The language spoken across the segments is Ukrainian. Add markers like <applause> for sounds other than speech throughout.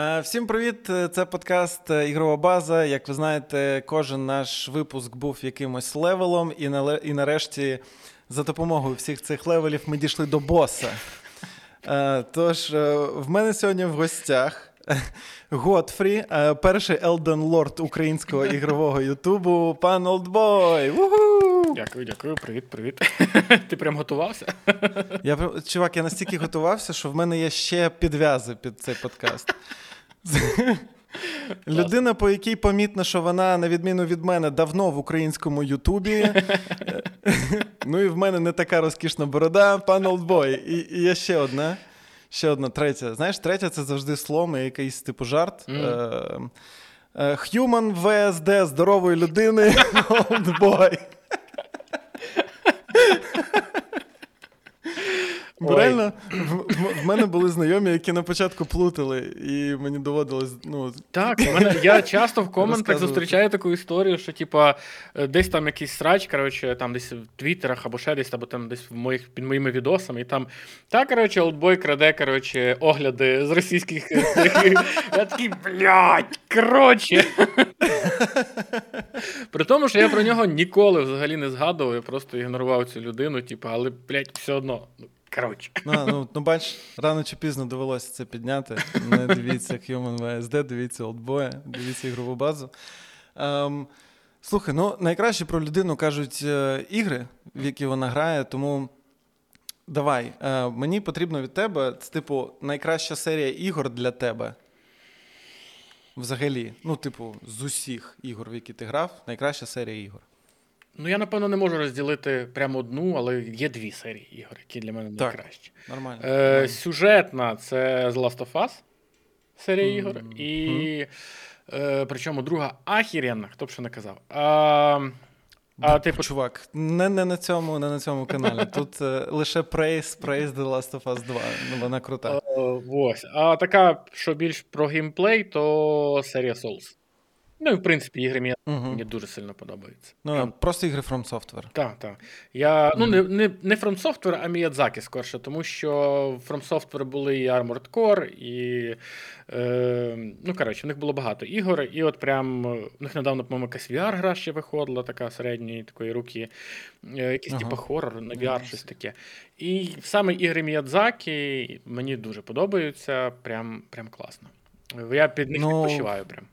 Е, всім привіт! Це подкаст е, Ігрова база. Як ви знаєте, кожен наш випуск був якимось левелом, і і нарешті за допомогою всіх цих левелів ми дійшли до боса. Е, тож, в мене сьогодні в гостях Готфрі, перший Елден Лорд українського ігрового Ютубу, пан Олдбой. Дякую, дякую, привіт, привіт. Ти прям готувався? Я Чувак, я настільки готувався, що в мене є ще підв'язи під цей подкаст. <laughs> Людина, по якій помітно, що вона, на відміну від мене, давно в українському Ютубі. <laughs> Ну і в мене не така розкішна борода, пан Олдбой. І, і є ще одна. Ще одна третя. Знаєш, третя це завжди слом і якийсь типу жарт. Mm. Human VSD здорової людини. <laughs> Олдбой. Бо реально в, в мене були знайомі, які на початку плутали, і мені доводилось. ну... Так, <laughs> мене, я часто в <laughs> коментах зустрічаю таку історію, що типа е, десь там якийсь срач, коротше, там десь в твіттерах або ще десь, або там десь в моїх під моїми відосами, і там та, коротше, олдбой краде, коротше, огляди з російських. <laughs> Я такий, блядь, коротше. При тому, що я про нього ніколи взагалі не згадував, я просто ігнорував цю людину, типу, але, блядь, все одно. Коротше. Ну, ну, ну, бач, рано чи пізно довелося це підняти. Не дивіться Human VSD, дивіться Oldboy, дивіться ігрову базу. Ем, Слухай, ну найкраще про людину кажуть е, ігри, в які вона грає, тому. Давай, е, мені потрібно від тебе, це, типу, найкраща серія ігор для тебе. Взагалі, ну, типу, з усіх ігор, в які ти грав, найкраща серія ігор. Ну, я, напевно, не можу розділити прямо одну, але є дві серії ігор, які для мене найкращі. Нормально. Е, Сюжетна це The Last of Us, серія mm-hmm. ігор. І е, причому друга ахіренна, хто б що не казав. А, а, типу... Чувак, не не на цьому не на цьому каналі. <laughs> Тут е, лише Praise, Praise The Last of Us 2. Ну, Вона крута. Е, ось. А така, що більш про геймплей, то серія Souls. Ну і в принципі, ігри мені, угу. дуже сильно подобаються. Ну, Прям... Просто ігри From Software. Так, так. Я, угу. Ну, не не, не From Software, а Miyazaki скорше, тому що From Software були і Armored Core, і. Е, Ну, коротше, в них було багато ігор. І от прям в них недавно, по-моєму, якась VR-гра ще виходила, така середньої такої руки. Е, якийсь ага. типу хорор на VR, щось таке. І саме ігри Міядзакі мені дуже подобаються. Прям, прям класно. Я під них ну... відпочиваю прям.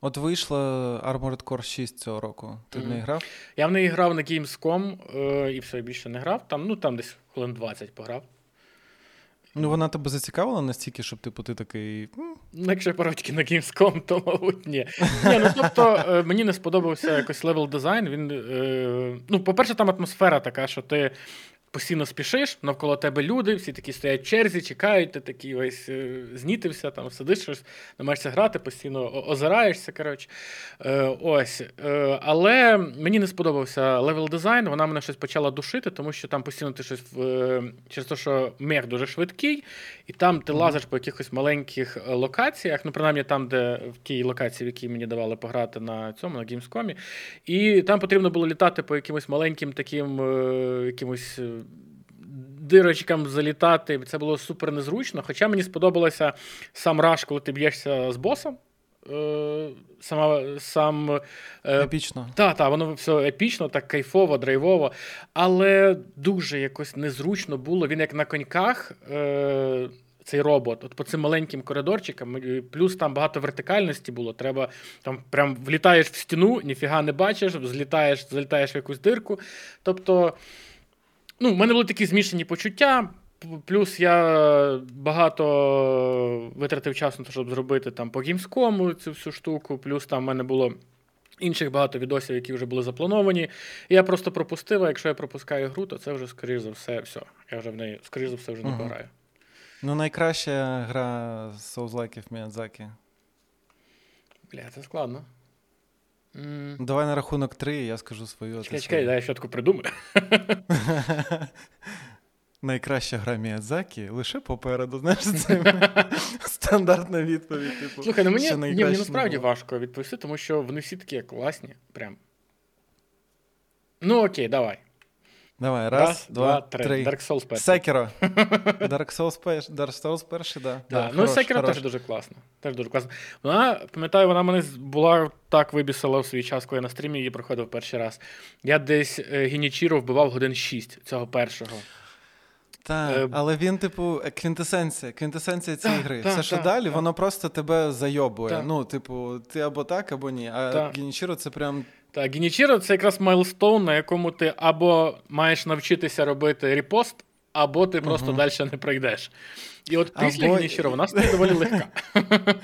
От вийшла Armored Core 6 цього року. Ти mm-hmm. в неї грав? Я в неї грав на Gamescom е, і все більше не грав. Там, ну там десь хвилин 20 пограв. Ну, вона тебе зацікавила настільки, щоб типу, ти такий. Ну, якщо пародьки на Gamescom, то, мабуть, ні. ні ну, Тобто, е, мені не сподобався якось level design. Він, е, ну, По-перше, там атмосфера така, що ти постійно спішиш, навколо тебе люди, всі такі стоять в черзі, чекають, ти такий весь е, знітився, там сидиш, щось, намагаєшся грати, постійно озираєшся. коротше. Е, ось. Е, але мені не сподобався level design, вона мене щось почала душити, тому що там постійно ти щось через те, що мех дуже швидкий, і там ти лазиш по якихось маленьких локаціях, ну, принаймні там, де в тій локації, в якій мені давали пограти на цьому, на Gamescom, і там потрібно було літати по якимось маленьким таким якимось дирочкам залітати. Це було супер незручно. Хоча мені сподобалося сам раш, коли ти б'єшся з босом. Е, сама, сам... Е, епічно. Так, так, воно все епічно, так кайфово, драйвово, але дуже якось незручно було. Він як на коньках. Е, цей робот, от по цим маленьким коридорчикам, плюс там багато вертикальності було. Треба там прям влітаєш в стіну, ніфіга не бачиш, злітаєш, залітаєш в якусь дирку. Тобто ну, в мене були такі змішані почуття. Плюс я багато витратив часу, щоб зробити там по гімському цю всю штуку. Плюс там в мене було інших багато відосів, які вже були заплановані. Я просто пропустив, а якщо я пропускаю гру, то це вже, скоріш за все, все. Я вже в неї, скоріш за все, вже не угу. пограю. Ну, найкраща гра соузлайків Міядзакі. Бля, це складно. Mm. Давай на рахунок три, я скажу свою. Чекай, чекай, дай я щотку придумаю. <laughs> Найкраща гра Міядзакі лише попереду. Знаєш, це <laughs> стандартна відповідь. Типу, Слухай, ну мені ні, мені насправді важко відповісти, тому що вони всі такі класні. Прям. Ну окей, давай. Давай, раз, раз два, три. три. Dark Souls перший. Секіро. <laughs> Dark Souls перший, Dark Souls перший, да. да. да. Ну, Секіро теж дуже класно. Теж дуже класно. Вона, пам'ятаю, вона мене була так вибісила в свій час, коли я на стрімі її проходив перший раз. Я десь е, Гінічіро вбивав годин 6 цього першого. Так, е, але він, типу, квінтесенція, квінтесенція цієї гри. Та, Все, що та, далі, та. воно просто тебе зайобує. Ну, типу, ти або так, або ні. А Гінічіро це прям. Так, Генічіро це якраз milestone, на якому ти або маєш навчитися робити riposte, або ти просто угу. далі не пройдеш. І от після або... Генічіро вона стає доволі легка. <laughs>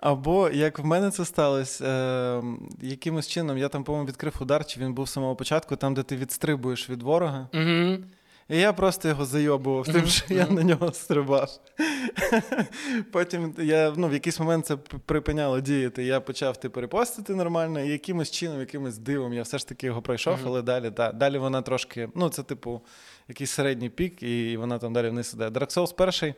Або як в мене це сталося, е, якимось чином я там, по-моєму, відкрив удар, чи він був з самого початку, там, де ти відстрибуєш від ворога. Угу. І я просто його зайобував тим, що я на нього стрибав. <laughs> Потім я ну, в якийсь момент це припиняло діяти. Я почав типу, репостити нормально, і якимось чином, якимось дивом я все ж таки його пройшов, але далі да, далі вона трошки, ну, це, типу, якийсь середній пік, і вона там далі вниз іде. Dark Souls перший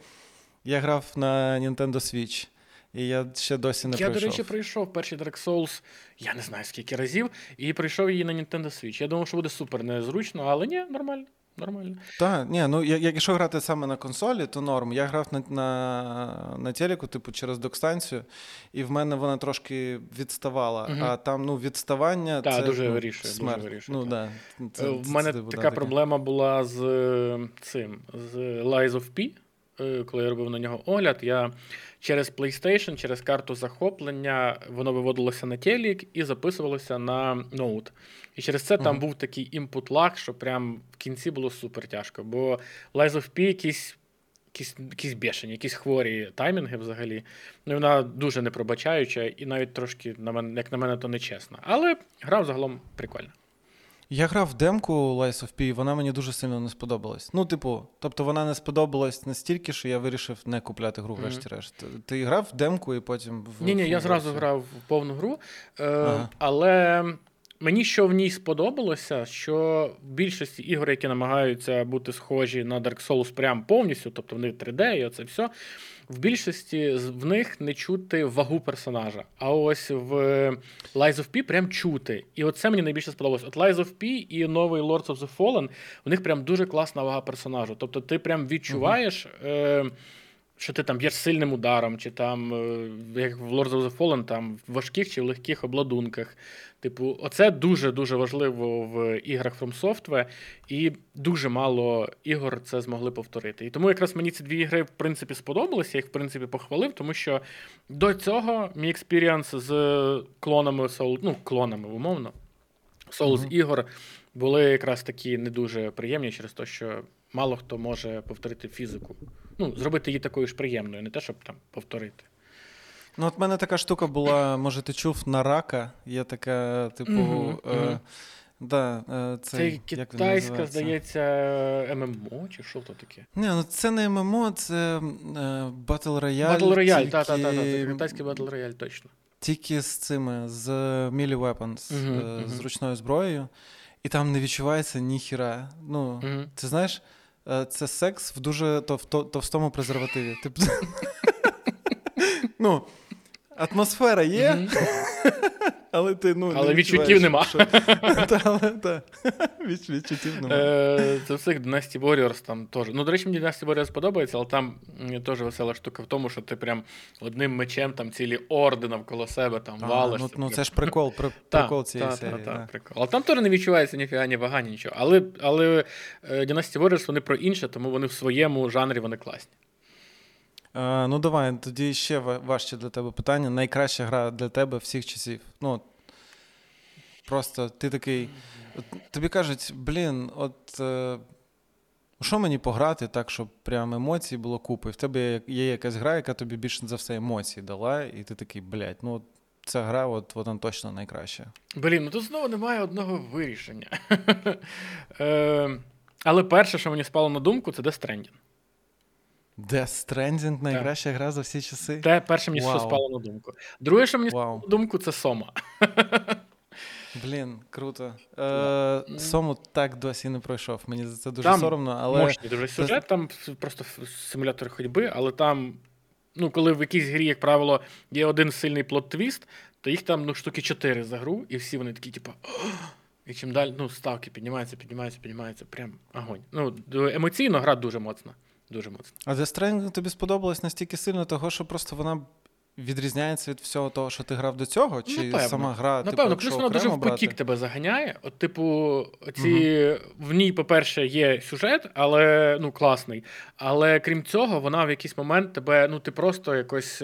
я грав на Nintendo Switch. І я ще досі не я, пройшов. Я, до речі, пройшов перший Dark Souls, я не знаю скільки разів, і пройшов її на Nintendo Switch. Я думав, що буде супер незручно, але ні, нормально нормально. Так, ні, ну якщо грати саме на консолі, то норм. Я грав на на, на телеку, типу, через док-станцію, і в мене вона трошки відставала. Угу. А там ну, відставання та, це дуже ну, вирішує. смерть. Дуже вирішує ну, да, це, В мене це, така проблема була з цим, з Lies of P. Е, коли я робив на нього огляд, я через PlayStation, через карту захоплення, воно виводилося на телек і записувалося на ноут. І через це uh-huh. там був такий імпут лаг, що прям в кінці було супер тяжко. Бо Lies of P якісь якісь, якісь бешені, якісь хворі таймінги взагалі. Ну, Вона дуже непробачаюча і навіть трошки, на мене, як на мене, то нечесна. Але гра взагалом прикольна. Я грав в демку Lies of P, вона мені дуже сильно не сподобалась. Ну, типу, тобто вона не сподобалась настільки, що я вирішив не купляти гру, врешті-решт. Mm-hmm. Ти грав в демку і потім в. Ні, ні, я зразу грав в повну гру, е, ага. але. Мені що в ній сподобалося, що в більшості ігор, які намагаються бути схожі на Dark Souls прям повністю, тобто вони 3D і оце все, в більшості в них не чути вагу персонажа. А ось в Lies of P прям чути. І оце мені найбільше сподобалось. От Lies of P і новий Lords of the Fallen, у них прям дуже класна вага персонажу. Тобто ти прям відчуваєш. Е- що ти там б'єш сильним ударом, чи там, е, як в Lords of the Fallen, там в важких чи в легких обладунках. Типу, оце дуже-дуже важливо в іграх From Software, і дуже мало ігор це змогли повторити. І тому якраз мені ці дві ігри, в принципі, сподобалися, я їх, в принципі, похвалив, тому що до цього мій experience з клонами Soul, ну, клонами, умовно, Souls ігор були якраз такі не дуже приємні через те, що мало хто може повторити фізику. Ну, зробити її такою ж приємною, не те, щоб там повторити. Ну, от в мене така штука була, може, ти чув Naraka. Є така, типу. Mm-hmm. Е, да, е, Це це китайська, здається, ММО, чи що то таке? Ні, ну це не ММО, це е, Battle Royale. Battle Royale, так, так, так, китайський Battle Royale, точно. Тільки з цими, з Melee Weapons, mm-hmm, з ручною зброєю, і там не відчувається ніхіра. Ну, mm-hmm. ти знаєш, е, це секс в дуже товстому презервативі. Типу. <laughs> Ну, атмосфера є, <laughs> але ти ну, але відчуттів нема. <laughs> <laughs> Відчуттів нема. Е, це всіх Dynasty Warriors там теж. Ну, до речі, мені Dynasty Warriors подобається, але там теж весела штука в тому, що ти прям одним мечем там цілі орди навколо себе там валиш. Ну, ну це ж прикол, прикол цієї серії. Але там теж не відчувається ніфіга, ні вага, нічого. Але але е, Dynasty Warriors вони про інше, тому вони в своєму жанрі вони класні. А, Ну, давай, тоді ще важче для тебе питання. Найкраща гра для тебе всіх часів. Ну, Просто ти такий. Тобі кажуть, блін, от е, що мені пограти так, щоб прям емоцій було купи? В тебе є якась гра, яка тобі більше за все емоцій дала, і ти такий, блядь, ну ця гра, от вона точно найкраща. Блін, ну тут знову немає одного вирішення. <laughs> Е, але перше, що мені спало на думку, це Death Stranding. Death Stranding найкраща гра за всі часи. Те перше мені wow. спало на думку. Друге, що мені спало на думку, це Сома. <laughs> Блін, круто. Е, Сому так досі не пройшов. Мені за це дуже там соромно. але... Мощний дуже сюжет, там просто симулятор ходьби, але там, ну, коли в якійсь грі, як правило, є один сильний plot twist, то їх там ну, штуки чотири за гру, і всі вони такі, типу. <gasps> І чим далі ну, ставки піднімаються, піднімаються, піднімаються, прям огонь. Ну, емоційно гра дуже моцна. Дуже моцно. А The Stranding тобі сподобалось настільки сильно, того, що просто вона відрізняється від всього того, що ти грав до цього? Чи Напевно. сама гра? Напевно, типу, плюс вона дуже в потік тебе заганяє. От, типу, ці в ній, по-перше, є сюжет, але ну класний. Але крім цього, вона в якийсь момент тебе, ну, ти просто якось.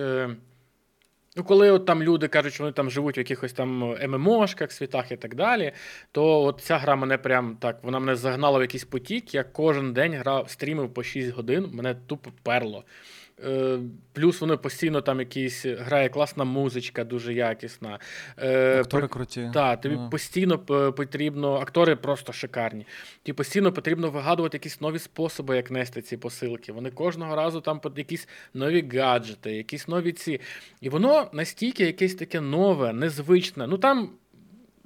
Е... Ну, коли от там люди кажуть, що вони там живуть в якихось там ММОшках, світах і так далі, то от ця гра мене прям так, вона мене загнала в якийсь потік. Я кожен день грав, стрімив по 6 годин, мене тупо перло. Е, плюс воно постійно там якісь грає класна музичка, дуже якісна. Е, Актори круті. Так, тобі mm. постійно потрібно, актори просто шикарні. Тобі постійно потрібно вигадувати якісь нові способи, як нести ці посилки. Вони кожного разу там якісь нові гаджети, якісь нові ці. І воно настільки якесь таке нове, незвичне. Ну там.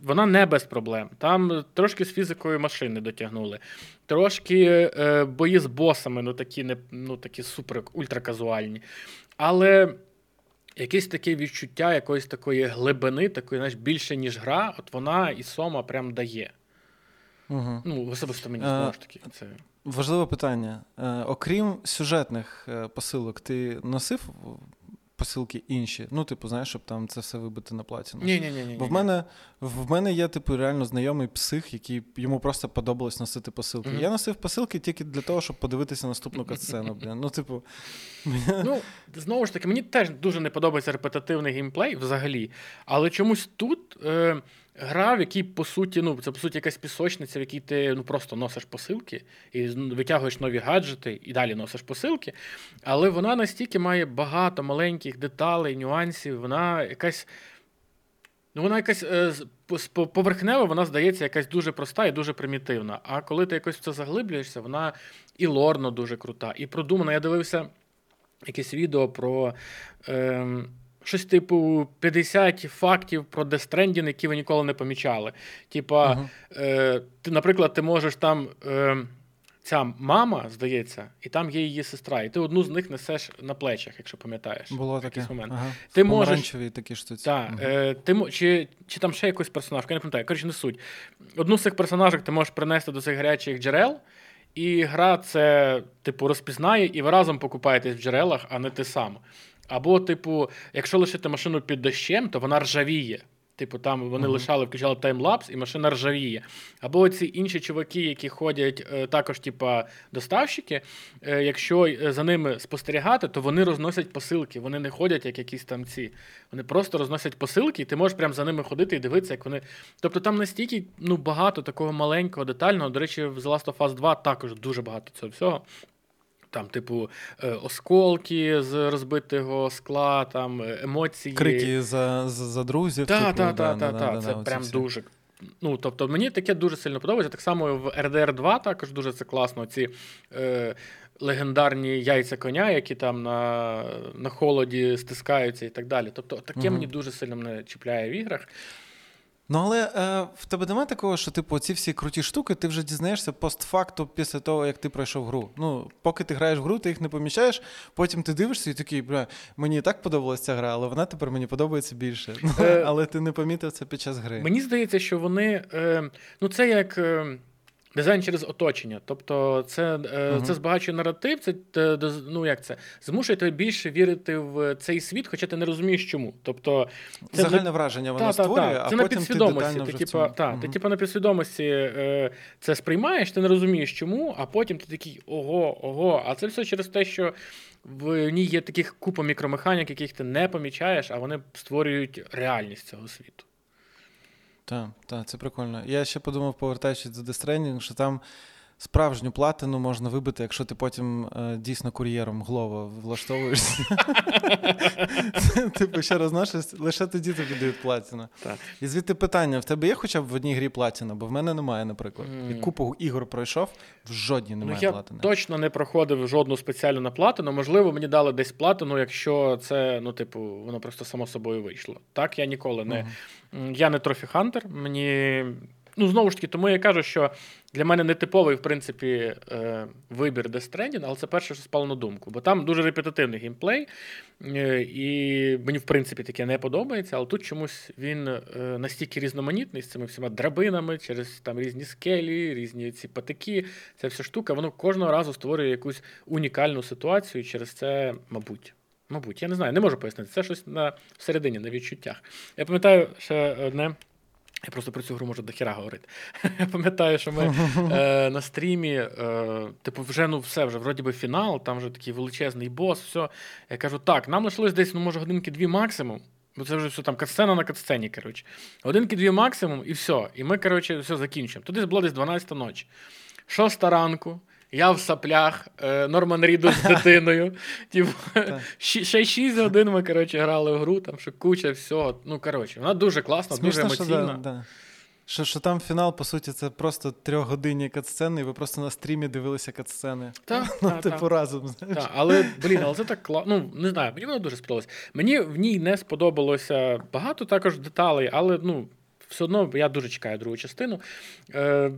Вона не без проблем. Там трошки з фізикою машини дотягнули. Трошки е, бої з босами, ну такі не ну такі супер ультраказуальні. Але якесь таке відчуття якоїсь такої глибини, такої знаєш, більше, ніж гра, от вона і Сома прям дає. Угу. Ну, особисто мені знову ж таки. це... Важливе питання. Е, окрім сюжетних е, посилок, ти носив посилки інші. Ну, типу, знаєш, щоб там це все вибити на платіну. Ні, ні, ні. Бо в мене в мене є, типу, реально знайомий псих, який йому просто подобалось носити посилки. Mm-hmm. Я носив посилки тільки для того, щоб подивитися наступну катсцену. Ну, типу. Ну, знову ж таки, мені теж дуже не подобається репетитивний геймплей взагалі. Але чомусь тут. Е- Гра, в якій, по суті, ну, це по суті якась пісочниця, в якій ти ну, просто носиш посилки і витягуєш нові гаджети і далі носиш посилки. Але вона настільки має багато маленьких деталей, нюансів, вона якась. Ну, вона якась е, поверхнева, вона здається, якась дуже проста і дуже примітивна. А коли ти якось в це заглиблюєшся, вона і лорно дуже крута, і продумана. Я дивився якесь відео про. Е, щось типу 50 фактів про Stranding, які ви ніколи не помічали. Типа, uh-huh. е, ти, наприклад, ти можеш там. Е, Ця мама, здається, і там є її сестра, і ти одну з них несеш на плечах, якщо пам'ятаєш. Було таке. момент. Ага. Ти можеш... такі штуці. Так, угу. е, ти, чи чи там ще якийсь персонаж, я не пам'ятаю, коротше, не суть. Одну з цих персонажів ти можеш принести до цих гарячих джерел, і гра це, типу, розпізнає, і ви разом покупаєтесь в джерелах, а не ти сам. Або, типу, якщо лишити машину під дощем, то вона ржавіє. Типу, там вони uh-huh. лишали, включали timelapse, і машина ржавіє. Або ці інші чуваки, які ходять е, також, типа, доставщики, е, якщо е, за ними спостерігати, то вони розносять посилки. Вони не ходять, як якісь там ці. Вони просто розносять посилки, і ти можеш прямо за ними ходити і дивитися, як вони. Тобто там настільки ну, багато такого маленького, детального. До речі, в The Last of Us 2 також дуже багато цього всього. Там, типу, е, осколки з розбитого скла, там е, емоції. Крики за за, друзів. Так, типу, так, да, так, це прям дуже. Ну, тобто, мені таке дуже сильно подобається. Так само в RDR 2 також дуже це класно. Ці е, легендарні яйця коня, які там на на холоді стискаються і так далі. Тобто, таке угу. мені дуже сильно мене чіпляє в іграх. Ну, але е, в тебе немає такого, що типу ці всі круті штуки, ти вже дізнаєшся постфакту після того, як ти пройшов гру. Ну, поки ти граєш в гру, ти їх не помічаєш, потім ти дивишся і такий, бля, мені і так подобалася ця гра, але вона тепер мені подобається більше. Е, <laughs> але ти не помітив це під час гри. Мені здається, що вони. Е, ну, це як. Е, Дизайн через оточення. Тобто, це uh-huh. це збагачує наратив, це ну як це змушує тебе більше вірити в цей світ, хоча ти не розумієш, чому. Тобто, це Загальне враження воно та, створює, та, та. Це а на потім підсвідомості. Ти, ти, типу, та, uh-huh. ти типу, на підсвідомості е, це сприймаєш, ти не розумієш, чому, а потім ти такий ого, ого. А це все через те, що в ній є таких купа мікромеханік, яких ти не помічаєш, а вони створюють реальність цього світу. Так, так, це прикольно. Я ще подумав, повертаючись до Stranding, що там справжню платину можна вибити, якщо ти потім е, дійсно кур'єром глово влаштовуєшся. <laughs> Типу, ще розношиш, лише тоді тобі дають платину. І звідти питання: в тебе є хоча б в одній грі платіна? Бо в мене немає, наприклад. І купу ігор пройшов, в жодній немає ну, платини. Я точно не проходив жодну спеціальну на платину. Можливо, мені дали десь платину, якщо це, ну, типу, воно просто само собою вийшло. Так, я ніколи не. Я не трофі хантер, мені Ну, знову ж таки, тому я кажу, що для мене не типовий, в принципі, е, вибір Death Stranding, але це перше, що спало на думку. Бо там дуже репетитивний геймплей, е, і мені, в принципі, таке не подобається, але тут чомусь він е, настільки різноманітний з цими всіма драбинами, через там різні скелі, різні ці патики. Ця вся штука, воно кожного разу створює якусь унікальну ситуацію, і через це, мабуть. Мабуть, я не знаю, не можу пояснити. Це щось на всередині, на відчуттях. Я пам'ятаю ще одне. Я просто про цю гру можу до хіра говорити. <laughs> Я пам'ятаю, що ми <laughs> е, на стрімі, е, типу, вже ну все, вже вроді би фінал, там вже такий величезний бос, все. Я кажу, так, нам лишилось десь, ну, може, годинки-дві максимум. Бо це вже все там катсцена на катсцені, коротше. Годинки-дві максимум, і все. І ми, коротше, все закінчимо. Туди було десь 12 ночі. Шоста ранку. Я в саплях, е, Норман Ріду з <laughs> дитиною. Типу, ще 6 годин ми коротше, грали в гру, там що куча всього. Ну, коротше, вона дуже класна, дуже емоційна. Що, що там фінал, по суті, це просто трьохгодинні катсцени, і ви просто на стрімі дивилися катсцени. Так, ну, та, типу та. разом. знаєш. Так, Але, блін, але це так класно. Ну, не знаю, мені воно дуже сподобалось. Мені в ній не сподобалося багато також деталей, але ну, все одно я дуже чекаю другу частину. Е,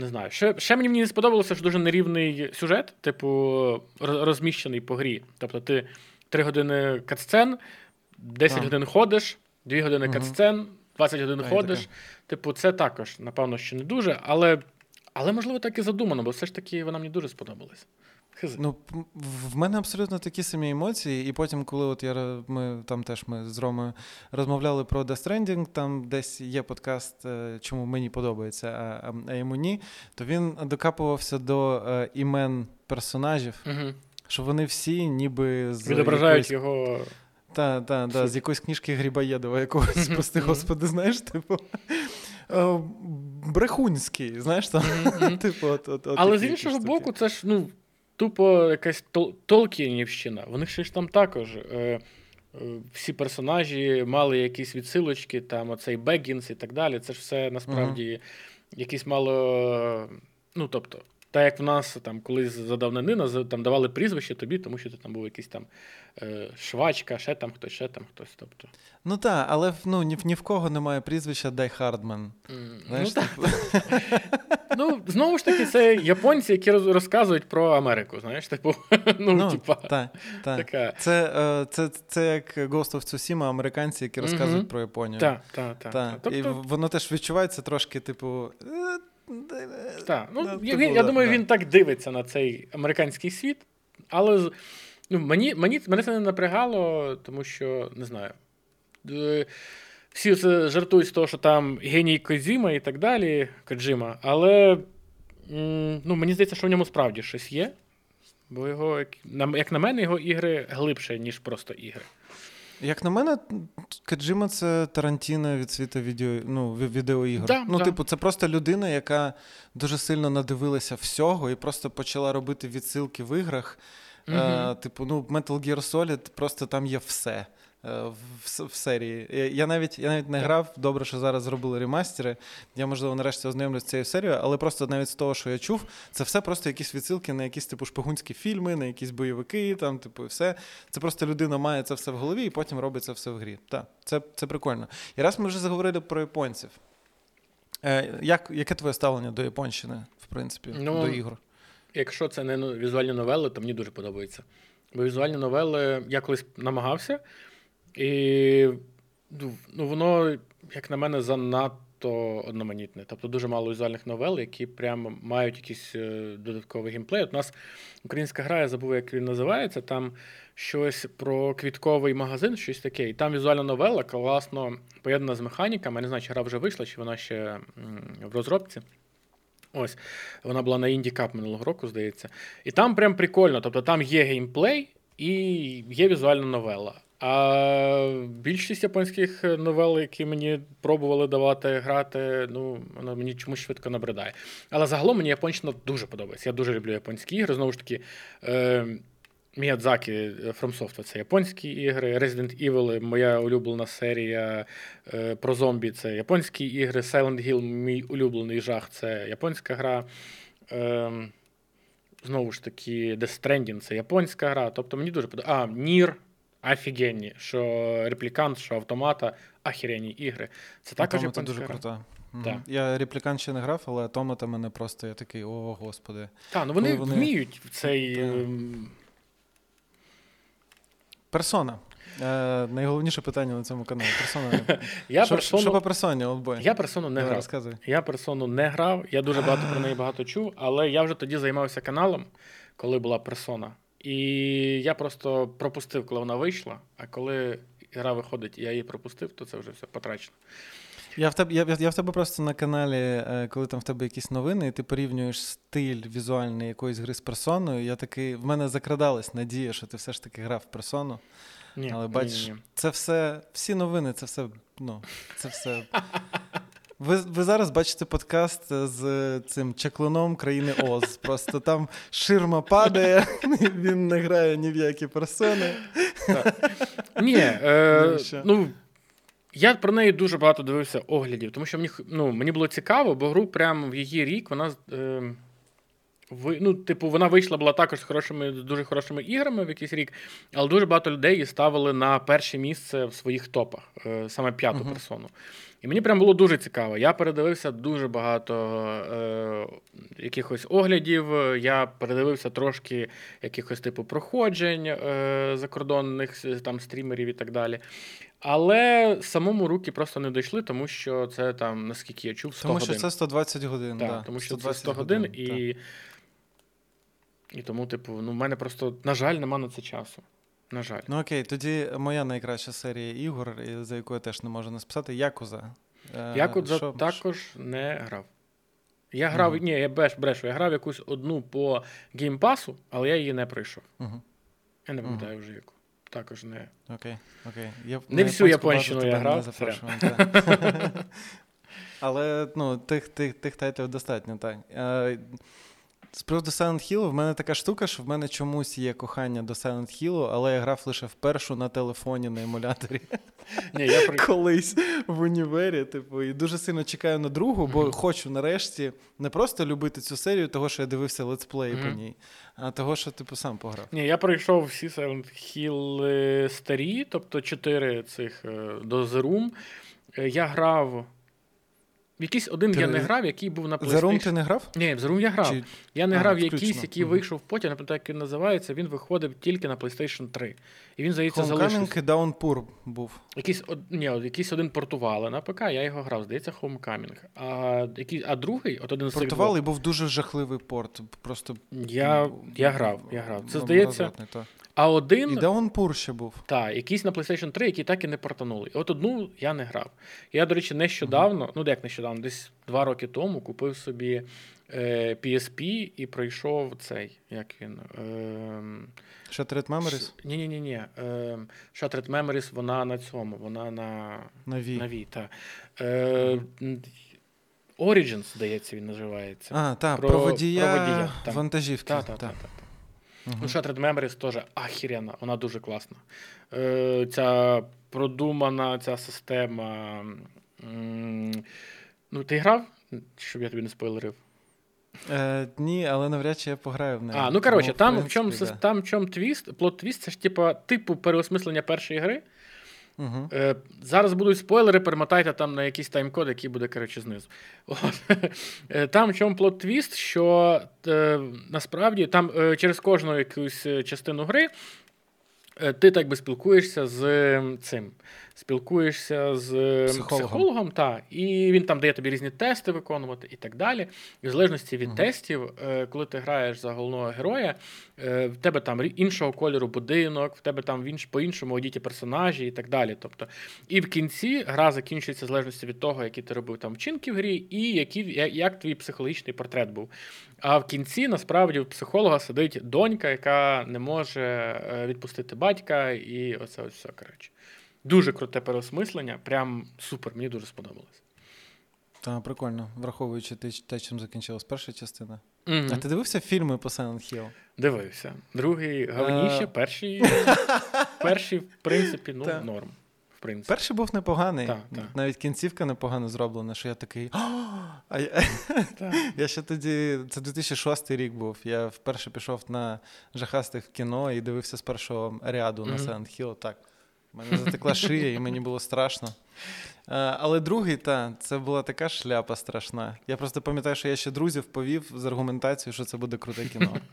не знаю. Ще ще мені не сподобалося, що дуже нерівний сюжет, типу, розміщений по грі. Тобто ти 3 години катсцен, 10 а. годин ходиш, 2 години угу. катсцен, 20 годин а, ходиш. Типу, це також, напевно, що не дуже, але, але можливо, так і задумано, бо все ж таки вона мені дуже сподобалась. Ну, в мене абсолютно такі самі емоції, і потім, коли от я ми там теж ми з Ромою розмовляли про Death Stranding, там десь є подкаст, е, чому мені подобається, а, а йому ні, то він докапувався до е, імен персонажів, угу. що вони всі ніби з відображають якоїсь... його. Так, так, та, з якоїсь книжки Грібоєдова, якогось, прости господи, знаєш, типу. Е, брехунський, знаєш там. <laughs> типу, от, от, от Але з іншого боку, це ж ну, тупо якась Толкінівщина. Вони ж там також. Е, е, всі персонажі мали якісь відсилочки, там оцей Бегінс і так далі. Це ж все насправді uh-huh. якісь мало. Ну, тобто, так як в нас там колись за давненина там давали прізвище тобі, тому що ти там був якийсь там е, швачка, ще там хтось, ще там хтось. Тобто. Ну так, але ну, ні, ні в кого немає прізвища Дай Хардман. Mm, Знаєш, ну, типу... <laughs> ну, знову ж таки, це японці, які розказують про Америку. Знаєш, типу, <laughs> ну, ну типа, та, та. Така. Це, е, це, це як Ghost of Tsushima, американці, які розказують mm-hmm. про Японію. Так, так, так. Тобто... І воно теж відчувається трошки, типу. «Е, так, ну, ну я, я, я думаю, він так дивиться на цей американський світ, але ну, мені, мені, мене це не напрягало, тому що не знаю. Е, всі це жартують з того, що там геній Козіма і так далі, Коджима, але ну, мені здається, що в ньому справді щось є. Бо його, як на мене, його ігри глибше, ніж просто ігри. Як на мене, Каджима це Тарантіно від світу відео, ну, відеоігор. Да, ну, да. типу, це просто людина, яка дуже сильно надивилася всього і просто почала робити відсилки в іграх. Угу. Е, Типу, ну, Metal Gear Solid, просто там є все. Е, в, в серії. Я навіть я навіть не грав. Добре, що зараз зробили ремастери. Я, можливо, нарешті ознайомлюсь з цією серією, але просто навіть з того, що я чув, це все просто якісь відсилки на якісь типу шпигунські фільми, на якісь бойовики, там, типу, все. Це просто людина має це все в голові і потім робить це все в грі. Так, це це прикольно. І раз ми вже заговорили про японців. Е, як, Яке твоє ставлення до Японщини, в принципі, ну, до ігор? Якщо це не ну, візуальні новели, то мені дуже подобається. Бо візуальні новели я колись намагався. І ну, ну, воно, як на мене, занадто одноманітне. Тобто дуже мало візуальних новел, які прямо мають якийсь е, додатковий геймплей. От у нас українська гра, я забув, як він називається. Там щось про квітковий магазин, щось таке. І там візуальна новела класно поєднана з механіками. Я не знаю, чи гра вже вийшла, чи вона ще в розробці. Ось, вона була на Cup минулого року, здається. І там прям прикольно. Тобто там є геймплей і є візуальна новела. А більшість японських новел, які мені пробували давати грати, ну воно мені чомусь швидко набридає. Але загалом мені японщина дуже подобається. Я дуже люблю японські ігри. Знову ж таки, е, Міядзакі From Software – це японські ігри. Resident Evil, моя улюблена серія е, про зомбі це японські ігри. Silent Hill, мій улюблений жах це японська гра. Е, Знову ж таки, Death Stranding – це японська гра. Тобто мені дуже подобається. А, Нір офігенні, що реплікант, що автомата, ахіренні ігри. Це також це дуже крута. Мгм. Так. Я реплікан ще не грав, але Атомата мене просто я такий, о, господи. Так, ну вони, вони- вміють в цей. Так. ем, Персона. Е, найголовніше питання на цьому каналі. Персона. <laughs> Я що, персону, що по персоні, олдбой? я персону не грав. Розказуй. Я персону не грав, я дуже багато про неї багато чув, але я вже тоді займався каналом, коли була персона. І я просто пропустив, коли вона вийшла. А коли гра виходить, і я її пропустив, то це вже все потрачено. Я в тебе, я, я- в тебе просто на каналі, е, коли там в тебе якісь новини, і ти порівнюєш стиль візуальний якоїсь гри з персоною. Я такий, в мене закрадалась надія, що ти все ж таки грав в персону. Ні, Але бачиш, ні, ні. це все, всі новини, це все, ну, це все. <laughs> Ви, ви зараз бачите подкаст з цим чаклуном країни Оз. Просто там ширма падає, <laughs> він не грає ні в які персони. Ні, е, ну. Я про неї дуже багато дивився оглядів, тому що мені, ну, мені було цікаво, бо гру прямо в її рік вона. Е, ви, ну, типу, вона вийшла була також з хорошими, дуже хорошими іграми в якийсь рік, але дуже багато людей її ставили на перше місце в своїх топах, е, саме п'яту Мгм. персону. І мені прям було дуже цікаво. Я передивився дуже багато е, якихось оглядів. Я передивився трошки якихось типу проходжень е, закордонних там стрімерів і так далі. Але самому руки просто не дійшли, тому що це там, наскільки я чув, 100 Тому годин. що це 120 годин. Так, да, тому що це 120 100 годин, так. і, і тому, типу, ну, в мене просто, на жаль, нема на це часу. На жаль. Ну окей, тоді моя найкраща серія ігор, за яку я теж не можу не списати, Якуза. Е, Якудза що- також не грав. Я грав, Мгм. ні, я беш, брешу, я грав якусь одну по геймпасу, але я її не пройшов. Мгм. Я не пам'ятаю вже яку. Також не. Окей, окей. Я Не всю японщину я грав. <laughs> Але ну, тих, тих, тих тайтлів достатньо, так. З приводу Silent Hill, в мене така штука, що в мене чомусь є кохання до Silent Hill, але я грав лише в першу на телефоні на емуляторі Ні, я при... колись в універі. Типу, і дуже сильно чекаю на другу, бо хочу нарешті не просто любити цю серію, того, що я дивився летсплеї по ній, а того, що типу сам пограв. Ні, я пройшов всі Silent Hill е, старі, тобто чотири цих е, до The Room. Е, Я грав. Якийсь один Ти- я не грав, який був на PlayStation. За ти не грав? Ні, в Room я грав. Чи... Я не А, грав включно. якийсь, який вийшов потім, не пам'ятаю, як він називається. Він виходив тільки на PlayStation 3. І він, здається, залишився. Homecoming і Downpour був. Якийсь, од... Ні, от якийсь один портували на ПК, я його грав, здається, Homecoming. А, який... а другий, от один з Портували був дуже жахливий порт. Просто я, ну, я грав, я грав. Це ну, здається. А І один. Downpour ще був. Так, якийсь на PlayStation 3, які так і не портанули. От одну я не грав. Я, до речі, нещодавно, ну як нещодавно, десь два роки тому купив собі е, PSP і пройшов цей, як він. Е, Shattered Memories Ні, ні, ні. Е, Shattered Memories, вона на цьому, вона на, на Wii. на Wii, так. Е, Origins, здається, він називається. А, так, Про- про, водія, про водія, вантажівки. Так, так, та. так. Мгм. Ну, Shattered Memories теж ахірена, вона дуже класна. Е, ця продумана ця система. Ну, ти грав? Щоб я тобі не спойлерив. Е, ні, але навряд чи я пограю в неї. А, ну коротше, там в чому да. там в чому твіст, плот твіст, це ж типу, типу переосмислення першої гри. Мгм. Е, зараз будуть спойлери, перемотайте там на якийсь тайм-код, який буде, коротше, знизу. <laughs> От. Е, Там в чому плот твіст, що е, насправді там е, через кожну якусь е, частину гри е, ти так би спілкуєшся з цим. Спілкуєшся з е, Психологом. психологом та, і він там дає тобі різні тести виконувати і так далі. І в залежності від Мгм. тестів, е, коли ти граєш за головного героя, е, в тебе там іншого кольору будинок, в тебе там по-іншому одіті персонажі і так далі. Тобто, і в кінці гра закінчується в залежності від того, які ти робив там вчинки в грі, і які, як твій психологічний портрет був. А в кінці насправді у психолога сидить донька, яка не може е, відпустити батька, і оце ось все коротше. Дуже круте переосмислення, прям супер, мені дуже сподобалось. Та, прикольно, враховуючи те, те, чим закінчилась перша частина. Мгм. А ти дивився фільми по Silent Hill? Дивився. Другий Е. перший, <laughs> перший, в принципі, ну, Та. норм. В принципі. Перший був непоганий. Так, так. Навіть кінцівка непогано зроблена, що я такий. «А!» Я, <laughs> я ще тоді, це 2006 рік був. Я вперше пішов на жахастих в кіно і дивився з першого ряду на Мгм. Silent Hill. Так. У мене затекла шия, і мені було страшно. Е, Але другий, та, це була така шляпа страшна. Я просто пам'ятаю, що я ще друзів повів з аргументацією, що це буде круте кіно. <laughs>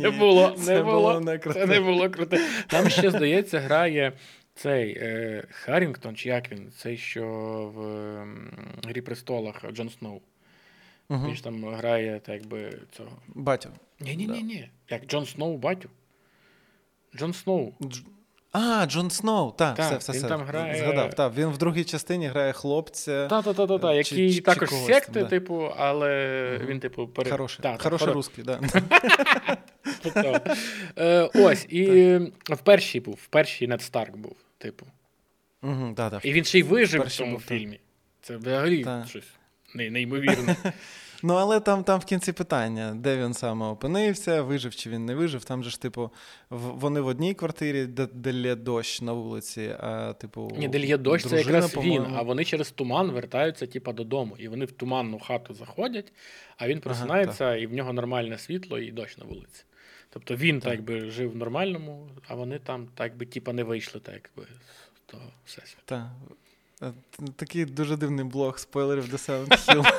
Не було, не було. Це не було круте. Там ще, здається, грає цей е, Харрінгтон, чи як він, цей, що в Грі престолах Джон Сноу. Він ж там грає, так якби цього. Батю. Ні, ні, ні, ні. Як Джон Сноу, батю. Джон Сноу. А, Джон Сноу, так, Так, все, все, він все. там грає- Згадав, так, він в другій частині грає хлопця. Та, та, та, та, та, Чи- який чи- чи також когось секти, да. типу, але Мгм. він, типу, пере... Хороший, Та, та, хороший хоро- русський, да. Тобто, е, ось, і в першій був, в першій Нед Старк був, типу. І він ще й вижив в цьому фільмі. Це взагалі щось неймовірне. <laughs> Ну, але там, там в кінці питання, де він саме опинився, вижив чи він не вижив. Там же ж, типу, вони в одній квартирі, де, де лє дощ на вулиці, а типу. Ні, де є дощ, це якраз він, по-моєму. а вони через туман вертаються, типа, додому. І вони в туманну хату заходять, а він просинається, і в нього нормальне світло і дощ на вулиці. Тобто він так, Так. би жив в нормальному, а вони там так би типа не вийшли, так якби з того всесвіту. Так. Е, Такий дуже дивний блог спойлерів до Silent Hill.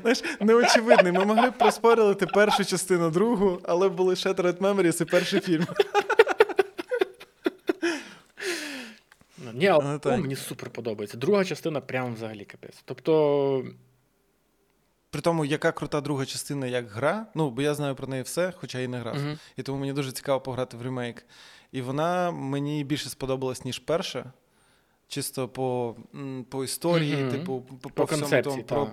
<laughs> Знаєш, неочевидний. Ми могли б проспорилити першу частину, другу, але були Shattered Memories і перший фільм. Ну, Ні, але Ну, о, мені супер подобається. Друга частина прям взагалі капець. Тобто, При тому, яка крута друга частина як гра. Ну, бо я знаю про неї все, хоча і не грав. мгм. І тому мені дуже цікаво пограти в ремейк. І вона мені більше сподобалась, ніж перша. Чисто по, по історії, Мгм. типу, по, по всьому концепції, тому, про,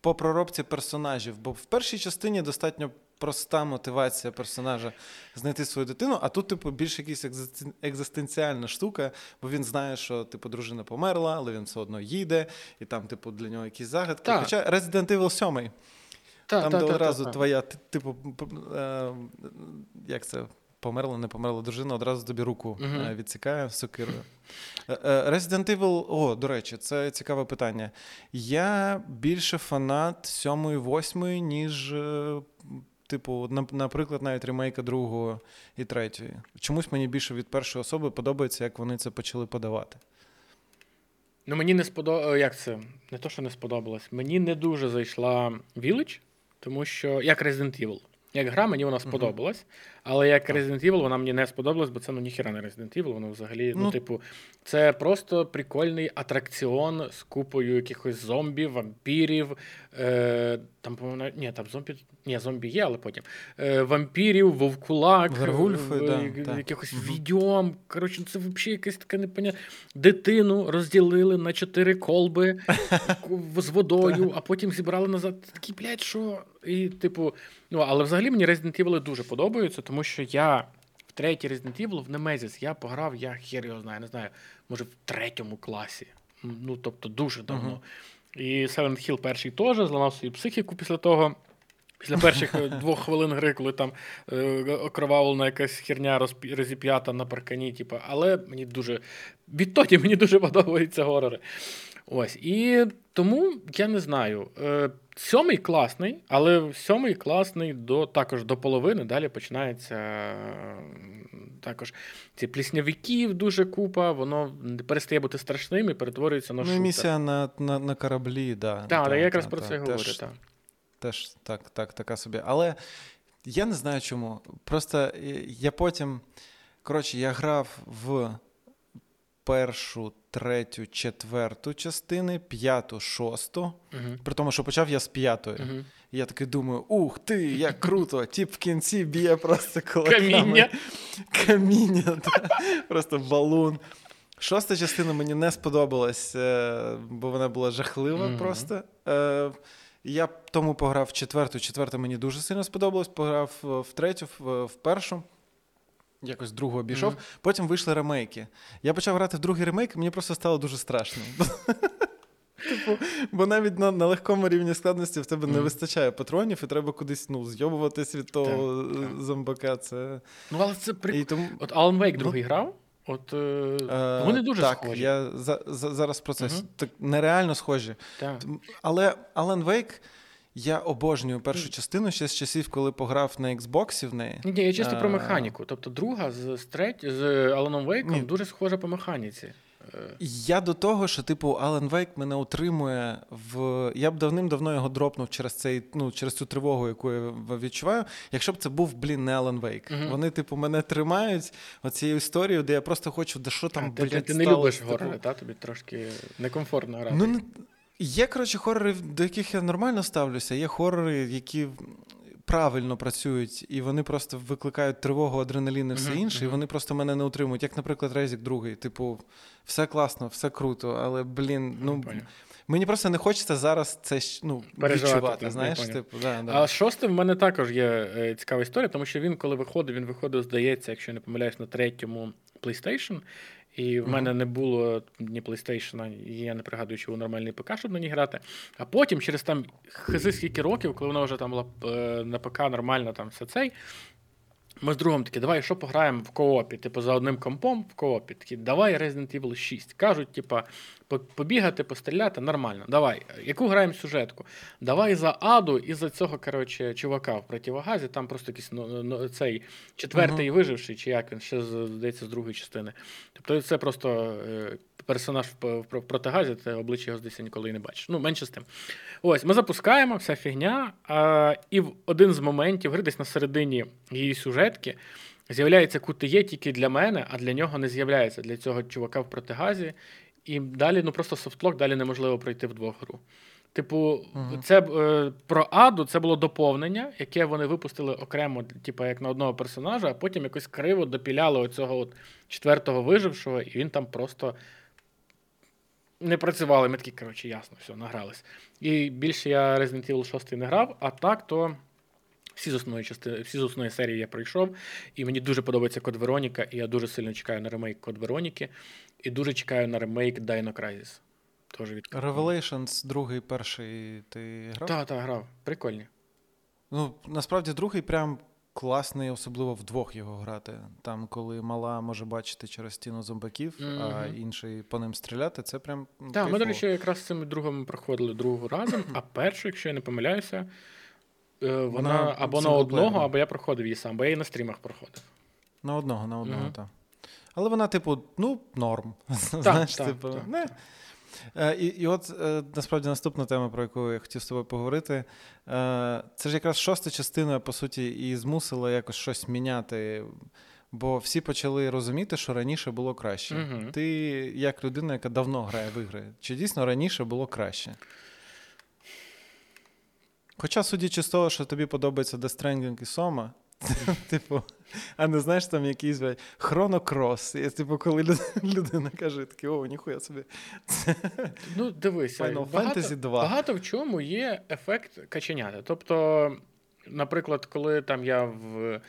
по проробці персонажів. Бо в першій частині достатньо проста мотивація персонажа знайти свою дитину, а тут, типу, більш якась екзистенціальна штука, бо він знає, що типу дружина померла, але він все одно їде, і там, типу, для нього якісь загадки. Так. Хоча Resident Evil 7, Та, там та, де та, одразу та, та. твоя, типу, е, як це? Померла, не померла дружина, одразу тобі руку е, відсікає сокирою. Е, е, Resident Evil, о, до речі, це цікаве питання. Я більше фанат сьомої, восьмої, ніж, типу, наприклад, навіть ремейка другого і третьої. Чомусь мені більше від першої особи подобається, як вони це почали подавати. Ну, мені не сподобалось. Як це? Не то, що не сподобалось. Мені не дуже зайшла Village, тому що як Resident Evil. Як гра, мені вона сподобалась, але як Resident Evil вона мені не сподобалась, бо це ну ніхіра не Resident Evil, воно взагалі, ну, Ну, типу, це просто прикольний атракціон з купою якихось зомбі, вампірів. Е, там, ні, там зомбі. Ні, зомбі є, але потім. Е, вампірів, вовкулак, Вервульфи, е, да, якихось Мгм. відьом. Коротше, це взагалі якесь таке непонятне. Дитину розділили на чотири колби з водою, <laughs> а потім зібрали назад. Такий, блядь, що? І, типу, ну, але взагалі мені Resident Evil дуже подобаються, тому що я в третій Resident Evil в Немезіс я пограв, я хер його знаю, не знаю, може в третьому класі. Ну, тобто, дуже давно. Мгм. І Silent Hill перший теж зламав свою психіку після того. Після перших е, <laughs> двох хвилин гри, коли там е, окровавлена якась херня розпі- розіп'ята на паркані, типу, але мені дуже. Відтоді мені дуже <laughs> подобаються горори. Ось. І тому я не знаю. Е, сьомий класний, але сьомий класний до, також до половини. Далі починається також ці пліснявиків дуже купа, воно перестає бути страшним і перетворюється на Ну, шутер. місія на, на, на кораблі, да. Так, та, я якраз та, про та, це говорю. теж-. Теж так, так, така собі. Але я не знаю чому. Просто е, я потім. Коротше, я грав в першу, третю, четверту частини, п'яту, шосту. Угу. При тому, що почав я з п'ятої. І Я такий думаю, ух ти, як круто! <laughs> Тіп в кінці б'є просто кулаками. Каміння. <laughs> Каміння, да. просто балун. Шоста частина мені не сподобалась, е, бо вона була жахлива Мгм. просто. Е, Я тому пограв в четверту. Четверта мені дуже сильно сподобалась. Пограв е, в третю, в першу. Якось другу обійшов. Мгм. Потім вийшли ремейки. Я почав грати в другий ремейк, мені просто стало дуже страшно. <laughs> Типу, бо навіть на, на легкому рівні складності в тебе не вистачає патронів, і треба кудись ну, зйобуватись від того Так, е, зомбака. Це... Ну, але це. І тому, От Alan Wake Ну, другий грав. От е, е, вони дуже так, схожі. Я за, за, зараз про це Мгм. так нереально схожі. Так. Але Alan Wake, Я обожнюю першу частину ще з часів, коли пограв на Xbox в неї. Ні, я чисто А, про механіку. Тобто друга з, треть, з Аланом Вейком Ні. дуже схожа по механіці. Е, Я до того, що, типу, Alan Wake мене утримує в. Я б давним-давно його дропнув через цей, ну, через цю тривогу, яку я відчуваю. Якщо б це був, блін, не Alan Wake. Мгм. Вони, типу, мене тримають оцією історією, де я просто хочу, де що там, а, ти, ти, ти не любиш типу. горори, та? тобі трошки некомфортно грати. Ну, не- є, коротше, хорори, до яких я нормально ставлюся. Є хорори, які правильно працюють, і вони просто викликають тривогу, адреналін і все інше, і вони просто мене не утримують. Як, наприклад, Резік другий. Типу, все класно, все круто, але, блін, ну. Мені просто не хочеться зараз це ну, Переживати, відчувати. так, знаєш, типу, да, да. А з шостим в мене також є е, цікава історія, тому що він, коли виходив, він виходив, здається, якщо я не помиляюсь, на третьому PlayStation. І в Мгм. мене не було ні PlayStation, і я не пригадую, чи був нормальний ПК, щоб на ній грати. А потім, через там хизи скільки років, коли вона вже там була е, на ПК нормально, там все цей. Ми з другом такі, давай, що пограємо в коопі? Типу, за одним компом в коопі. Такі, давай Resident Evil 6. Кажуть, типа, побігати, постріляти, нормально. Давай. Яку граємо сюжетку? Давай за Аду і за цього, коротше, чувака в противогазі. Там просто якийсь ну, ну, цей четвертий виживший, чи як він ще здається з другої частини. Тобто це просто е, персонаж в, протигазі, ти обличчя його здається ніколи і не бачиш. Ну, менше з тим. Ось, ми запускаємо, вся фігня. А, і в один з моментів, гри десь на середині її сюжетки, з'являється QTE тільки для мене, а для нього не з'являється для цього чувака в протигазі. І далі, ну просто софтлок, далі неможливо пройти вдвох гру. Типу, Мгм. це е, про Аду це було доповнення, яке вони випустили окремо, типу, як на одного персонажа, а потім якось криво допіляли оцього от четвертого вижившого, і він там просто не працювали. Ми такі, коротше, ясно, все, награлись. І більше я Resident Evil 6 не грав, а так то. Всі з основної частини, всі з основної серії я пройшов, і мені дуже подобається Код Вероніка, і я дуже сильно чекаю на ремейк Код Вероніки, і дуже чекаю на ремейк Dino Crisis. Теж від Revelations, другий, перший, ти грав? Так, так, грав. Прикольні. Ну, насправді, другий прям класний, особливо вдвох його грати. Там, коли мала може бачити через стіну зомбаків, а інший по ним стріляти, це прям. ну, Так, ми, до речі, якраз з цим другом проходили другу разом, а першу, якщо я не помиляюся, е, вона Вона або на одного, або я проходив її сам, бо я її на стрімах проходив. На одного, на одного, Мгм. так. Але вона, типу, ну, норм. Знаєш, так, типу, так, не. Е, І, і от е, насправді наступна тема, про яку я хотів з тобою поговорити. е, Це ж якраз шоста частина, по суті, і змусила якось щось міняти. Бо всі почали розуміти, що раніше було краще. Мгм. Ти, як людина, яка давно грає в ігри, чи дійсно раніше було краще? Хоча, судячи з того, що тобі подобається Death Stranding і Сома, <laughs> типу, а не знаєш там якийсь хронокрос. І, типу, коли <laughs> людина каже, таке, о, ніхуя собі. <laughs> Ну, дивися, Final багато, Fantasy 2. багато в чому є ефект каченята. Тобто, наприклад, коли там я в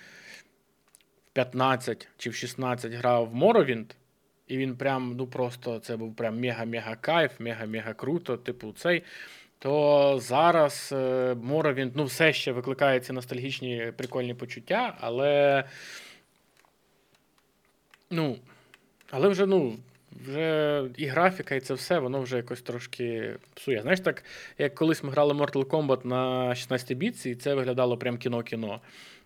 15 чи в 16 грав в Morrowind, і він прям, ну просто це був прям мега-мега кайф, мега-мега круто, типу цей. То зараз е, Morrowind, ну, все ще викликає ці ностальгічні прикольні почуття, але. Ну, але вже, ну, вже і графіка, і це все, воно вже якось трошки псує. Знаєш, так, як колись ми грали Mortal Kombat на 16 бітці, і це виглядало прям кіно-кіно.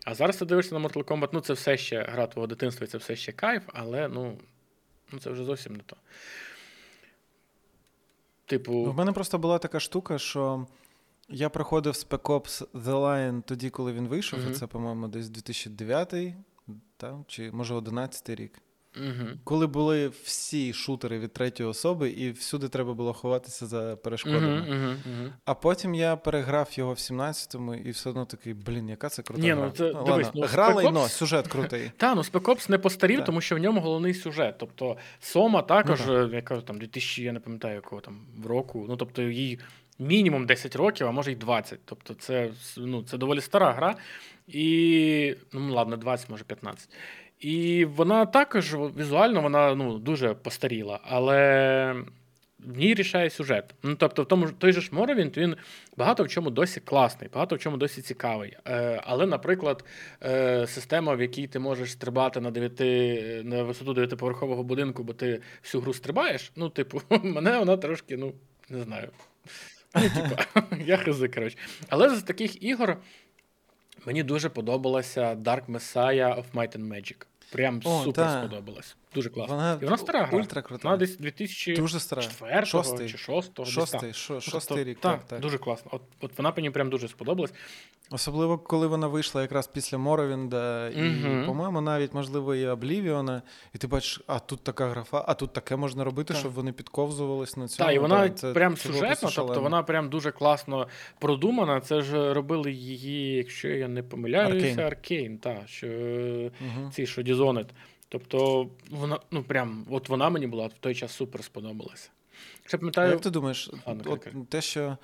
А зараз ти дивишся на Mortal Kombat, ну це все ще гра твого дитинства, і це все ще кайф, але ну, ну це вже зовсім не то. Типу. У мене просто була така штука, що я проходив Spec Ops The Line тоді, коли він вийшов, і це, по-моєму, десь 2009 та, чи може 11 рік. Угу. Коли були всі шутери від третьої особи, і всюди треба було ховатися за перешкодами. Угу, угу, угу. А потім я переграв його в 17-му і все одно такий, блін, яка це крута Ні, гра. ну це- ладно, дивись, ну, гра Spec лайно, сюжет крутий. <laughs> Та, ну Spec Ops не постарів, Так. тому що в ньому головний сюжет. Тобто Сома також, Ну, е, я кажу, там 2000, я не пам'ятаю якого там в року. Ну тобто їй мінімум 10 років, а може й 20. Тобто, це ну, це доволі стара гра. І ну ладно, 20, може 15. І вона також візуально вона ну, дуже постаріла, але в ній рішає сюжет. Ну, тобто, в тому той же ж Morrowind, він багато в чому досі класний, багато в чому досі цікавий. Е, але, наприклад, е, система, в якій ти можеш стрибати на 9, на висоту дев'ятиповерхового будинку, бо ти всю гру стрибаєш, ну, типу, <laughs> мене вона трошки, ну, не знаю. Ну, типа, <laughs> я хизи, коротше. Але з таких ігор мені дуже подобалася Dark Messiah of Might and Magic. Прям О, супер та. сподобалась. Дуже класно. Вона І вона стара гра. ультра крута. Вона десь 2004 Дуже стара. Шостий. Шостий. чи 6 десь Шостий, так. Ну, шостий тобто, рік, Так, так, так. дуже класно. От, от вона мені прям дуже сподобалась. Особливо, коли вона вийшла якраз після Моровінда, і, по-моєму, навіть, можливо, і Облівіона. І ти бачиш, а тут така графа, а тут таке можна робити, Так. щоб вони підковзувались на цьому. Так, і вона це- прям це сюжетно, тобто вона прям дуже класно продумана. Це ж робили її, якщо я не помиляюся, Arcane. Аркейн, та, що Мгм. ці що Dishonored. Тобто вона, ну прям, от вона мені була в той час супер сподобалася. Ще пам'ятаю, як ти думаєш, А, от те, що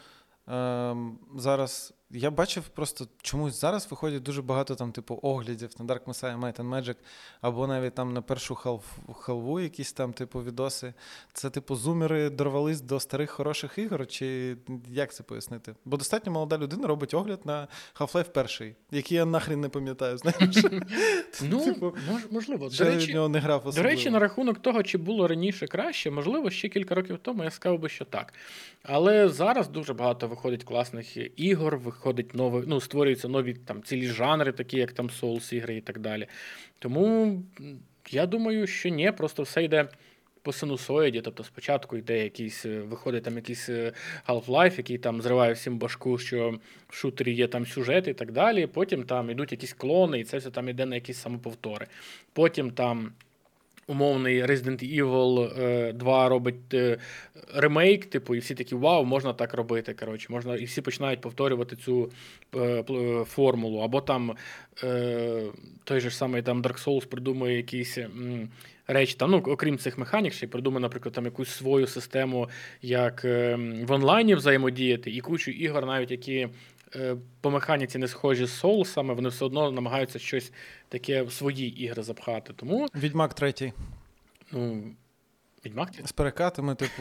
е, зараз. Я бачив просто чомусь зараз виходить дуже багато там, типу, оглядів на Dark Messiah Might and Magic, або навіть там на першу халву якісь там, типу, відоси. Це, типу, зумери дорвались до старих хороших ігор, чи як це пояснити? Бо достатньо молода людина робить огляд на Half-Life перший, який я нахрен не пам'ятаю. Знаєш, <laughs> ну, типу, можливо. Не грав До речі, на рахунок того, чи було раніше краще, можливо, ще кілька років тому я сказав би, що так. Але зараз дуже багато виходить класних ігор, виходить нових, ну, створюються нові там цілі жанри, такі як там Souls ігри і так далі. Тому я думаю, що ні, просто все йде. По синусоїді, тобто спочатку йде якийсь, е, виходить там якийсь е, Half-Life, який там зриває всім башку, що в шутері є там сюжет і так далі. Потім там йдуть якісь клони, і це все там йде на якісь самоповтори. Потім там умовний Resident Evil е, 2 робить е, ремейк, типу, і всі такі вау, можна так робити. Коротше, можна, і всі починають повторювати цю е, е, формулу. Або там е, той же самий там Dark Souls придумує якісь. Речі, там, ну, окрім цих механік, ще й придумає, наприклад, там якусь свою систему, як е, в онлайні взаємодіяти, і кучу ігор, навіть які е, по механіці не схожі з соусами, вони все одно намагаються щось таке в свої ігри запхати. Тому Відьмак третій. Ну, Відьмак? З перекатами, типу.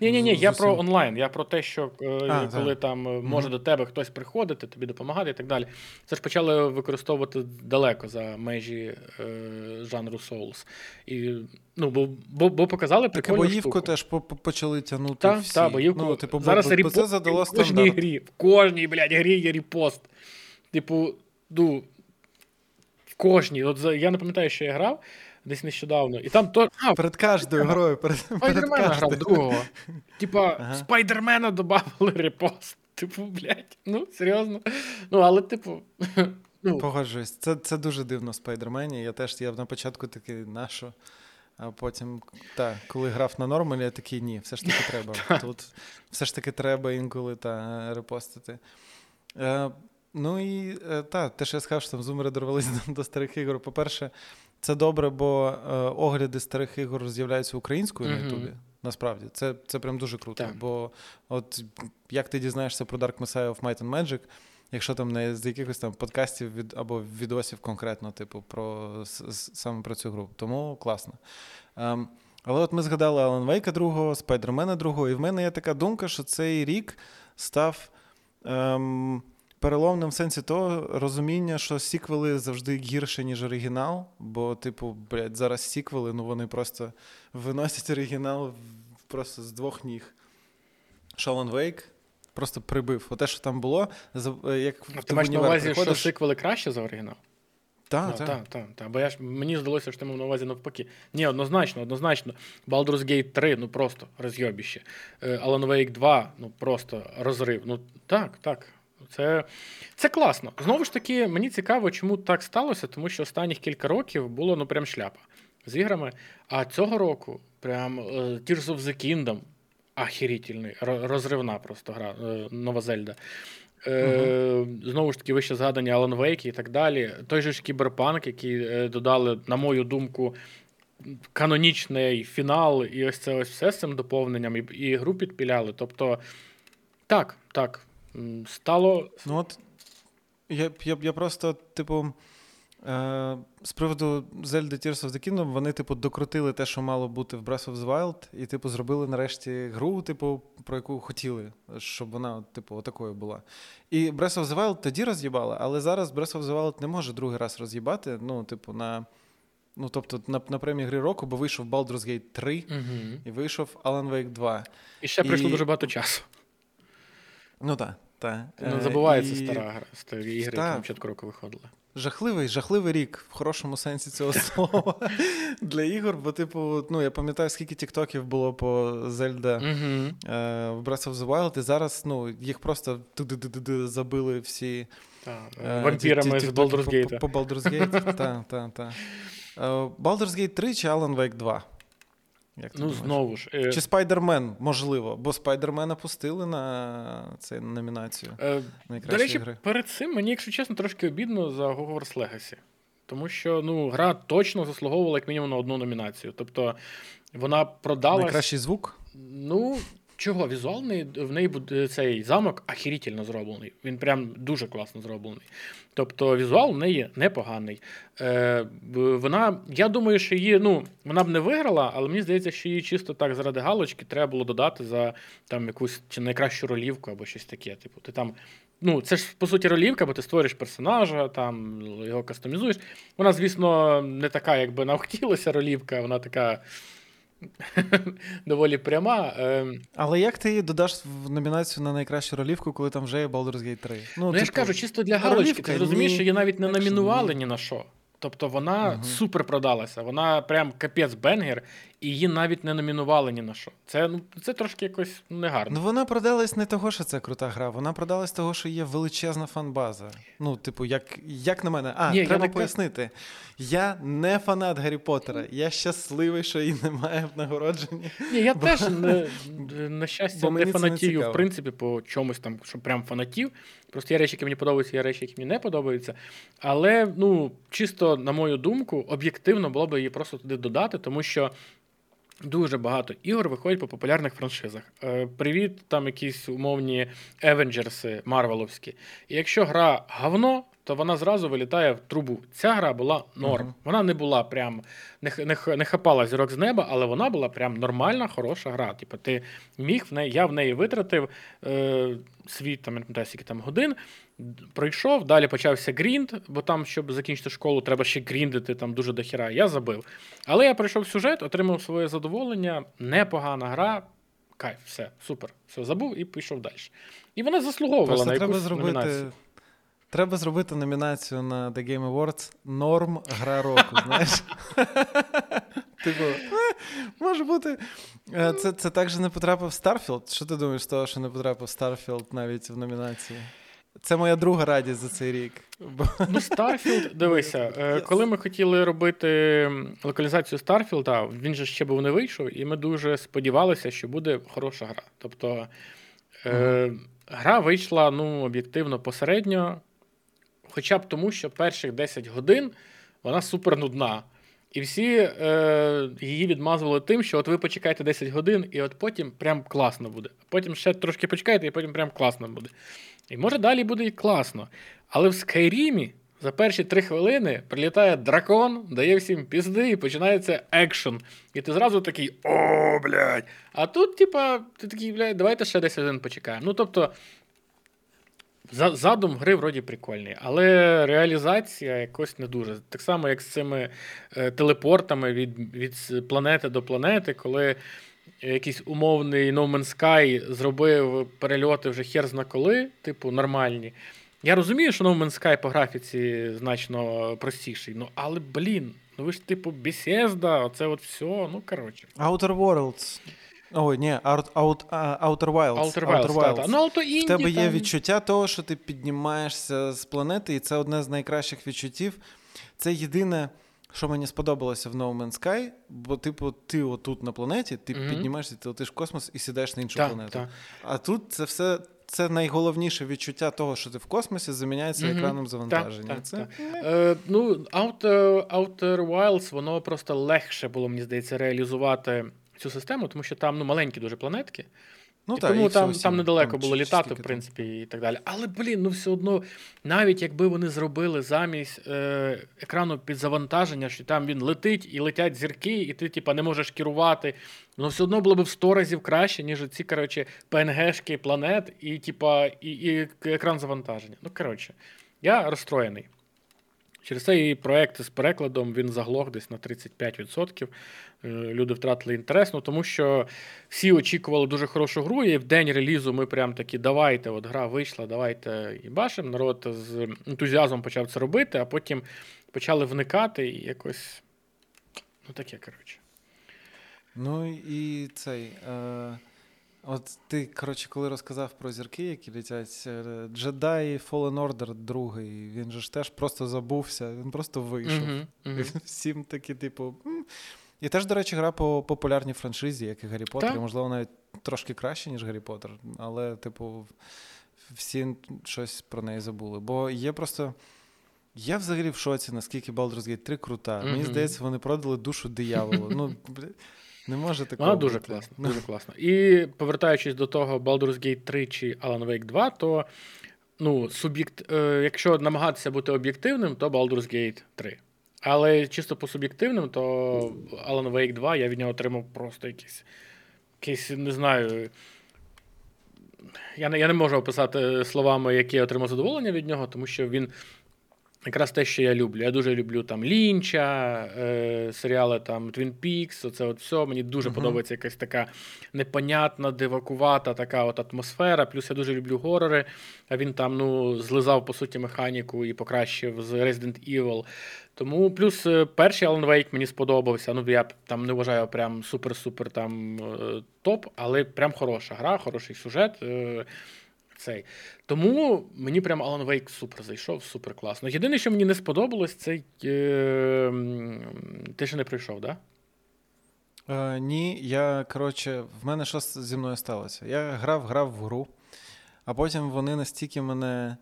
Ні, ні, ні, я про онлайн. Я про те, що е, А, коли так. там е, може до тебе хтось приходити, тобі допомагати і так далі. Це ж почали використовувати далеко за межі е, жанру Souls. І, ну, бо, бо, бо показали Так боївку штуку. теж по- по- почали тягнути. Та, всі. та, боївку. Ну, типу, Зараз бо, бо це задало в кожній стандарт. грі. В кожній, блядь, грі є репост. Типу, ну, в кожній. От я не пам'ятаю, що я грав десь нещодавно. І там то. А, Перед кожною грою, перед, Спайдермена грав другого. Типа, Ага. Спайдермена додавали репост. <laughs> Типу, блядь, ну, серйозно. Ну, але, типу, <laughs> ну, Погоджуюсь. Це, це дуже дивно в Спайдермені. Я теж я на початку такий, нащо? А потім, так, коли грав на нормалі, я такий ні, все ж таки <laughs> треба. Тут все ж таки треба інколи та репостити. Е, ну і е, та, те, що я сказав, що там зумери дорвались до, до старих ігор. По-перше, це добре, бо е, огляди старих ігор з'являються українською на Ютубі. Насправді, це, це прям дуже круто. Так. Бо от як ти дізнаєшся про Dark Messiah of Might and Magic, якщо там не з якихось там подкастів від, або відосів конкретно, типу, про с- с- саме про цю гру. Тому класно. Ем, але от ми згадали Алан Вейка другого, Спайдермена другого, і в мене є така думка, що цей рік став. Ем, Переломним в сенсі того розуміння, що сіквели завжди гірше, ніж оригінал. Бо, типу, блядь, зараз сіквели, ну вони просто виносять оригінал просто з двох ніг. Шалон Вейк просто прибив. Оте, що там було, е, як а в ти маєш на увазі, що сиквели краще за оригінал? Так, Ну, так. так, так, так. Бо я ж мені здалося, що ти мав на увазі навпаки. Ні, однозначно, однозначно. Baldur's Gate 3, ну просто розйобіще. Е, Alan Wake 2, ну просто розрив. Ну так, так. Це, це класно. Знову ж таки, мені цікаво, чому так сталося, тому що останніх кілька років було ну прям шляпа з іграми. А цього року прям е, Tears of the Kingdom ахерітельний, ро- розривна просто гра, е, нова Зельда. Е, Знову ж таки, вище згадані Alan Wake і так далі. Той же ж кіберпанк, який додали, на мою думку, канонічний фінал, і ось це ось все з цим доповненням, і, і гру підпіляли. Тобто, так, так. Стало. Ну от я, я, я просто, типу, е, з приводу Zelda Tears of the Kingdom, вони, типу, докрутили те, що мало бути в Breath of the Wild, і, типу, зробили нарешті гру, типу, про яку хотіли, щоб вона, типу, отакою була. І Breath of the Wild тоді роз'їбала, але зараз Breath of the Wild не може другий раз роз'їбати, ну, типу, на. Ну, тобто, на, на премії гри року, бо вийшов Baldur's Gate 3 Угу. і вийшов Alan Wake 2. І ще пройшло І- дуже багато часу. Ну так. Та. Не забувається і... стара гра, старі ігри, та. які на початку року виходили. Жахливий, жахливий рік в хорошому сенсі цього <laughs> слова для ігор. Бо, типу, ну я пам'ятаю, скільки тіктоків було по Зельда uh-huh. в Breath of the Wild, і зараз ну, їх просто забили всі е, вампірами з Baldur's Gate. По Baldur's Gate, так, так, так. Baldur's Gate 3 чи Alan Wake 2? Як ти ну, думаєш? знову ж. Е... Чи Спайдермен, можливо, бо Спайдермена пустили на цю номінацію. Е, До речі, гри. перед цим мені, якщо чесно, трошки обідно за Hogwarts Legacy. Тому що ну, гра точно заслуговувала як мінімум на одну номінацію. Тобто вона продалась... Найкращий звук? Ну, Чого? Візуал в неї буде цей замок ахірєнно зроблений. Він прям дуже класно зроблений. Тобто візуал в неї непоганий. Е, Вона, я думаю, що її, ну, вона б не виграла, але мені здається, що її чисто так заради галочки треба було додати за там якусь чи найкращу ролівку або щось таке. Типу, ти там. Ну, це ж по суті ролівка, бо ти створюєш персонажа, там його кастомізуєш. Вона, звісно, не така, як би нам хотілося ролівка, вона така. <laughs> доволі пряма. Ем. Але як ти її додаш в номінацію на найкращу ролівку, коли там вже є Baldur's Gate 3? Ну, ну типу, я ж типу, кажу, чисто для галочки. Ти розумієш, що її навіть не номінували ні на що. Тобто вона угу. супер продалася. Вона прям капець бенгер, і її навіть не номінували ні на що. Це ну це трошки якось негарно. Ну вона продалась не того, що це крута гра. Вона продалась того, що є величезна фанбаза. Ну, типу, як як на мене, а Ні, треба я пояснити. Я не фанат Гаррі Поттера. Я щасливий, що її немає в нагородженні. Ні, Я теж не, <laughs> на щастя не фанатію, в принципі, по чомусь там, що прям фанатів. Просто є речі, які мені подобаються, є речі, які мені не подобаються. Але, ну, чисто, на мою думку, об'єктивно було б її просто туди додати, тому що. Дуже багато ігор виходять по популярних франшизах. Е, Привіт, там якісь умовні Евенджерси Марвеловські. І якщо гра говно, то вона зразу вилітає в трубу. Ця гра була норм. Uh-huh. Вона не була прям не не, не хапала зірок з неба, але вона була прям нормальна, хороша гра. Типу, ти міг в неї, я в неї витратив е, свій там, не пам'ятаю, скільки там годин. Пройшов, далі почався грінд, бо там, щоб закінчити школу, треба ще гріндити там дуже дохіра. Я забив. Але я пройшов сюжет, отримав своє задоволення, непогана гра. Кайф, все, супер. Все, забув і пішов далі. І вона заслуговувала Просто на якусь треба зробити номінацію. Треба зробити номінацію на The Game Awards Норм гра року, знаєш? <laughs> Типу, «Е, може бути. Е, це це так же не потрапив Starfield? Що ти думаєш того, що не потрапив Starfield навіть в номінації? Це моя друга радість за цей рік. Ну, Starfield, дивися, коли ми хотіли робити локалізацію Starfield, він же ще був не вийшов, і ми дуже сподівалися, що буде хороша гра. Тобто е, гра вийшла ну, об'єктивно посередньо. Хоча б тому, що перших 10 годин вона супер нудна. І всі е, її відмазували тим, що от ви почекаєте 10 годин, і от потім прям класно буде. Потім ще трошки почекаєте, і потім прям класно буде. І може далі буде і класно. Але в Скайрімі за перші 3 хвилини прилітає дракон, дає всім пізди, і починається екшен. І ти зразу такий о, блядь. А тут, типа, ти такий, блядь, давайте ще 10 годин почекаємо. Ну, тобто. Задум гри вроді прикольний, але реалізація якось не дуже. Так само, як з цими е, телепортами від від планети до планети, коли якийсь умовний No Man's Sky зробив перельоти вже хер зна коли, типу, нормальні. Я розумію, що No Man's Sky по графіці значно простіший, ну але, блін, ну ви ж типу Bethesda, оце от все, ну коротше. Outer Worlds. Ой, ні, Out, Out, Outer Wilds. Outer Wilds, Outer Wilds. Та, ну, то інді, В тебе є там... відчуття того, що ти піднімаєшся з планети, і це одне з найкращих відчуттів. Це єдине, що мені сподобалося в No Man's Sky, бо, типу, ти отут на планеті, ти mm-hmm. піднімаєшся, ти летиш в космос і сидаєш на іншу так, планету. Так. А тут це все. Це найголовніше відчуття того, що ти в космосі заміняється mm-hmm. екраном завантаження. Так, це... Е, ну, Outer, Outer Wilds, воно просто легше було, мені здається, реалізувати цю систему, тому що там ну, маленькі дуже планетки. Ну, і та, Тому і там там недалеко там, було літати, в принципі, і так далі. Але, блін, ну все одно, навіть якби вони зробили замість е, екрану під завантаження, що там він летить і летять зірки, і ти, типа, не можеш керувати. Воно все одно було б в 100 разів краще, ніж ці, коротше, ПНГшки планет і, типа, і, і екран завантаження. Ну, коротше, я розстроєний. Через цей проект з перекладом він заглох десь на 35%. Е, люди втратили інтерес, ну тому що всі очікували дуже хорошу гру, і в день релізу ми прям такі, давайте, от гра вийшла, давайте і башим. Народ з ентузіазмом почав це робити, а потім почали вникати і якось. Ну, таке, коротше. Ну і цей. Е... От ти, коротше, коли розказав про зірки, які летять, Jedi Fallen Order другий, він же ж теж просто забувся, він просто вийшов. Uh-huh, uh-huh. Всім такі, типу. І теж, до речі, гра по популярній франшизі, як і Гаррі Поттер, і, можливо, навіть трошки краще, ніж Гаррі Поттер, але, типу, всі щось про неї забули. Бо є просто. Я взагалі в шоці, наскільки Baldur's Gate 3 крута. Mm-hmm. Мені здається, вони продали душу дияволу. Ну, не може такого Вона дуже класно. Дуже класно. І повертаючись до того Baldur's Gate 3 чи Alan Wake 2, то ну, суб'єкт, е, якщо намагатися бути об'єктивним, то Baldur's Gate 3. Але чисто по суб'єктивним, то Alan Wake 2 я від нього отримав просто якийсь, якийсь не знаю. Я не я не можу описати словами, які я отримав задоволення від нього, тому що він Якраз те, що я люблю. Я дуже люблю там Лінча, е, серіали там Twin Peaks, оце от все. Мені дуже uh-huh. подобається якась така непонятна, дивакувата така от атмосфера. Плюс я дуже люблю горори. А він там ну, злизав, по суті, механіку і покращив з Resident Evil. Тому плюс е, перший Alan Wake мені сподобався. Ну, я там не вважаю прям супер-супер там е, топ, але прям хороша гра, хороший сюжет. Е, цей. Тому мені прям Alan Wake супер зайшов, супер класно. Єдине, що мені не сподобалось, це е, ти ще не прийшов, так? Да? Е, ні, я коротше, в мене що зі мною сталося? Я грав, грав в гру, а потім вони настільки мене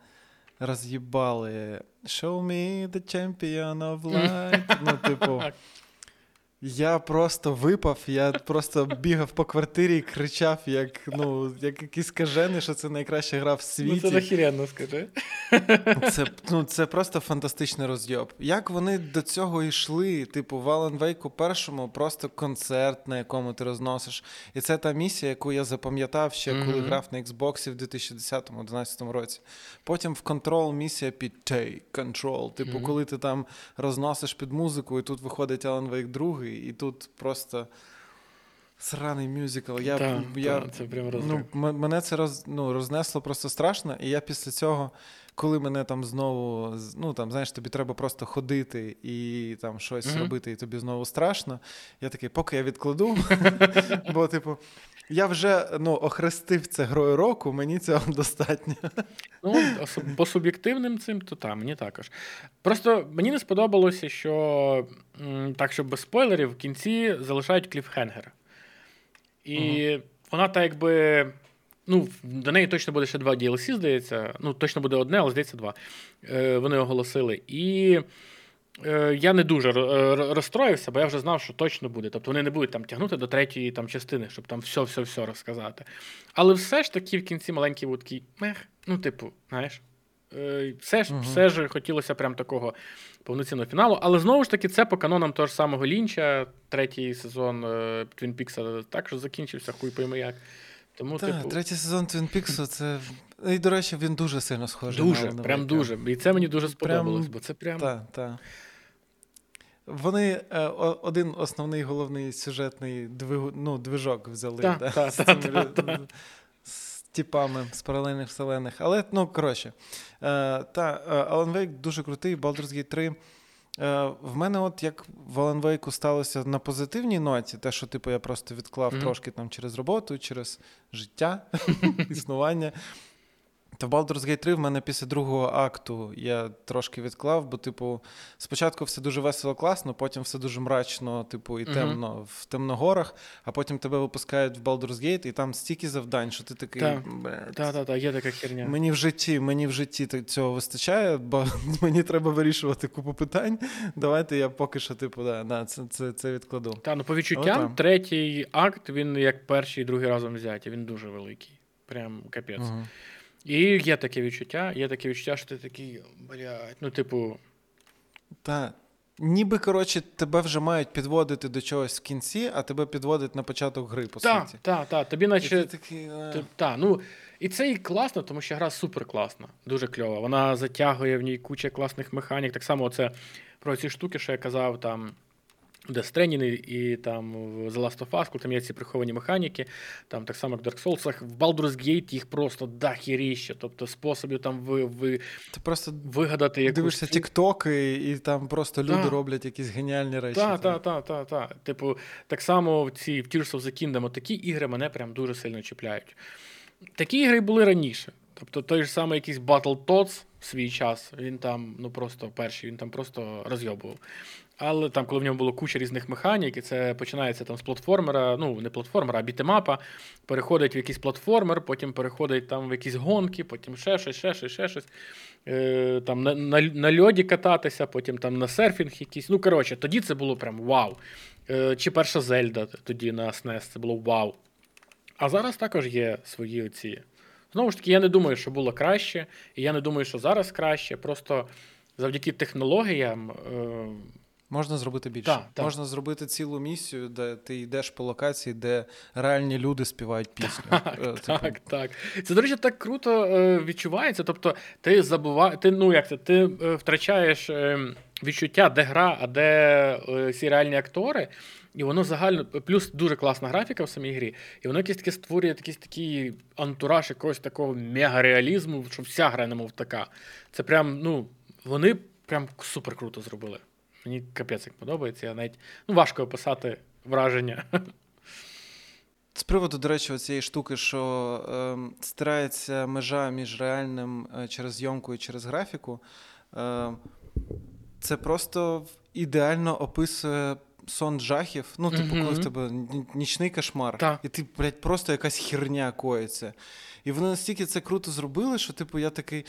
роз'їбали. Show me the champion of <laughs> light. Ну, типу. Я просто випав, я просто бігав по квартирі і кричав, як ну, як якийсь кажений, що це найкраща гра в світі. Ну, Це нахіренно, скажи. Це ну, це просто фантастичний розйоб. Як вони до цього йшли? Типу, в Alan Wake першому просто концерт, на якому ти розносиш. І це та місія, яку я запам'ятав ще, коли mm-hmm. грав на Xbox в 2010-2011 році. Потім в Control місія під Take Control. Типу, mm-hmm. коли ти там розносиш під музику, і тут виходить Alan Wake 2 і тут просто сраний мюзикл. Я, да, я, да, це прям ну, Мене це роз, ну, рознесло просто страшно, і я після цього. Коли мене там знову, ну там, знаєш, тобі треба просто ходити і там щось mm-hmm. робити, і тобі знову страшно. Я такий, поки я відкладу, <laughs> бо, типу, я вже ну, охрестив це грою року, мені цього <laughs> достатньо. Ну, по суб'єктивним цим, то так, мені також. Просто мені не сподобалося, що так, щоб без спойлерів, в кінці залишають кліфхенгер. І угу. вона так якби. Ну, до неї точно буде ще два DLC, здається. Ну, точно буде одне, але здається, два. Е, Вони оголосили. І я не дуже розстроївся, бо я вже знав, що точно буде. Тобто вони не будуть там тягнути до третьої там, частини, щоб там все-все-все розказати. Але все ж таки в кінці маленький був такий мех. Ну, типу, знаєш, е, все ж угу. все ж хотілося прям такого повноцінного фіналу. Але знову ж таки, це по канонам того ж самого Лінча, третій сезон Твін Пікса також закінчився, хуй пойми як. Тому, так, типу... Третій сезон Твін Піксу це. І, до речі, він дуже сильно схожий. Дуже, на прям дуже. І це мені дуже сподобалось, прям... бо це прям. Так, так. Вони е, один основний головний сюжетний двиг, ну, движок взяли та, да, та, з, цими, та, та, з типами з паралельних вселених. Але ну, коротше, е, та, е, Alan Wake дуже крутий, Baldur's Gate 3. Е, в мене, от як в Alan Wake сталося на позитивній ноті, те, що типу, я просто відклав mm-hmm. трошки там через роботу, через життя, <laughs> існування. Та в Baldur's Gate 3 в мене після другого акту я трошки відклав, бо, типу, спочатку все дуже весело, класно, потім все дуже мрачно, типу, і темно uh-huh. в темногорах, а потім тебе випускають в Baldur's Gate, і там стільки завдань, що ти такий. Так, так, так, є така херня. Мені в житті мені в житті цього вистачає, бо <laughs> мені треба вирішувати купу питань. Давайте я поки що, типу, да, да, це це, це відкладу. Так, ну по відчуттям, третій акт, він як перший і другий разом взяті, він дуже великий. Прям капець. Uh-huh. І є таке відчуття, є таке відчуття, що ти такий, блядь, ну, типу. Так. Ніби, коротше, тебе вже мають підводити до чогось в кінці, а тебе підводять на початок гри, по та, суті. Так, так, тобі наче. Такий, та, ну, І це і класно, тому що гра супер класна, дуже кльова. Вона затягує в ній куча класних механік. Так само, це про ці штуки, що я казав, там Death Stranding і там в The Last of Us, коли там є ці приховані механіки, там так само як в Dark Souls, в Baldur's Gate їх просто дахіріще, тобто способів там ви, ви Ти просто вигадати якусь... дивишся тіктоки, і там просто люди Да. роблять якісь геніальні речі. Так, так, так, так, так. Типу, так само в ці в Tears of the Kingdom, такі ігри мене прям дуже сильно чіпляють. Такі ігри були раніше. Тобто той ж самий якийсь Battletoads в свій час, він там, ну просто перший, він там просто розйобував. Але там, коли в ньому було куча різних механік, і це починається там з платформера, ну не платформера, а бітемапа, переходить в якийсь платформер, потім переходить там в якісь гонки, потім ще щось, ще щось, ще щось. Е, там на, на, на льоді кататися, потім там на серфінг якийсь. Ну, коротше, тоді це було прям вау. Е, чи перша Зельда тоді на SNES, це було вау. А зараз також є свої оці. Знову ж таки, я не думаю, що було краще, і я не думаю, що зараз краще. Просто завдяки технологіям. Е, Можна зробити більше. Так, так. Можна зробити цілу місію, де ти йдеш по локації, де реальні люди співають пісню. Е, Так, типу, так, так. Це, до речі, так круто е, відчувається. Тобто, ти забуваєш, ти, ну як це, ти е, втрачаєш е, відчуття, де гра, а де е, всі реальні актори. І воно загально, плюс дуже класна графіка в самій грі, і воно якесь таке створює якийсь такий антураж якогось такого мегареалізму, що вся гра немов така. Це прям, ну, вони прям супер круто зробили. Мені капець як подобається. Я навіть ну, важко описати враження. З приводу, до речі, цієї штуки, що е, стирається межа між реальним е, через зйомку і через графіку, е, це просто ідеально описує сон жахів. Ну, типу, коли в тебе нічний кошмар, Так. і ти, блядь, просто якась херня коїться. І вони настільки це круто зробили, що, типу, я такий.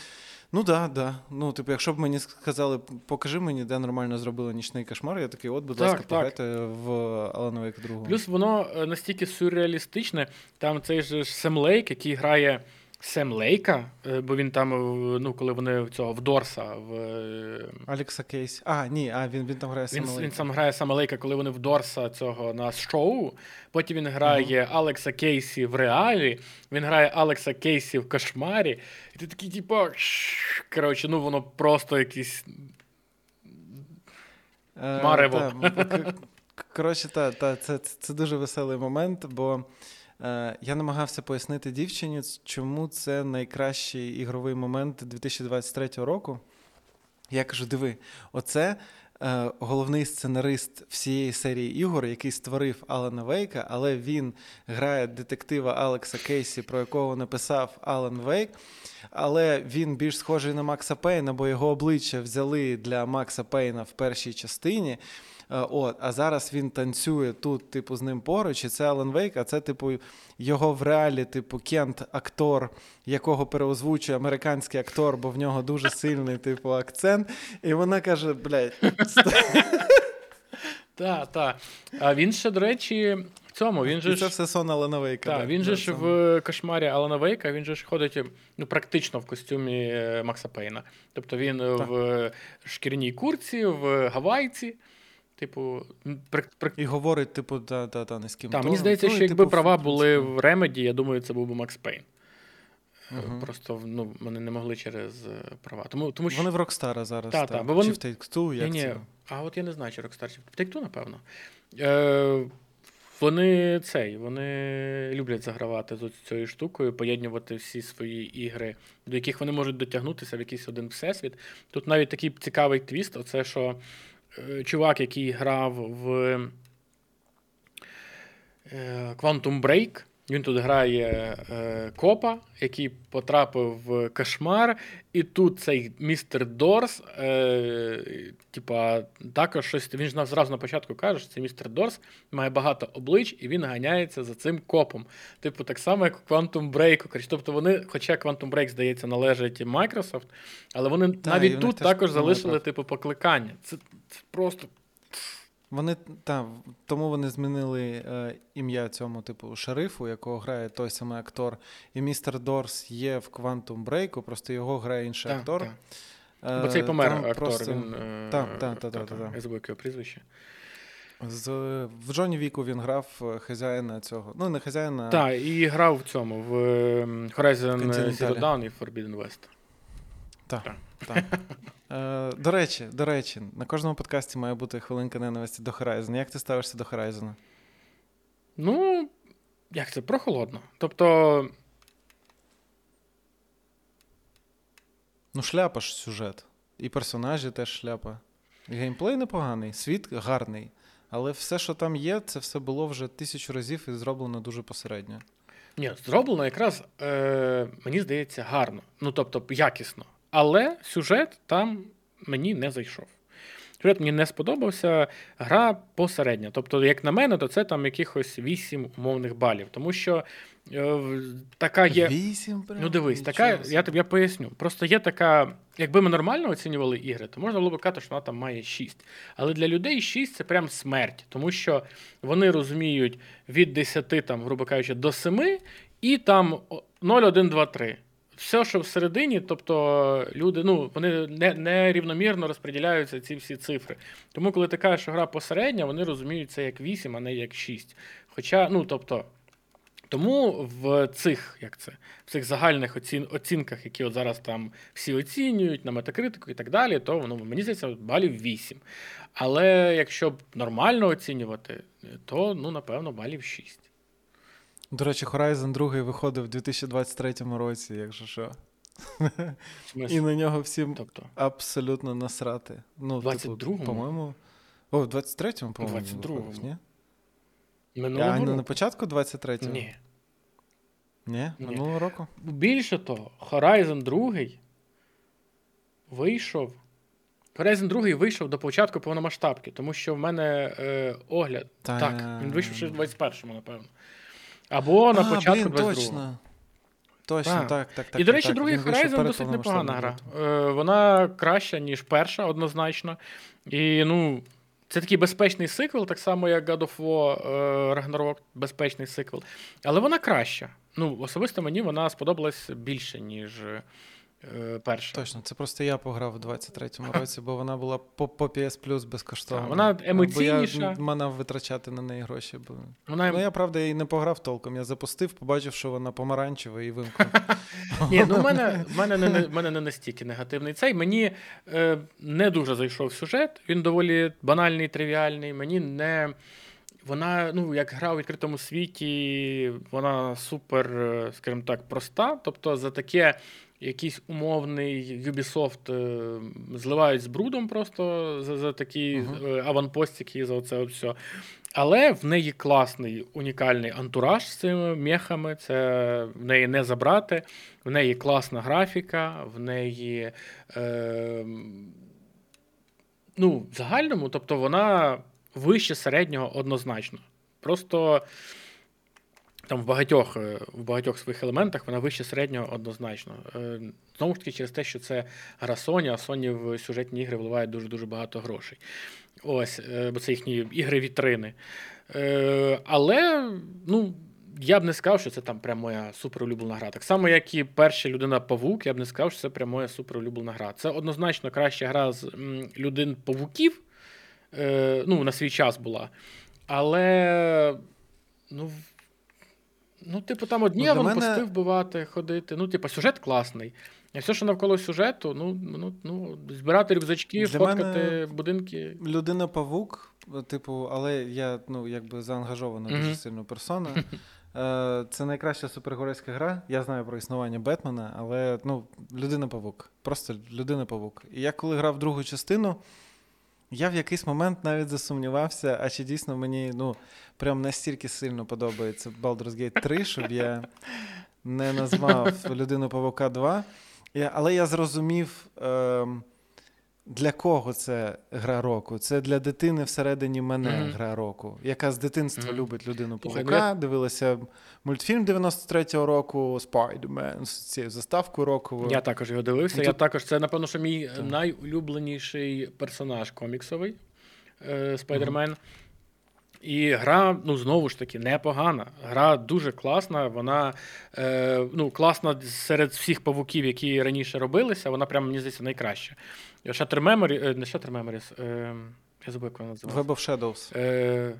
Ну да, да. Ну, типу, якщо б мені сказали, покажи мені, де нормально зробили нічний кошмар, я такий, от, будь Так, ласка, так. пограйте в Алана Wake 2. Плюс воно е, настільки сюрреалістичне. Там цей же Сем Лейк, який грає Сема Лейка, е, бо він там, е, ну, коли вони цього в Дорса, в, е, Алекса Кейсі. А, ні, а він, він там грає він, саме. він сам грає Сема Лейка, коли вони в Дорса цього на шоу. Потім він грає Алекса Кейсі в реалі, він грає Алекса Кейсі в кошмарі. І ти такий, типу, коротше, ну воно просто якийсь. Марево. Коротше, та, та, це, це дуже веселий момент, бо я намагався пояснити дівчині, чому це найкращий ігровий момент 2023 року. Я кажу: диви, оце е, головний сценарист всієї серії ігор, який створив Алана Вейка, але він грає детектива Алекса Кейсі, про якого написав Алан Вейк. Але він більш схожий на Макса Пейна, бо його обличчя взяли для Макса Пейна в першій частині. Е, От, а зараз він танцює тут, типу, з ним поруч, і це Алан Вейк, а це, типу, його в реалі, типу, Кент, актор, якого переозвучує американський актор, бо в нього дуже сильний, типу, акцент. І вона каже: блядь, <laughs> Так, так. А він ще, до речі, в цьому, він же і це все сон Алана Вейка. Так, він же ж в кошмарі Алана Вейка, він же ж ходить ну, практично в костюмі е, Макса Пейна. Тобто він в шкіряній курці, в гавайці. Типу, м, при, при... І говорить, типу, та, та, та, низьким Та, мені здається, Ну, що якби типу, права були в Ремеді, я думаю, це був би Макс Пейн. Мгм. Просто ну, вони не могли через е, права. Тому, тому що... Вони в Рокстара зараз. Та, так. та, бо вони- Чи в Take-Two, як Ні, ні. А от я не знаю, чи Rockstar, чи в Take-Two, напевно. Е, вони цей, вони люблять загравати з цією штукою, поєднувати всі свої ігри, до яких вони можуть дотягнутися в якийсь один всесвіт. Тут навіть такий цікавий твіст: оце що чувак, який грав в е, Quantum Break. Він тут грає е, копа, який потрапив в кошмар, і тут цей містер Дорс, е, типа, також щось. Він ж нам зразу на початку каже, що цей містер Дорс має багато облич, і він ганяється за цим копом. Типу, так само, як у Quantum Break. Тобто вони, хоча Quantum Break, здається, належить Microsoft, але вони Та, навіть тут також залишили, типу, покликання. Це, це просто. Вони та, тому вони змінили е, ім'я цьому типу шерифу, якого грає той самий актор. І містер Дорс є в Quantum Break, просто його грає інший Так, актор. так. Е, Бо цей помер там актор. просто- Він, е, Так, так, так, та- так, та. Я забув його прізвище. З, В Джоні Віку він грав е, хазяїна цього. Ну, не хазяїна. Так, і грав в цьому в Horizon Zero Dawn і Forbidden West. Так. так. Так. Е, До речі, до речі, на кожному подкасті має бути хвилинка ненависті до Horizon. Як ти ставишся до Horizon? Ну, як це прохолодно. Тобто. Ну, шляпа ж сюжет. І персонажі теж шляпа. Геймплей непоганий, світ гарний. Але все, що там є, це все було вже тисячу разів і зроблено дуже посередньо. Ні, зроблено якраз, е, мені здається, гарно. Ну, тобто, якісно. Але сюжет там мені не зайшов. Сюжет мені не сподобався, гра посередня. Тобто, як на мене, то це там якихось 8 умовних балів. Тому що е, така є. 8 прям? Ну, дивись, така, я тобі я поясню. Просто є така. Якби ми нормально оцінювали ігри, то можна було б казати, що вона там має 6. Але для людей 6 це прям смерть, тому що вони розуміють від 10, там, грубо кажучи, до 7, і там 0, 1, 2, 3 все, що всередині, тобто люди ну, вони не, не розподіляються ці всі цифри. Тому, коли ти кажеш, що гра посередня, вони розуміють це як 8, а не як 6. Хоча, ну тобто. Тому в цих як це, в цих загальних оцін, оцінках, які от зараз там всі оцінюють на метакритику і так далі, то воно мені здається балів 8. Але якщо б нормально оцінювати, то ну напевно балів 6. До речі, Horizon 2 виходив у 2023 році, якщо що. І на нього всім тобто? абсолютно насрати. Ну, 22-му? Типу, по-моєму. О, в 23-му, по-моєму. 22-му. ні? Минулого а року. не на початку 23-го? Ні. Ні? Минулого року? Більше того, Horizon 2 вийшов. Horizon 2 вийшов до початку повномасштабки, тому що в мене е, огляд. Та... Так, він вийшов ще в 21-му, напевно. Або на а, початку блін, точно. Точно, так, так, так. так І, до речі, так, другий Horizon досить непогана гра. Е, Вона краща, ніж перша, однозначно. І, ну, це такий безпечний сиквел, так само, як God of War е, Ragnarok, безпечний сиквел. Але вона краща. Ну, особисто мені вона сподобалась більше, ніж перша. Точно, це просто я пограв у 23-му <laughs> році, бо вона була по, по PS Plus безкоштовно. Вона емоційніша. Бо я мав витрачати на неї гроші. Бо... Вона... Ну, я правда і не пограв толком. Я запустив, побачив, що вона помаранчева і вимкнув. <laughs> Ні, ну в мене <laughs> в мене, не, в мене не настільки негативний цей. Мені е, не дуже зайшов сюжет, він доволі банальний, тривіальний. Мені не. Вона, ну, як гра у відкритому світі, вона супер, е, скажімо так, проста. Тобто, за таке якийсь умовний Ubisoft е, зливають з брудом просто за за такі uh-huh. аванпостики, за це все. Але в неї класний унікальний антураж з цими мехами. Це в неї не забрати, в неї класна графіка, в неї. Е, Ну, в загальному, тобто вона вище середнього однозначно. Просто там в багатьох е, в багатьох своїх елементах вона вище середнього однозначно. Е, знову ж таки, через те, що це гра Sony, а Sony в сюжетні ігри вливають дуже-дуже багато грошей. Ось, е, бо це їхні ігри-вітрини. Але, ну. Я б не сказав, що це там прям моя суперулюблена гра. Так само, як і перша людина Павук, я б не сказав, що це прям моя суперулюблена гра. Це однозначно краща гра з людин-павуків. Ну, на свій час була. Але ну, Ну, типу, там одні ну, аванпости мене... вбивати, ходити. Ну, типу, сюжет класний. А все, що навколо сюжету, ну, ну, ну збирати рюкзачки, Для фоткати мене будинки. Людина павук, типу, але я ну, якби заангажована mm-hmm. дуже сильно персона. Е, це найкраща супергеройська гра. Я знаю про існування Бетмена, але ну, людина павук. Просто людина павук. І я коли грав другу частину. Я в якийсь момент навіть засумнівався, а чи дійсно мені ну, прям настільки сильно подобається Baldur's Gate 3, щоб я не назвав <laughs> людину Павука 2. Я, але я зрозумів. Е, для кого це гра року? Це для дитини всередині мене mm-hmm. гра року, яка з дитинства mm-hmm. любить людину павука, дивилася мультфільм 93-го року Spider-Man з цією заставкою року. Я також його дивився. Тут... Я також це, напевно, що мій так. найулюбленіший персонаж коміксовий Спайдермен. Mm-hmm. І гра, ну знову ж таки, непогана. Гра дуже класна. Вона е, ну, класна серед всіх павуків, які раніше робилися. Вона прямо мені здається найкраща. Shutter Memory, е, не Shutter Memories, е, Я забув, як вона називається. Web of Shadows. Е,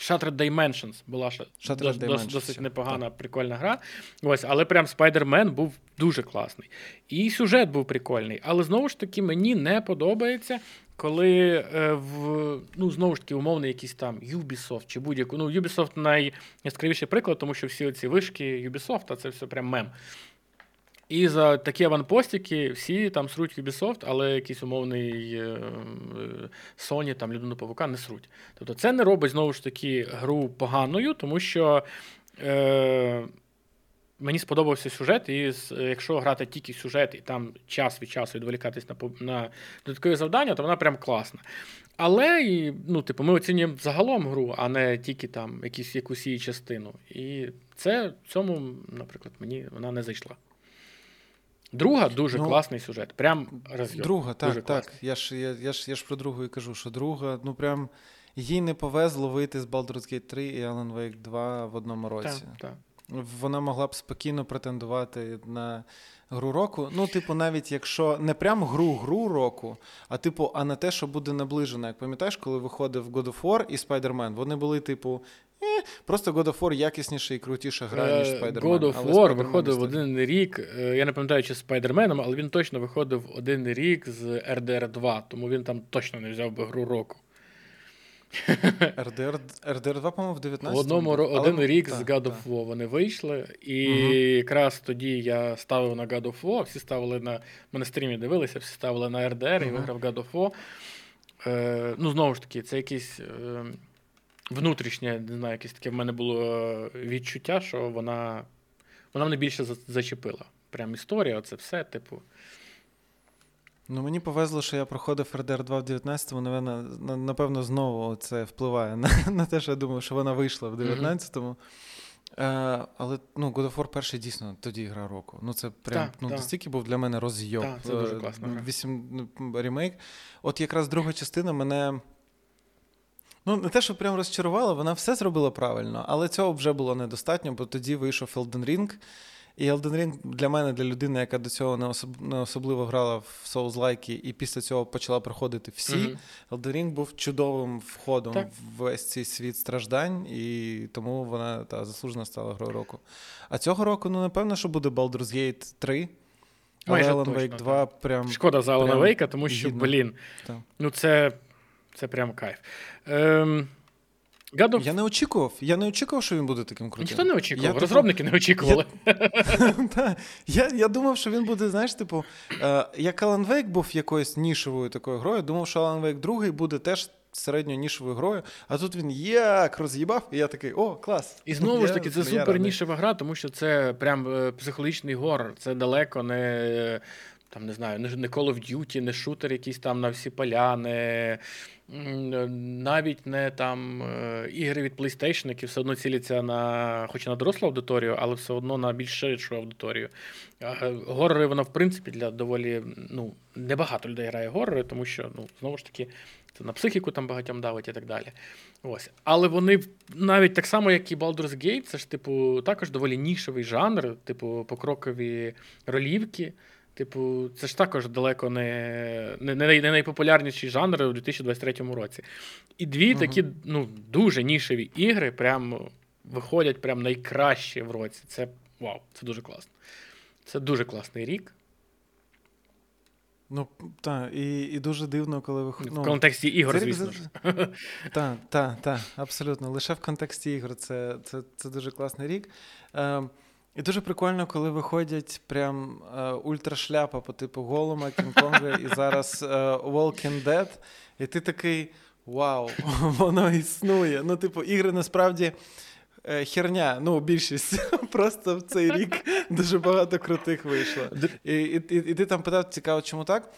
Shattered Dimensions була Shattered дос, Dimensions, досить так. непогана, прикольна гра. Ось, але прям Spider-Man був дуже класний. І сюжет був прикольний. Але знову ж таки, мені не подобається, коли е, в ну, знову ж таки умовний якийсь там Ubisoft чи будь-яку. Ну, Ubisoft найяскравіший приклад, тому що всі ці вишки Ubisoft, а це все прям мем. І за такі аванпостики всі там сруть Ubisoft, але якийсь умовний е, е, Sony, там людину павука не сруть. Тобто це не робить знову ж таки гру поганою, тому що е, мені сподобався сюжет, і якщо грати тільки сюжет, і там час від часу відволікатись на, на додаткові завдання, то вона прям класна. Але і, ну, типу, ми оцінюємо загалом гру, а не тільки там якісь, якусь її частину. І це в цьому, наприклад, мені вона не зайшла. Друга дуже Ну, класний сюжет. Прям розйом. Друга, так, Дуже так. Я ж, я, я, ж, я ж про другу і кажу, що друга, ну прям їй не повезло вийти з Baldur's Gate 3 і Alan Wake 2 в одному році. Так, так. Вона могла б спокійно претендувати на гру року. Ну, типу, навіть якщо не прям гру-гру року, а типу, а на те, що буде наближено. Як пам'ятаєш, коли виходив God of War і Spider-Man, вони були, типу, е, просто God of War якісніша і крутіша гра, ніж Е, Spider-Man. God of Але War Spider-Man виходив достатньо. один рік. е, Я не пам'ятаю, чи з Спайдерменом, але він точно виходив один рік з RDR 2, тому він там точно не взяв би гру року. RDR, RDR 2, по-моєму, в 19 В одному ро- один рік з God of. War вони вийшли, і Мгм. якраз тоді я ставив на God of War, всі ставили на. Ми на стрімі дивилися, всі ставили на RDR і виграв God of War. Е, ну, знову ж таки, це якесь е, внутрішнє, не знаю, якесь таке в мене було е, відчуття, що вона, вона мене більше зачепила. Прям історія, оце все, типу. Ну, мені повезло, що я проходив RDR 2 в 19-му, напевно, напевно, знову це впливає на, <laughs> на те, що я думав, що вона вийшла в 19-му. Е, але ну, God of War перший дійсно тоді гра року. Ну, це прям Так, ну, так. настільки був для мене розйоб. Так, це дуже Е, класна гра. Вісім ну, ремейк. От якраз друга частина мене. Ну, не те, що прям розчарувала, вона все зробила правильно, але цього вже було недостатньо, бо тоді вийшов Elden Ring. І Elden Ring для мене, для людини, яка до цього не, особ... не особливо грала в Souls-like, і після цього почала проходити всі. Мгм. Elden Ring був чудовим входом Так. в весь цей світ страждань, і тому вона та, заслужено стала грою року. А цього року, ну, напевно, що буде Baldur's Gate 3. Але Майже Alan точно, Wake 2 прям. Шкода за прям Вейка, тому що, гідно. блін, Так. ну це, це прям кайф. Ем, God of Я не очікував. Я не очікував, що він буде таким крутим. Ніхто не очікував, Я, типу, розробники не очікували. <laughs> Та, я, я думав, що він буде, знаєш, типу, е, як Alan Wake був якоюсь нішовою такою грою, думав, що Alan Wake 2 буде теж середньо нішовою грою, а тут він як роз'їбав, і я такий, о, клас. І знову ж таки, це я супер нішева гра, тому що це прям е, психологічний горор. Це далеко не. Там не знаю, не Call of Duty, не шутер якийсь там на всі поля, не навіть не там е, ігри від PlayStation, які все одно ціляться на, хоч на дорослу аудиторію, але все одно на більш ширшу аудиторію. Е, Горори, воно, в принципі, для доволі ну, небагато людей грає горори, тому що, ну, знову ж таки, це на психіку там багатьом давить і так далі. Ось. Але вони навіть так само, як і Baldur's Gate, це ж, типу, також доволі нішевий жанр, типу, покрокові ролівки. Типу, це ж також далеко не, не, не, не найпопулярніший жанр у 2023 році. І дві Мгм. такі ну, дуже нішеві ігри прям виходять прям найкраще в році. Це вау, це дуже класно. Це дуже класний рік. Ну, так, і, і дуже дивно, коли ви В контексті ігор, це звісно. Так, так, так, абсолютно. Лише в контексті ігор це, це, це дуже класний рік. Е, і дуже прикольно, коли виходять прям е, ультрашляпа по типу Голума, Кінг-Конга і зараз е, Walking Dead, і ти такий вау, <laughs> воно існує. Ну, типу, ігри насправді. е, Херня, ну, більшість. <laughs> Просто в цей рік дуже багато крутих вийшло. І, і, і, і ти там питав, цікаво, чому так?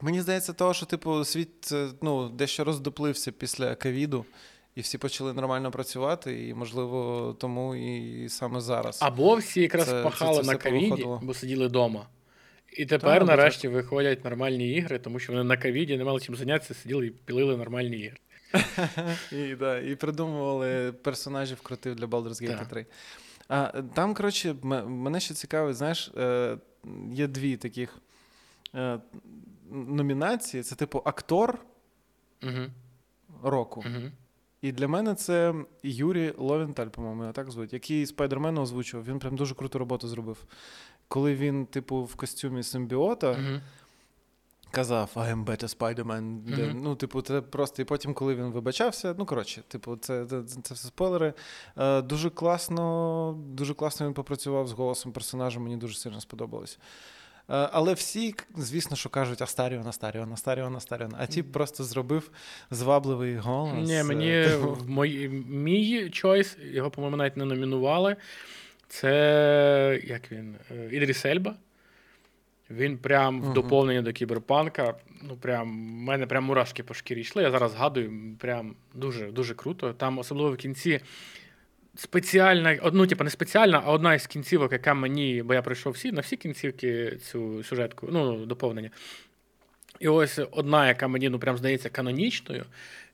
Мені здається, того, що, типу, світ е, ну, дещо роздуплився після ковіду, і всі почали нормально працювати, і, можливо, тому і саме зараз. Або всі якраз Це- це- пахали це на все ковіді, повиходило. бо сиділи вдома. І тепер, або нарешті, виходять нормальні ігри, тому що вони на ковіді не мали чим зайнятися, сиділи і пілили нормальні ігри. <laughs> І, да, і придумували персонажів крутих для Baldur's Gate 3. А, там, коротше, мене ще цікавить, знаєш, е, є дві таких е, номінації: це, типу, актор Угу. року. Угу. І для мене це Юрій Ловенталь, по-моєму, його так звуть, який Спайдермена озвучував. Він прям дуже круту роботу зробив. Коли він, типу, в костюмі симбіота Угу. казав I am better Spider-Man. Мгм. Ну, типу, це просто. І потім, коли він вибачався, ну коротше, типу, це, це, це все спойлери. Е, дуже класно, дуже класно він попрацював з голосом персонажа, мені дуже сильно сподобалось. Е, Але всі, звісно, що кажуть Астаріон, Астаріон, Астаріон, Астаріон. А ті просто зробив звабливий голос. Ні, Е, мені <laughs> мої, мій чойс, його, по-моєму, навіть не номінували. Це як він? Е, Ідріс Ельба. Він прям в доповнення до кіберпанка. Ну, прям, в мене прям мурашки по шкірі йшли. Я зараз згадую, прям дуже, дуже круто. Там, особливо в кінці, спеціальна, ну, типу, не спеціальна, а одна із кінцівок, яка мені, бо я пройшов всі, на всі кінцівки цю сюжетку, ну, доповнення. І ось одна, яка мені ну прям здається канонічною,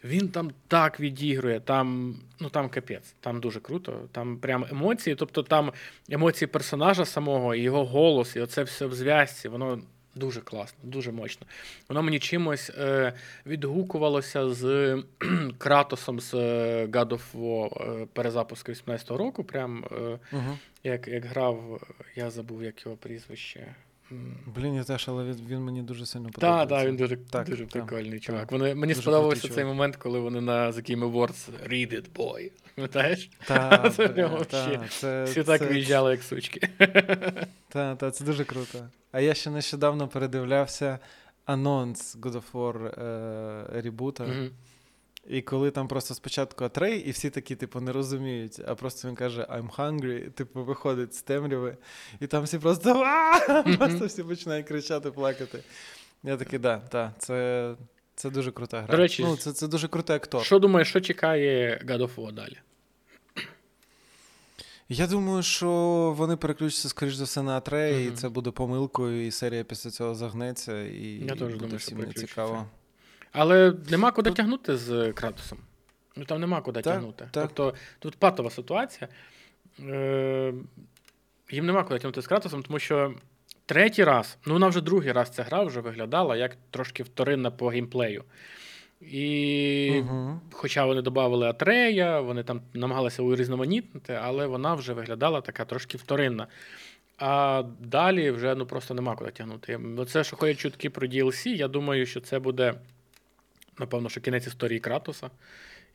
він там так відігрує, там, ну там капець, там дуже круто. Там прям емоції, тобто там емоції персонажа самого, його голос, і оце все в зв'язці, воно дуже класно, дуже мощно. Воно мені чимось е, відгукувалося з Кратосом з е, God of War е, перезапуску 18-го року. Прям е, Угу. як, як грав, я забув, як його прізвище. Блін, я теж, але він, він мені дуже сильно Так, подобається. так, він дуже, Так, дуже так, прикольний чувак. так. Вони, мені сподобався цей чувак. момент, коли вони на The Game Awards Read it, boy. <laughs> Пам'ятаєш? Та, <laughs> Це це, Всі так це- виїжджали, як сучки. <laughs> Та, та, це дуже круто. А я ще нещодавно передивлявся анонс God of War е, ребута. Мгм. І коли там просто спочатку Атрей, і всі такі, типу, не розуміють, а просто він каже I'm hungry, типу, виходить з темряви, і там всі просто просто всі починають кричати, плакати. Я такий, да, так, це, це дуже крута гра. До речі, ну, це, це дуже крутий актор. Що думаєш, що чекає God of War далі? Я думаю, що вони переключаться, скоріш за все, на Атрея, і це буде помилкою, і серія після цього загнеться, і Я теж буде думаю, всім не цікаво. Але нема куди тягнути з Кратосом. Ну там нема куди Так, тягнути. так. Тобто тут патова ситуація. Е, їм нема куди тягнути з Кратосом, тому що третій раз, ну вона вже другий раз ця гра вже виглядала як трошки вторинна по геймплею. І Угу. Хоча вони додавали Атрея, вони там намагалися урізноманітнити, але вона вже виглядала така трошки вторинна. А далі вже ну просто нема куди тягнути. Оце, що ходять чутки про DLC, я думаю, що це буде, напевно, що кінець історії Кратоса.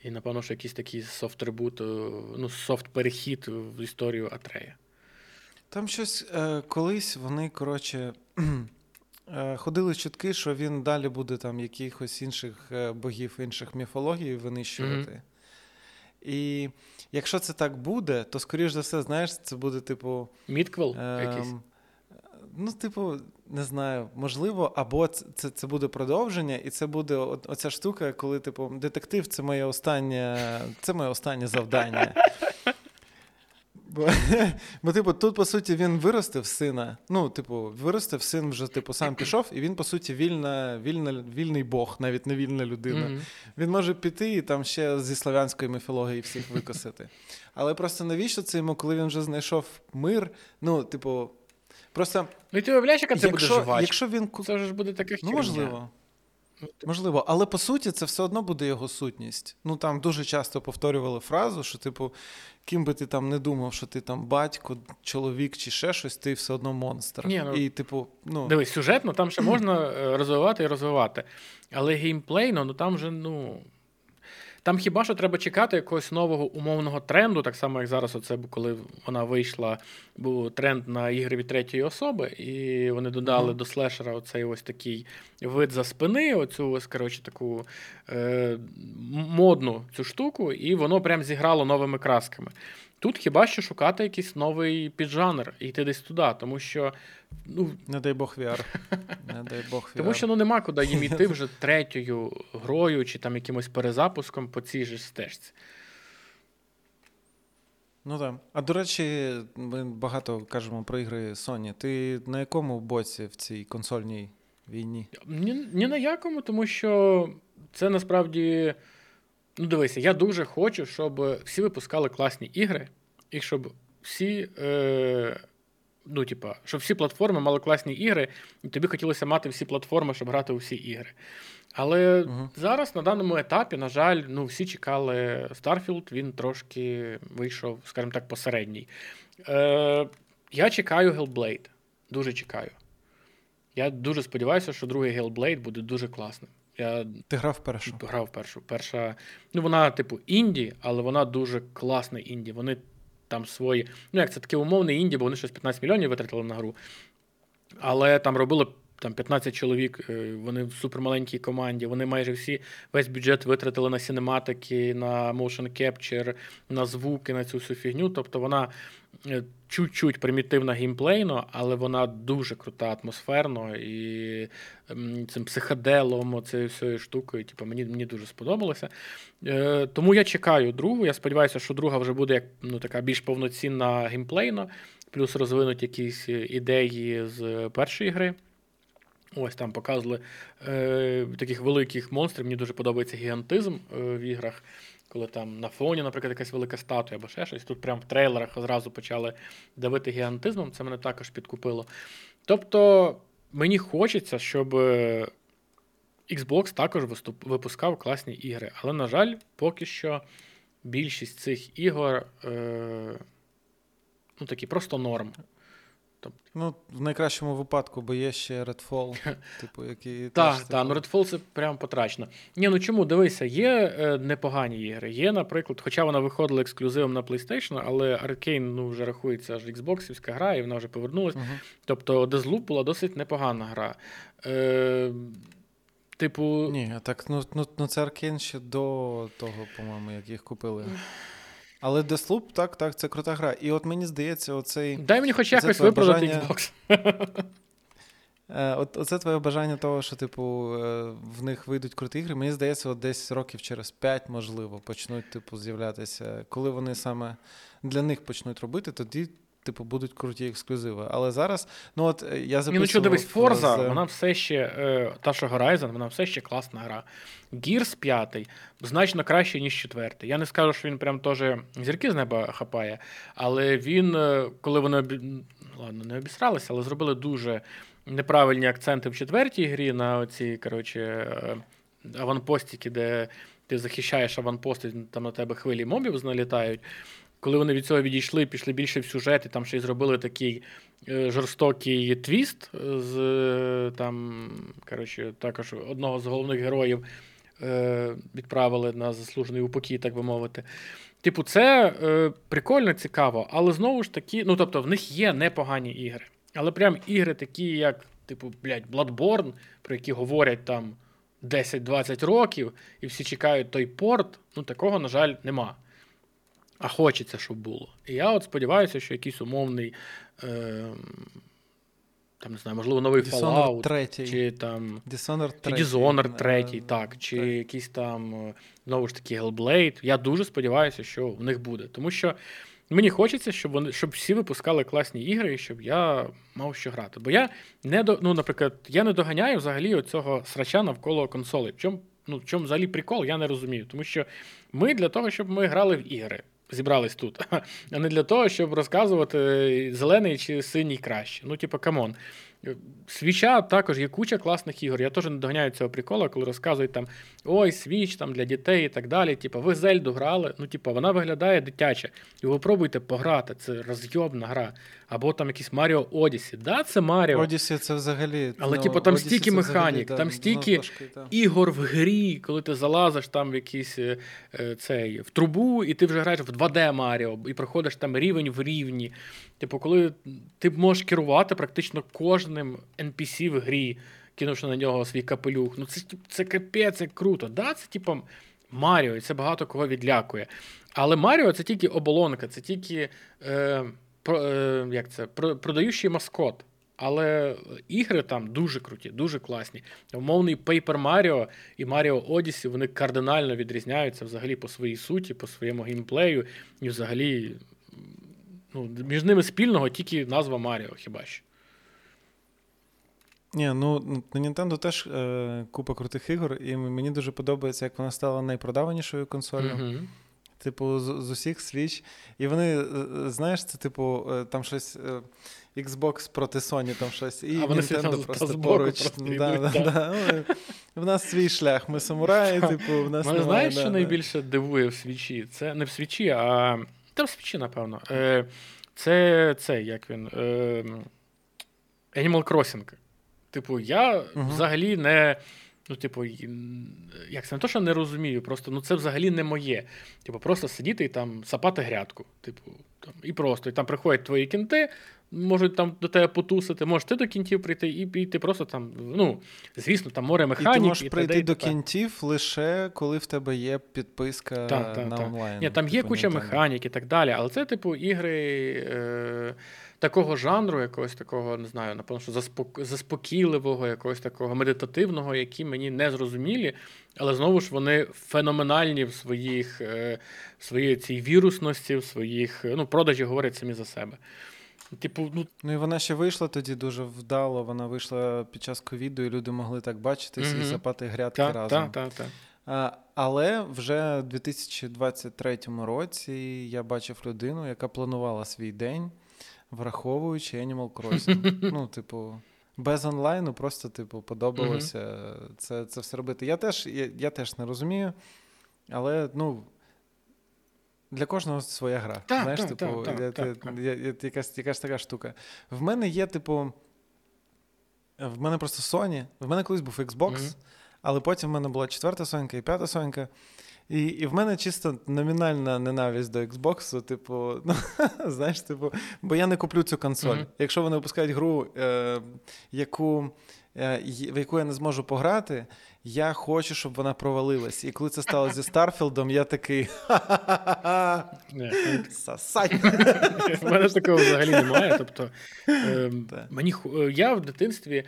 І, напевно, що якийсь такий софт-ребут, е, ну, софт-перехід в історію Атрея. Там щось е, колись вони, коротше, <clears throat> е, ходили чутки, що він далі буде там якихось інших е, богів, інших міфологій винищувати. І якщо це так буде, то, скоріш за все, знаєш, це буде, типу. Мідквел якийсь. Ну, типу, не знаю, можливо, або це, це, буде продовження, і це буде оця штука, коли, типу, детектив це моє останнє, це моє останнє завдання. Бо, <laughs> бо, типу, тут, по суті, він виростив сина. Ну, типу, виростив син вже, типу, сам пішов, і він, по суті, вільна, вільна, вільний Бог, навіть не вільна людина. Мгм. Він може піти і там ще зі славянської міфології всіх викосити. Але просто навіщо це йому, коли він вже знайшов мир? Ну, типу, просто Ну і ти уявляєш, яка це буде якщо, жвачка? якщо він ку- Це ж буде таке Ну, можливо. Можливо, але по суті це все одно буде його сутність. Ну там дуже часто повторювали фразу, що, типу, ким би ти там не думав, що ти там батько, чоловік чи ще щось, ти все одно монстр. Ні, ну, І, типу, ну Дивись, сюжетно там ще <clears throat> можна е, розвивати і розвивати. Але геймплейно, ну там же, ну. Там хіба що треба чекати якогось нового умовного тренду, так само, як зараз, оце, коли вона вийшла, був тренд на ігри від третьої особи, і вони додали Мгм. до слешера оцей ось такий вид за спини, оцю ось, коротше, таку е, модну цю штуку, і воно прям зіграло новими красками. Тут хіба що шукати якийсь новий піджанр і йти десь туди, тому що ну, не дай Бог VR. Не дай Бог VR. <laughs> тому що ну нема куди їм іти вже третьою грою чи там якимось перезапуском по цій же стежці. Ну так. А до речі, ми багато кажемо про ігри Sony. Ти на якому боці в цій консольній війні? Ні, ні на якому, тому що це насправді. Ну, дивися, я дуже хочу, щоб всі випускали класні ігри, і щоб всі. Е... Ну, типа, щоб всі платформи мали класні ігри, і тобі хотілося мати всі платформи, щоб грати у всі ігри. Але угу. зараз на даному етапі, на жаль, ну всі чекали Starfield, він трошки вийшов, скажімо так, посередній. Е, Я чекаю Hellblade. Дуже чекаю. Я дуже сподіваюся, що другий Hellblade буде дуже класним. Я Ти грав першу? Грав першу. Перша, ну вона, типу, інді, але вона дуже класна інді. Вони там свої. Ну, як це таке умовне інді, бо вони щось 15 мільйонів витратили на гру. Але там робили там 15 чоловік, е, вони в супермаленькій команді. Вони майже всі весь бюджет витратили на синематики, на motion capture, на звуки, на цю всю фігню. Тобто вона чуть-чуть примітивна геймплейно, але вона дуже крута атмосферно і цим психоделом, цією всією штукою. Типу, мені мені дуже сподобалося. Е, Тому я чекаю другу. Я сподіваюся, що друга вже буде як ну, така більш повноцінна геймплейно, плюс розвинуть якісь ідеї з першої гри. Ось там показували е, таких великих монстрів. Мені дуже подобається гігантизм е, в іграх, коли там на фоні, наприклад, якась велика статуя або ще щось. Тут прямо в трейлерах одразу почали давити гігантизмом. Це мене також підкупило. Тобто мені хочеться, щоб е, Xbox також виступ, випускав класні ігри. Але, на жаль, поки що більшість цих ігор е, ну такі просто норм. Тобто... Ну, в найкращому випадку, бо є ще Redfall, типу, який. Так, так, ну Redfall це прям потрачено. Ні, ну чому дивися, є е, непогані ігри. Є, наприклад, хоча вона виходила ексклюзивом на PlayStation, але Arcane ну, вже рахується аж Xboxівська гра, і вона вже повернулась. Uh-huh. Тобто, Deathloop була досить непогана гра. Е, Типу. Ні, так, ну, ну, ну це Arcane ще до того, по-моєму, як їх купили. Але Deathloop, так, так, це крута гра. І от мені здається, оцей. Дай мені хоч якось виправдати бажання... Xbox. Е, от, Оце твоє бажання того, що, типу, е, в них вийдуть круті ігри. Мені здається, от десь років через 5, можливо, почнуть, типу, з'являтися. Коли вони саме для них почнуть робити, тоді типу, будуть круті ексклюзиви. Але зараз, ну от е, я записував... ну що, дивись, Forza, з... вона все ще, е, та що Horizon, вона все ще класна гра. Gears 5 значно краще, ніж четвертий. Я не скажу, що він прям теж зірки з неба хапає, але він, е, коли вони ладно, не обісралися, але зробили дуже неправильні акценти в четвертій грі на оці, коротше, аванпостики, де ти захищаєш аванпости, там на тебе хвилі мобів налітають. Коли вони від цього відійшли, пішли більше в сюжет, і там ще й зробили такий е, жорстокий твіст з е, там, коротше, також одного з головних героїв е, відправили на заслужений упокій, так би мовити. Типу, це е, прикольно, цікаво, але знову ж таки, ну тобто, в них є непогані ігри. Але прям ігри такі, як, типу, блядь, Bloodborne, про які говорять там 10-20 років, і всі чекають той порт, ну такого, на жаль, нема. А хочеться, щоб було. І я от сподіваюся, що якийсь умовний. Е, там, не знаю, можливо, новий Fallout, 3. чи там Dishonored 3, чи Dishonored 3, uh, так, чи 3. якийсь там, е, знову ж таки, Hellblade. Я дуже сподіваюся, що в них буде. Тому що мені хочеться, щоб вони щоб всі випускали класні ігри, і щоб я мав що грати. Бо я не до, ну, наприклад, я не доганяю взагалі оцього срача навколо консолей. В чому ну, в чому взагалі прикол, я не розумію. Тому що ми для того, щоб ми грали в ігри зібрались тут, <laughs> а не для того, щоб розказувати зелений чи синій краще. Ну, типу, камон. Свіча також є куча класних ігор. Я теж не доганяю цього прикола, коли розказують там ой, свіч там для дітей і так далі. Типу, ви Зельду грали. Ну, типу, вона виглядає дитяче. І ви пробуйте пограти. Це розйобна гра. Або там якийсь Маріо Одісі. Да, це Маріо. Одісі це взагалі. Але, ну, типу, там Odyssey стільки механік, взагалі, там да, стільки трошки, ігор в грі, коли ти залазиш там в якийсь е, е цей в трубу, і ти вже граєш в 2D Маріо, і проходиш там рівень в рівні. Типу, коли ти можеш керувати практично кожним NPC в грі, кинувши на нього свій капелюх. Ну це це капець, це круто. Да, Це типу Маріо, і це багато кого відлякує. Але Маріо це тільки оболонка, це тільки е, про, е, як це, продаючий маскот. Але ігри там дуже круті, дуже класні. Умовний Paper Mario і Mario Odyssey, вони кардинально відрізняються взагалі по своїй суті, по своєму геймплею, і взагалі ну, між ними спільного тільки назва Маріо, хіба що. Ні, ну на Nintendo теж е, купа крутих ігор, і мені дуже подобається, як вона стала найпродаванішою консолью. Mm-hmm. Типу, з, з усіх Switch. І вони, е, е, знаєш, це, типу, е, там щось. Xbox проти Sony там щось. І а вони Nintendo просто поруч. Да, да, да. В нас свій шлях. Ми самураї, типу, в нас немає, знаєш, що да. найбільше дивує в свічі? Це не в свічі, а та в свічі, напевно. Це це, як він. Animal Crossing. Типу, я Мгм. взагалі не. Ну, типу, як це не то, що не розумію, просто ну це взагалі не моє. Типу, просто сидіти і там сапати грядку. Типу, там, і просто. І там приходять твої кінти, можуть там до тебе потусити, можеш ти до кінтів прийти, і, і ти просто там, ну, звісно, там море І механік. ти можеш т.д. прийти і до кінців лише коли в тебе є підписка Так, так, на так. онлайн. Ні, там є типу, куча Nintendo. механік і так далі, але це, типу, ігри е, такого жанру, якогось такого, не знаю, напевно, що заспок... заспокійливого, якогось такого медитативного, які мені не зрозумілі, але знову ж вони феноменальні в своїх е, в своїй цій вірусності, в своїх ну, продажі говорять самі за себе. Типу, ну Ну і вона ще вийшла тоді дуже вдало. Вона вийшла під час ковіду, і люди могли так бачитись Мгм. і сапати грядки так, разом. так, так. А, але вже в 2023 році я бачив людину, яка планувала свій день, враховуючи Animal Crossing. <laughs> ну, типу, без онлайну, просто, типу, подобалося це, це все робити. Я теж, я, я теж не розумію, але ну. Для кожного своя гра. Так, Знаєш, так, типу, так, я, так, я- так. я- я- якась, якась така штука. В мене є, типу. В мене просто Sony. В мене колись був Xbox, Мгм. але потім в мене була четверта Сонька і п'ята Сонька. І, і в мене чисто номінальна ненависть до Xbox, типу, <laughs> ну, знаєш, типу, бо я не куплю цю консоль. Мгм. Якщо вони випускають гру, е, яку, е, в яку я не зможу пограти, я хочу, щоб вона провалилась. І коли це сталося зі Старфілдом, я такий Ні, сосать. У мене такого взагалі немає. Тобто, ем, мені е, я в дитинстві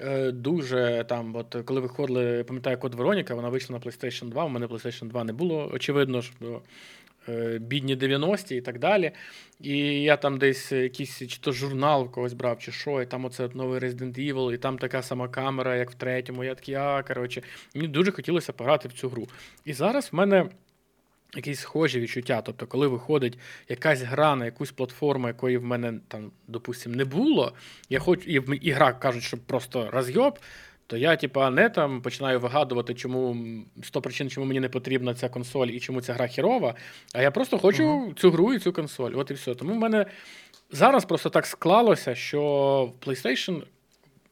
е, дуже там, от коли виходили, пам'ятаю, код Вероніка, вона вийшла на PlayStation 2. У мене PlayStation 2 не було, очевидно ж. Бо, е, Бідні 90-ті і так далі. І я там десь якийсь чи то журнал в когось брав, чи що, і там оце новий Resident Evil, і там така сама камера, як в третьому. Я такий, а, коротше, мені дуже хотілося пограти в цю гру. І зараз в мене якісь схожі відчуття. Тобто, коли виходить якась гра на якусь платформу, якої в мене там, допустим, не було, я хочу, і, і гра кажуть, що просто розйоб. То я, типа, не там починаю вигадувати, чому 100 причин, чому мені не потрібна ця консоль і чому ця гра хірова. А я просто хочу цю гру і цю консоль. От і все. Тому в мене зараз просто так склалося, що PlayStation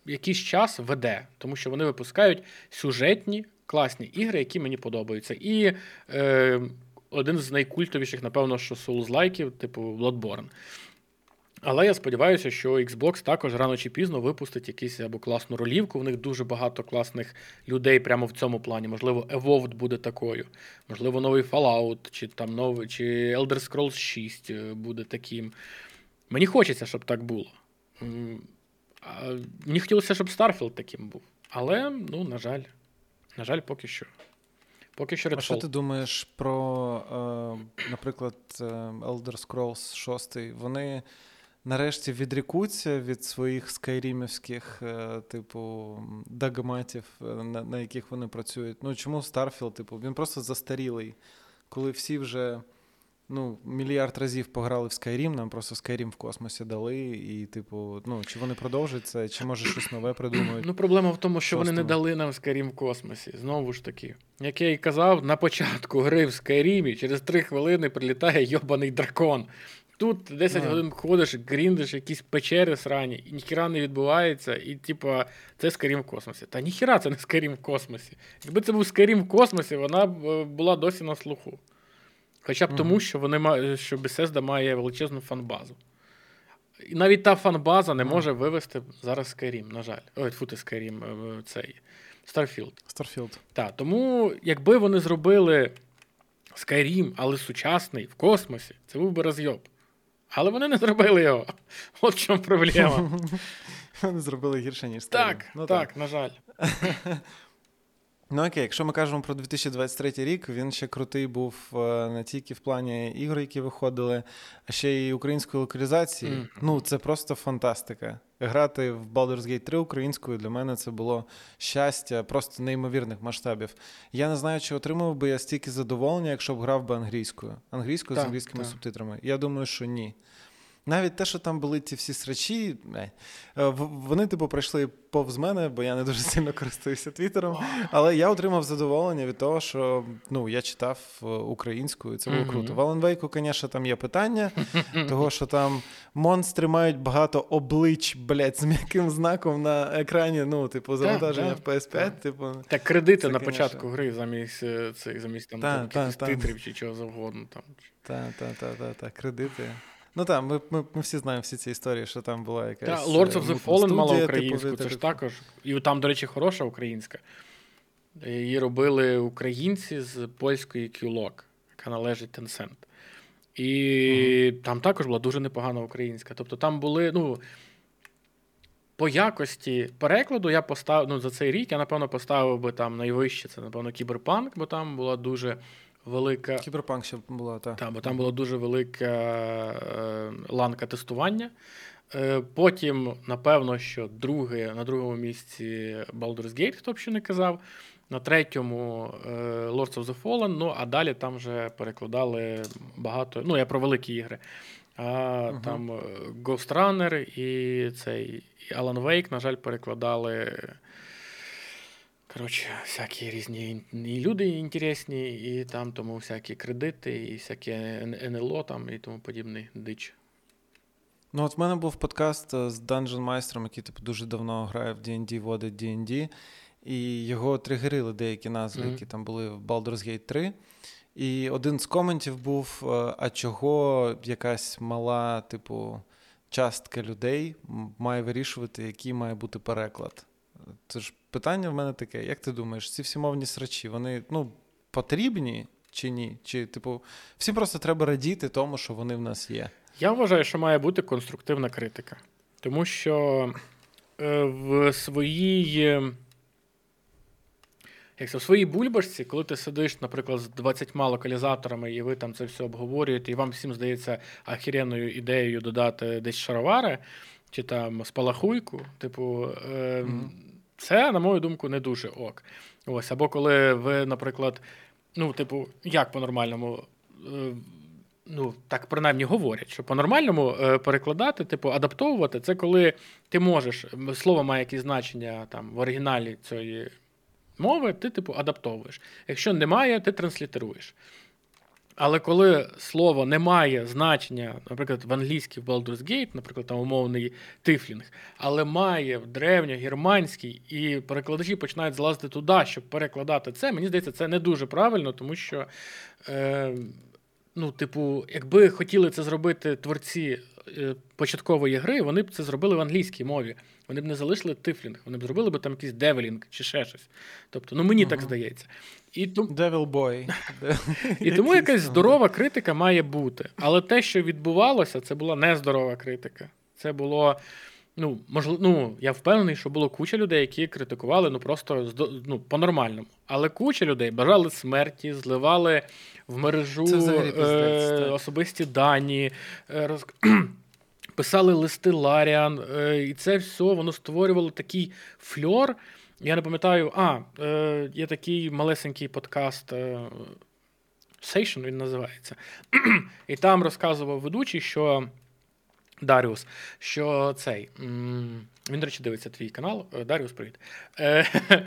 якийсь час веде, тому що вони випускають сюжетні класні ігри, які мені подобаються. І е, один з найкультовіших, напевно, що Souls-лайків, типу Bloodborne. Але я сподіваюся, що Xbox також рано чи пізно випустить якусь або класну ролівку. В них дуже багато класних людей прямо в цьому плані. Можливо, Evolved буде такою. Можливо, новий Fallout, чи там новий, чи Elder Scrolls 6 е, буде таким. Мені хочеться, щоб так було. Мені хотілося, щоб Starfield таким був. Але, ну, на жаль, на жаль, поки що. Поки що А що ти думаєш про, е, наприклад, е, Elder Scrolls 6? Вони нарешті відрікуться від своїх скайрімівських, е, типу, дагматів, е, на, на яких вони працюють. Ну, чому Starfield, типу, він просто застарілий, коли всі вже. Ну, мільярд разів пограли в Skyrim, нам просто Skyrim в космосі дали, і, типу, ну, чи вони продовжать це, чи може щось нове придумають. Ну, проблема в тому, що вони не дали нам Skyrim в космосі. Знову ж таки. Як я і казав, на початку гри в Skyrim через 3 хвилини прилітає йобаний дракон. Тут 10 Ну. годин ходиш, гріндиш, якісь печери срані, і ніхіра не відбувається, і типа, це Skyrim в космосі. Та ніхіра це не Skyrim в космосі. Якби це був Skyrim в космосі, вона б е, була досі на слуху. Хоча б Мгм. тому, що вони що Bethesda має величезну фанбазу. І навіть та фанбаза не Мгм. може вивести зараз Skyrim, на жаль. Ой, фути Skyrim, е, цей Starfield. Starfield. Так, тому якби вони зробили Skyrim, але сучасний в космосі, це був би розйоб. Але вони не зробили його. От в чому проблема. Вони зробили гірше, ніж так, Ну, так, на жаль. <laughs> Ну окей, якщо ми кажемо про 2023 рік, він ще крутий був е, не тільки в плані ігор, які виходили, а ще й української локалізації. Мгм. Ну, це просто фантастика. Грати в Baldur's Gate 3 українською для мене це було щастя, просто неймовірних масштабів. Я не знаю, чи отримав би я стільки задоволення, якщо б грав би англійською. Англійською з англійськими так. субтитрами. Я думаю, що ні. Навіть те, що там були ці всі срачі, вони, типу, пройшли повз мене, бо я не дуже <laughs> сильно користуюся Твіттером. Але я отримав задоволення від того, що ну, я читав е, українською, це було круто. В Аленвейку, звісно, там є питання, <laughs> того, що там монстри мають багато облич, блядь, з м'яким знаком на екрані. Ну, типу, завантаження в PS5. Типу, Так, кредити на початку гри замість е, цих замість там титрів чи чого завгодно. Так, так, так, так, кредити. Ну так, ми ми, ми всі знаємо всі ці історії, що там була якась. Так, Lords of the Fallen мала типу, українську, типу, це ж також. І там, до речі, хороша українська. Її робили українці з польської QLOC, яка належить Tencent. І uh там також була дуже непогана українська. Тобто там були, ну. По якості перекладу я поставив ну, за цей рік, я, напевно, поставив би там найвище, це, напевно, кіберпанк, бо там була дуже велика. Кіберпанк ще була, так. Так, бо там була дуже велика е, ланка тестування. Е, потім, напевно, що друге, на другому місці Baldur's Gate, хто б ще не казав. На третьому е, Lords of the Fallen, ну а далі там вже перекладали багато. Ну, я про великі ігри. А uh там Ghost Runner і цей і Alan Wake, на жаль, перекладали Коротше, всякі різні і люди інтересні, і там тому всякі кредити, і всякі НЛО там і тому подібний дич. Ну, от в мене був подкаст е, з Dungeon майстром, який типу дуже давно грає в D&D, водить D&D, і його тригерили деякі назви, mm-hmm. які там були в Baldur's Gate 3. І один з коментів був: е, а чого якась мала, типу, частка людей має вирішувати, який має бути переклад. Це ж питання в мене таке: як ти думаєш, ці всі мовні срачі, вони ну, потрібні чи ні? Чи, типу, всім просто треба радіти тому, що вони в нас є? Я вважаю, що має бути конструктивна критика. Тому що е, в своїй. Як це в своїй бульбашці, коли ти сидиш, наприклад, з 20 локалізаторами, і ви там це все обговорюєте, і вам всім здається ахіренною ідеєю додати десь шаровари чи там спалахуйку, типу, е, mm-hmm. Це, на мою думку, не дуже ок. Ось, Або коли ви, наприклад, ну, типу, як по-нормальному, е, ну, так принаймні говорять, що по-нормальному е, перекладати, типу, адаптовувати, це коли ти можеш, слово має якісь значення там в оригіналі цієї мови, ти, типу, адаптовуєш. Якщо немає, ти транслітеруєш. Але коли слово не має значення, наприклад, в англійській Baldur's Gate, наприклад, там умовний тифлінг, але має в древньогерманській, і перекладачі починають злазити туди, щоб перекладати це, мені здається, це не дуже правильно, тому що, е, ну, типу, якби хотіли це зробити творці е, початкової гри, вони б це зробили в англійській мові. Вони б не залишили тифлінг, вони б зробили б там якийсь девелінг чи ще щось. Тобто, ну мені uh-huh. так здається. І тому... Devil Boy. І тому якась здорова критика має бути. Але те, що відбувалося, це була нездорова критика. Це було. Ну, можливо, ну, я впевнений, що було куча людей, які критикували ну просто ну, по-нормальному. Але куча людей бажали смерті, зливали в мережу е- особисті дані, е- роз... <clears throat> писали листи Ларіан, е- і це все воно створювало такий фльор. Я не пам'ятаю, а, е, є такий малесенький подкаст е, Сейшн, він називається. <clears throat> І там розказував ведучий, що Даріус, що цей. Він, до речі, дивиться твій канал. Е, Даріус, привіт. Е, <laughs>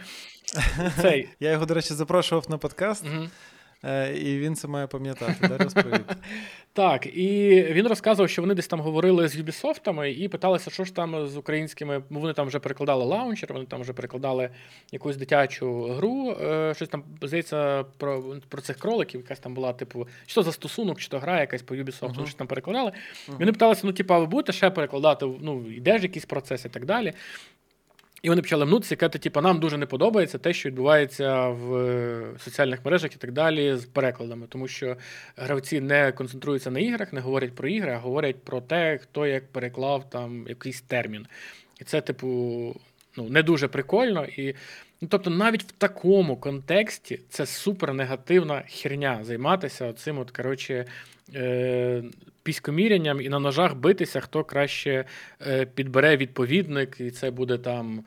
цей. <laughs> Я його, до речі, запрошував на подкаст. Е, і він це має пам'ятати. Да, розповідь. <laughs> Так, і він розказував, що вони десь там говорили з Юбісофтами і питалися, що ж там з українськими. Вони там вже перекладали лаунчер, вони там вже перекладали якусь дитячу гру. Е, щось там здається про про цих кроликів, якась там була, типу, чи то за стосунок, чи то гра якась по Ubisoft, uh-huh. щось там перекладали. Uh-huh. Вони питалися: ну, типу, а ви будете ще перекладати, ну, йде ж якийсь процес і так далі. І вони почали мнутися казати, типу, нам дуже не подобається те, що відбувається в е, соціальних мережах і так далі з перекладами, тому що гравці не концентруються на іграх, не говорять про ігри, а говорять про те, хто як переклав там якийсь термін. І це, типу, ну, не дуже прикольно. І, ну, Тобто, навіть в такому контексті це супер негативна херня займатися цим, от, коротше, піськомірянням і на ножах битися, хто краще е, підбере відповідник, і це буде там.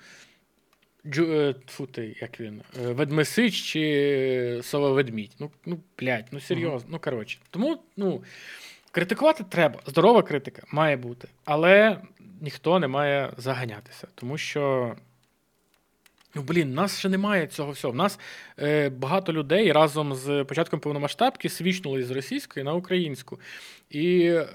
Джу, фу ти, як він, е, Ведмесич чи сова ведмідь. Ну, ну, блядь, ну серйозно. Ну, коротше. Тому, ну. критикувати треба. Здорова критика має бути, але ніхто не має заганятися, тому що. Ну, блін, у нас ще немає цього всього. У нас е, багато людей разом з початком повномасштабки свічнули з російської на українську. І е,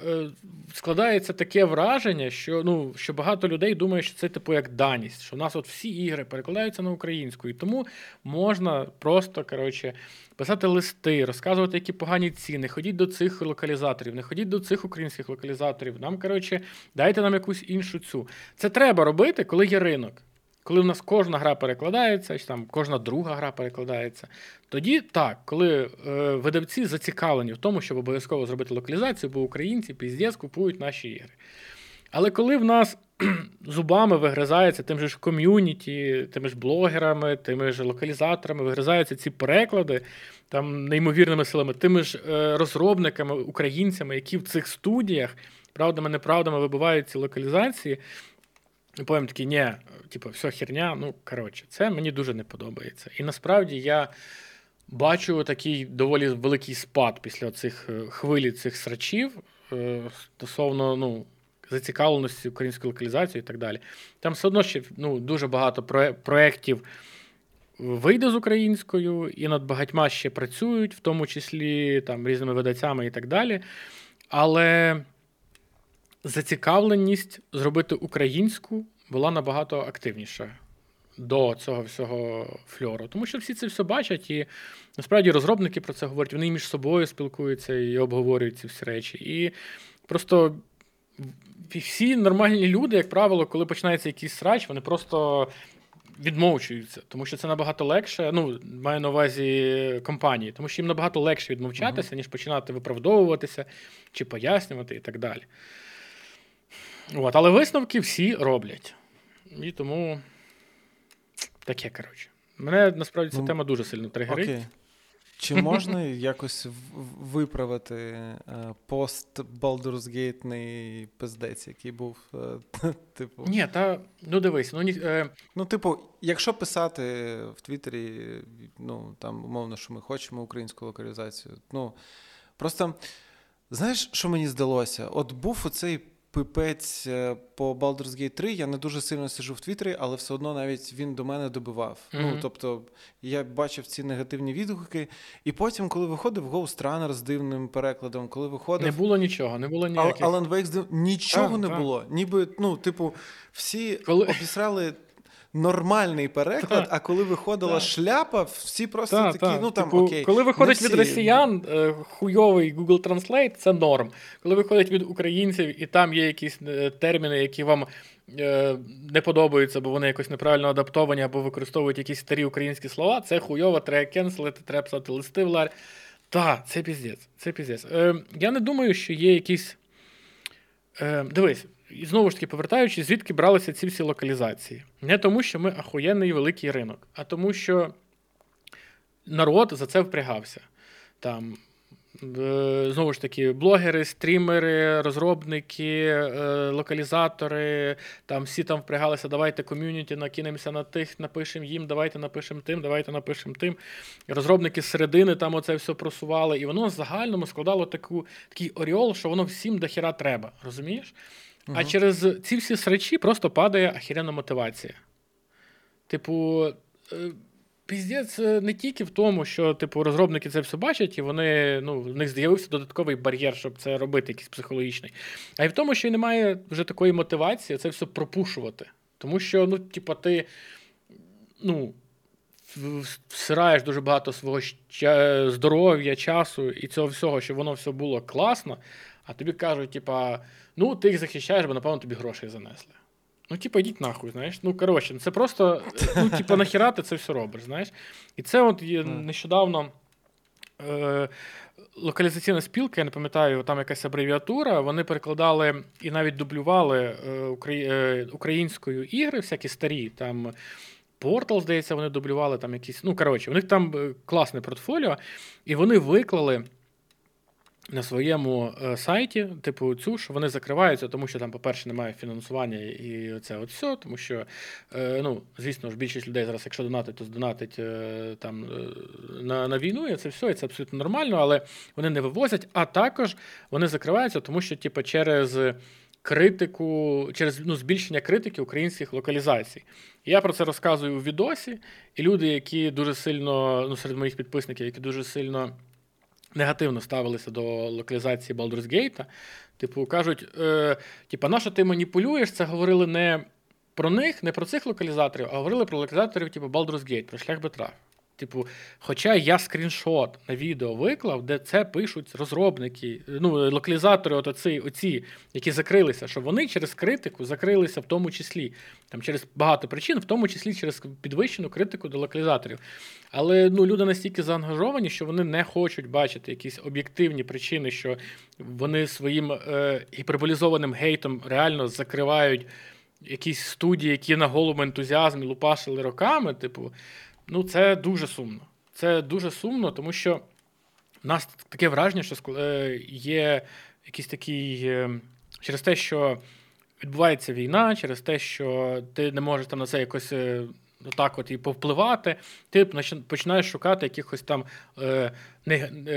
складається таке враження, що ну, що багато людей думає, що це типу як даність, що у нас от всі ігри перекладаються на українську. І тому можна просто коротше, писати листи, розказувати, які погані ціни, ходіть до цих локалізаторів, не ходіть до цих українських локалізаторів. Нам, коротше, дайте нам якусь іншу цю. Це треба робити, коли є ринок. Коли в нас кожна гра перекладається, чи там кожна друга гра перекладається, тоді так, коли е, видавці зацікавлені в тому, щоб обов'язково зробити локалізацію, бо українці піздець купують наші ігри. Але коли в нас <clears throat> зубами вигризається тим же ж ком'юніті, тими ж блогерами, тими ж локалізаторами, вигризаються ці переклади там неймовірними силами, тими ж е, розробниками, українцями, які в цих студіях правдами, неправдами вибивають ці локалізації. Потім такий, ні, типу, все херня. Ну, коротше, це мені дуже не подобається. І насправді я бачу такий доволі великий спад після цих е, хвилі цих срачів е, стосовно ну, зацікавленості української локалізації і так далі. Там все одно ще ну, дуже багато проєктів вийде з українською, і над багатьма ще працюють, в тому числі там різними видавцями і так далі. Але зацікавленість зробити українську була набагато активніша до цього всього фльору. Тому що всі це все бачать, і насправді розробники про це говорять, вони між собою спілкуються і обговорюють ці всі речі. І просто всі нормальні люди, як правило, коли починається якийсь срач, вони просто. Відмовчуються, тому що це набагато легше. Ну, маю на увазі компанії, тому що їм набагато легше відмовчатися, uh-huh. ніж починати виправдовуватися чи пояснювати і так далі. От, Але висновки всі роблять. І тому таке, коротше. Мене насправді ця ну, тема дуже сильно тригерить. Окей. Чи можна якось виправити е, пост Балдурсгейтний пиздець, який був, е, <laughs> типу. Ні, та ну дивись, ну ні. Е... Ну, типу, якщо писати в Твіттері, ну там умовно, що ми хочемо українську локалізацію, ну просто знаєш, що мені здалося? От був оцей пипець е, по Baldur's Gate 3, я не дуже сильно сижу в Твіттері, але все одно навіть він до мене добивав. Mm-hmm. Ну, тобто, я бачив ці негативні відгуки. І потім, коли виходив Ghost Runner з дивним перекладом, коли виходив. Не було нічого, не було ніяких. Alan Wake з див... нічого а, не так. було. Ніби, ну, типу, всі коли... обісрали нормальний переклад, а коли виходила шляпа, всі просто такі, ну там типу, окей. Коли виходить від росіян е, хуйовий Google Translate, це норм. Коли виходить від українців, і там є якісь е, терміни, які вам. Е, не подобаються, бо вони якось неправильно адаптовані або використовують якісь старі українські слова. Це хуйово, треба кенселити, треба писати листи в ларь. Так, це піздець. Це піздець. Е, Я не думаю, що є якісь. Е, Дивись, і знову ж таки, повертаючись, звідки бралися ці всі локалізації. Не тому, що ми ахуєнний великий ринок, а тому, що народ за це впрягався. Там, е, Знову ж таки, блогери, стрімери, розробники, е, локалізатори, там всі там впрягалися, давайте ком'юніті, накинемося на тих, напишемо їм, давайте напишемо тим, давайте напишемо тим. Розробники з середини там оце все просували, і воно в загальному складало таку, такий оріол, що воно всім до хіра треба. Розумієш? Угу. А через ці всі срачі просто падає ахірена мотивація. Типу, е, піздець е, не тільки в тому, що типу, розробники це все бачать, і вони, ну, в них з'явився додатковий бар'єр, щоб це робити, якийсь психологічний. А й в тому, що й немає вже такої мотивації це все пропушувати. Тому що, ну, типу, ти ну, всираєш дуже багато свого здоров'я, часу і цього всього, щоб воно все було класно, а тобі кажуть, типа. Ну, ти їх захищаєш, бо, напевно, тобі грошей занесли. Ну, типу, йдіть нахуй, знаєш. Ну, коротше, це просто, ну, типу, нахіра ти це все робиш, знаєш. І це от є нещодавно. Е, Локалізаційна спілка, я не пам'ятаю, там якась абревіатура. Вони перекладали і навіть дублювали е, е українською ігри, всякі старі. Там Portal, здається, вони дублювали там якісь. Ну, коротше, у них там е, класне портфоліо, і вони виклали на своєму е, сайті, типу, цю, що вони закриваються, тому що там, по-перше, немає фінансування і це от все, тому що, е, ну, звісно ж, більшість людей зараз, якщо донатить, то здонатить е, там на на війну, і це все, і це абсолютно нормально, але вони не вивозять, а також вони закриваються, тому що, типу, через. Критику через ну, збільшення критики українських локалізацій. я про це розказую у відосі, і люди, які дуже сильно, ну серед моїх підписників, які дуже сильно негативно ставилися до локалізації Baldur's Gate. Типу, кажуть, е, типу, на що ти маніпулюєш? Це говорили не про них, не про цих локалізаторів, а говорили про локалізаторів, типу Baldur's Gate, про шлях Бетра. Типу, хоча я скріншот на відео виклав, де це пишуть розробники, ну, локалізатори, от оці, оці, які закрилися, що вони через критику закрилися в тому числі, там через багато причин, в тому числі через підвищену критику до локалізаторів. Але ну, люди настільки заангажовані, що вони не хочуть бачити якісь об'єктивні причини, що вони своїм е, гіперболізованим гейтом реально закривають якісь студії, які на голому ентузіазмі лупашили роками, типу. Ну, це дуже сумно. Це дуже сумно, тому що в нас таке враження, що е, є якийсь такий е, через те, що відбувається війна, через те, що ти не можеш там на це якось е, так от і повпливати, ти починаєш шукати якихось там е,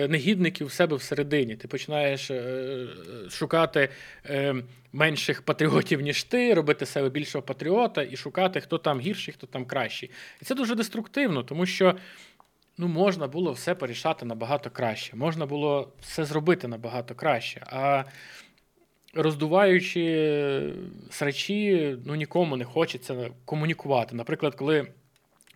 негідників в себе всередині. Ти починаєш е, шукати е, менших патріотів, ніж ти, робити себе більшого патріота і шукати, хто там гірший, хто там кращий. І це дуже деструктивно, тому що. Ну, можна було все порішати набагато краще, можна було все зробити набагато краще. А роздуваючи срачі, ну нікому не хочеться комунікувати. Наприклад, коли.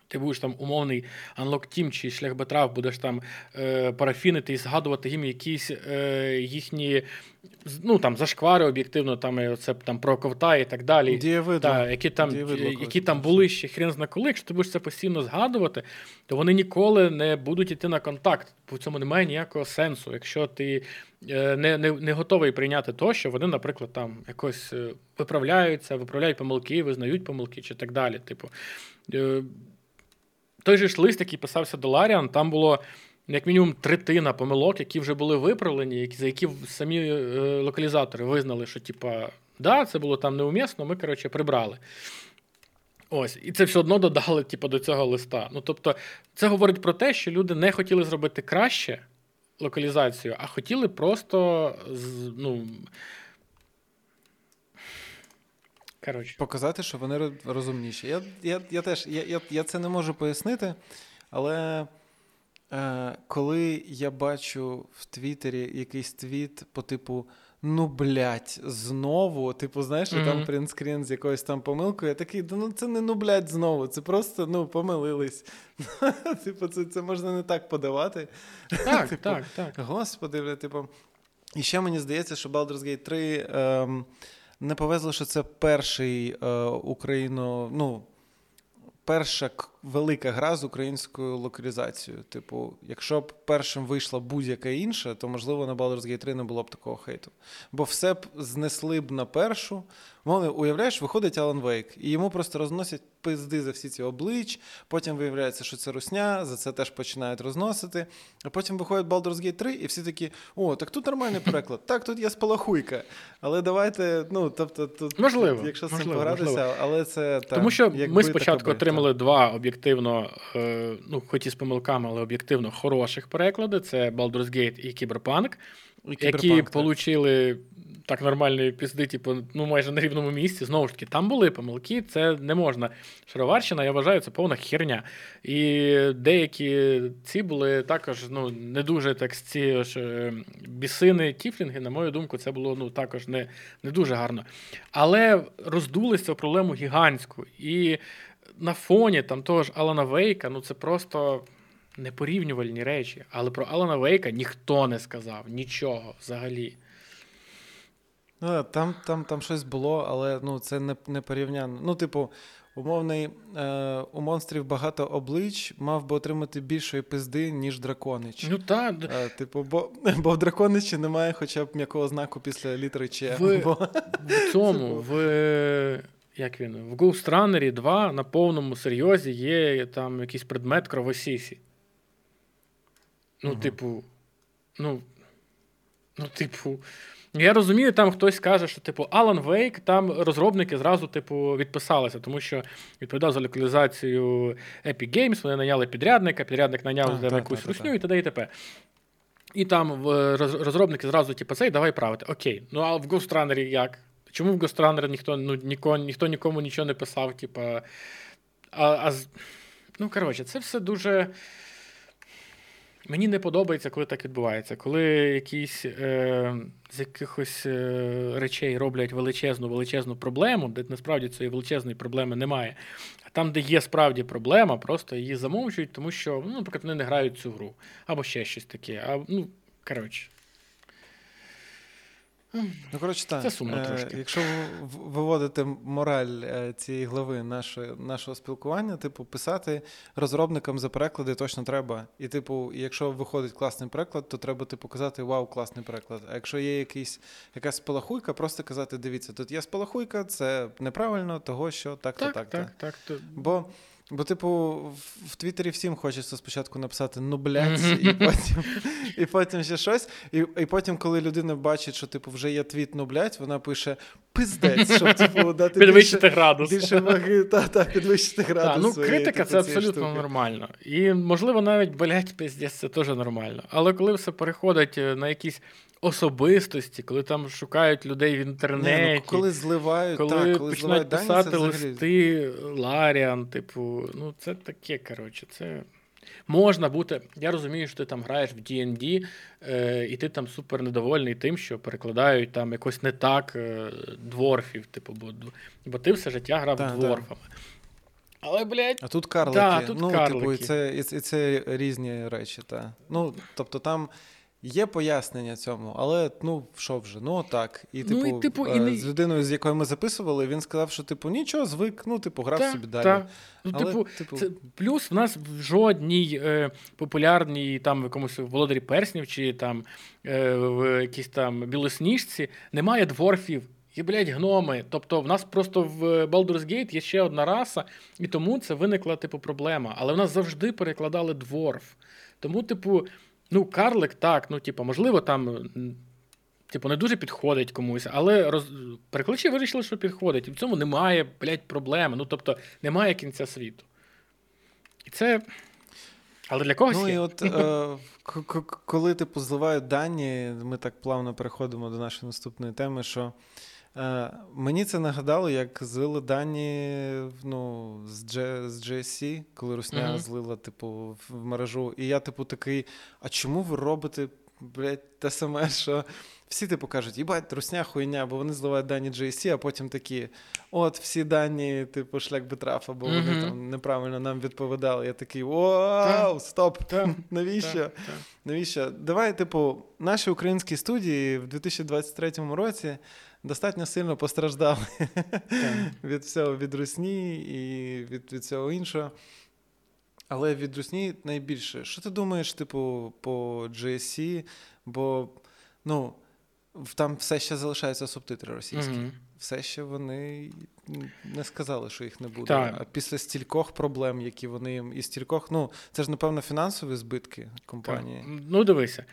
Ти будеш там умовний Unlock Team чи шлях Бетрав, будеш там е, парафінити і згадувати їм якісь е, їхні ну, там, зашквари об'єктивно, там оце, там про ковта і так далі. Дієвидло. Та, які там Дієвидло, які там були ще хрен зна коли. Якщо ти будеш це постійно згадувати, то вони ніколи не будуть йти на контакт. В цьому немає ніякого сенсу. Якщо ти не не, не готовий прийняти то, що вони, наприклад, там якось е, виправляються, виправляють помилки, визнають помилки чи так далі. Типу, е, той же ж лист, який писався до Ларіан, там було як мінімум третина помилок, які вже були виправлені, за які самі е, локалізатори визнали, що типа, да, це було там неумісно, ми, коротше, прибрали. Ось, і це все одно додали типу, до цього листа. Ну, тобто, це говорить про те, що люди не хотіли зробити краще локалізацію, а хотіли просто ну, Коротше. показати, що вони розумніші. Я я, я теж я, я, я це не можу пояснити, але. Е, коли я бачу в Твіттері якийсь твіт по типу ну блядь, знову, типу, знаєш, mm-hmm. там принтскрін з якоюсь там помилкою, я такий, ну це не ну блядь, знову, це просто ну помилились. <laughs> Типу, це це можна не так подавати. Так, <laughs> типу, так, так. Господи, типу. І ще мені здається, що Baldur's Gate 3 ем, не повезло, що це перший е, Україно, ну, перша велика гра з українською локалізацією. Типу, якщо б першим вийшла будь-яка інша, то можливо на Baldur's Gate 3 не було б такого хейту. Бо все б знесли б на першу. Мовно, уявляєш, виходить Алан Вейк, і йому просто розносять пизди за всі ці облич. Потім виявляється, що це русня, за це теж починають розносити. А потім виходить Baldur's Gate 3, і всі такі: о, так тут нормальний переклад, так, тут є спалахуйка. Але давайте, ну тобто, тут, можливо, якщо з цим погратися, але це так. Тому що ми спочатку отримали два об'єктивно, е, ну, хоч і з помилками, але об'єктивно хороших переклади: це Baldur's Gate і Cyberpunk, які отримали так нормальної пізди, типу, ну майже на рівному місці. Знову ж таки, там були помилки, це не можна. Шароварщина, я вважаю, це повна херня. І деякі ці були також ну, не дуже так ці ж е, бісини, тіфлінги, на мою думку, це було ну, також не, не дуже гарно. Але роздулися проблему гігантську. І на фоні там того ж Алана Вейка, ну це просто. Непорівнювальні речі, але про Алана Вейка ніхто не сказав нічого взагалі. Ну, Там там, там щось було, але ну, це не не порівняно. Ну, типу, умовний, е, у монстрів багато облич мав би отримати більшої пизди, ніж драконич. Ну, так. Е, типу, бо бо в драконичі немає хоча б м'якого знаку після літери Ч. В, бо... <laughs> в цьому, в. Як він? В Ghost Runner 2 на повному серйозі є там якийсь предмет кровосісі. Ну, угу. типу, ну, Ну, типу. Я розумію, там хтось каже, що типу Alan Wake, там розробники зразу типу відписалися, тому що відповідав за локалізацію Epic Games, вони наняли підрядника, підрядник наняв а, за якусь русню і т.д. і т.п. І там розробники зразу, типу, цей, давай правити. Окей. Ну а в Ghost Runner як? Чому в Runner ніхто ну, ніко, ніхто нікому нічого не писав, типу. А, а, Ну, коротше, це все дуже. Мені не подобається, коли так відбувається. Коли якісь е, з якихось е, речей роблять величезну величезну проблему, де насправді цієї величезної проблеми немає. А там, де є справді проблема, просто її замовчують, тому що, ну, наприклад, вони не грають цю гру. Або ще щось таке. А, ну, коротше. Ну, коротше, так. Це сумно е, трошки. Якщо виводити мораль е, цієї глави нашої, нашого спілкування, типу, писати розробникам за переклади точно треба. І, типу, якщо виходить класний переклад, то треба типу, казати Вау, класний переклад. А якщо є якийсь, якась спалахуйка, просто казати: дивіться, тут є спалахуйка, це неправильно, того що так-то так. так. так, так, так. Бо Бо, типу, в, Твіттері всім хочеться спочатку написати ну блядь, і потім і потім ще щось. І і потім, коли людина бачить, що типу вже є твіт ну блядь, вона пише пиздець, щоб <laughs> типу дати підвищити більше, градус. Більше ваги, та, та, підвищити градус. Та, ну, своєї, критика типу, це абсолютно штуки. нормально. І, можливо, навіть блядь, пиздець, це теж нормально. Але коли все переходить е, на якісь особистості, коли там шукають людей в інтернеті, Ні, ну, коли зливають, коли так, коли починають зливають дані, писати це взагалі... листи Ларіан, типу, ну це таке, коротше, це. Можна бути. Я розумію, що ти там граєш в D&D, е, і ти там супер недовольний тим, що перекладають там якось не так е, дворфів, типу, бо, бо ти все життя грав Так, дворфами. Але, блядь, А тут карлики. Да, тут ну, карлики. типу, і це, і, і це різні речі, так. Ну, тобто там. Є пояснення цьому, але ну що вже, ну так. І типу, Ну, і, типу, і е, не- з людиною, з якою ми записували, він сказав, що типу нічого, звик, ну, типу, грав та, собі далі. та. Ну, Але, типу, типу- це, плюс в нас в жодній е, популярній там в якомусь володарі перснів чи там е, в якійсь там білосніжці немає дворфів. Є, блядь, гноми. Тобто, в нас просто в Baldur's Gate є ще одна раса, і тому це виникла, типу, проблема. Але в нас завжди перекладали дворф. Тому, типу, ну, карлик так, ну, типу, можливо, там. Типу, не дуже підходить комусь, але роз... перекладачі вирішили, що підходить. І в цьому немає, блядь, проблеми. Ну, тобто, немає кінця світу. І це. Але для когось Ну є. і от е, <laughs> коли типу зливають дані, ми так плавно переходимо до нашої наступної теми, що е, мені це нагадало, як злили дані ну, з, з GSC, коли Русня Мгм. злила, типу, в- мережу. І я, типу, такий: а чому ви робите, блядь, те саме, <laughs> що. Всі типу кажуть, їбать, русня хуйня, бо вони зливають дані GSC, а потім такі: от всі дані, типу, шлях би трафа, бо вони там неправильно нам відповідали. Я такий: вау, стоп! <laughs> Навіщо? Навіщо? Давай, типу, наші українські студії в 2023 році достатньо сильно постраждали від всього, від русні і від, від всього іншого. Але від русні найбільше. Що ти думаєш, типу, по GSC? Бо, ну, там все ще залишаються субтитри російські. Мгм. Все ще вони не сказали, що їх не буде. Так. А після стількох проблем, які вони їм, і стількох, ну, це ж, напевно, фінансові збитки компанії. Так. Ну, дивися.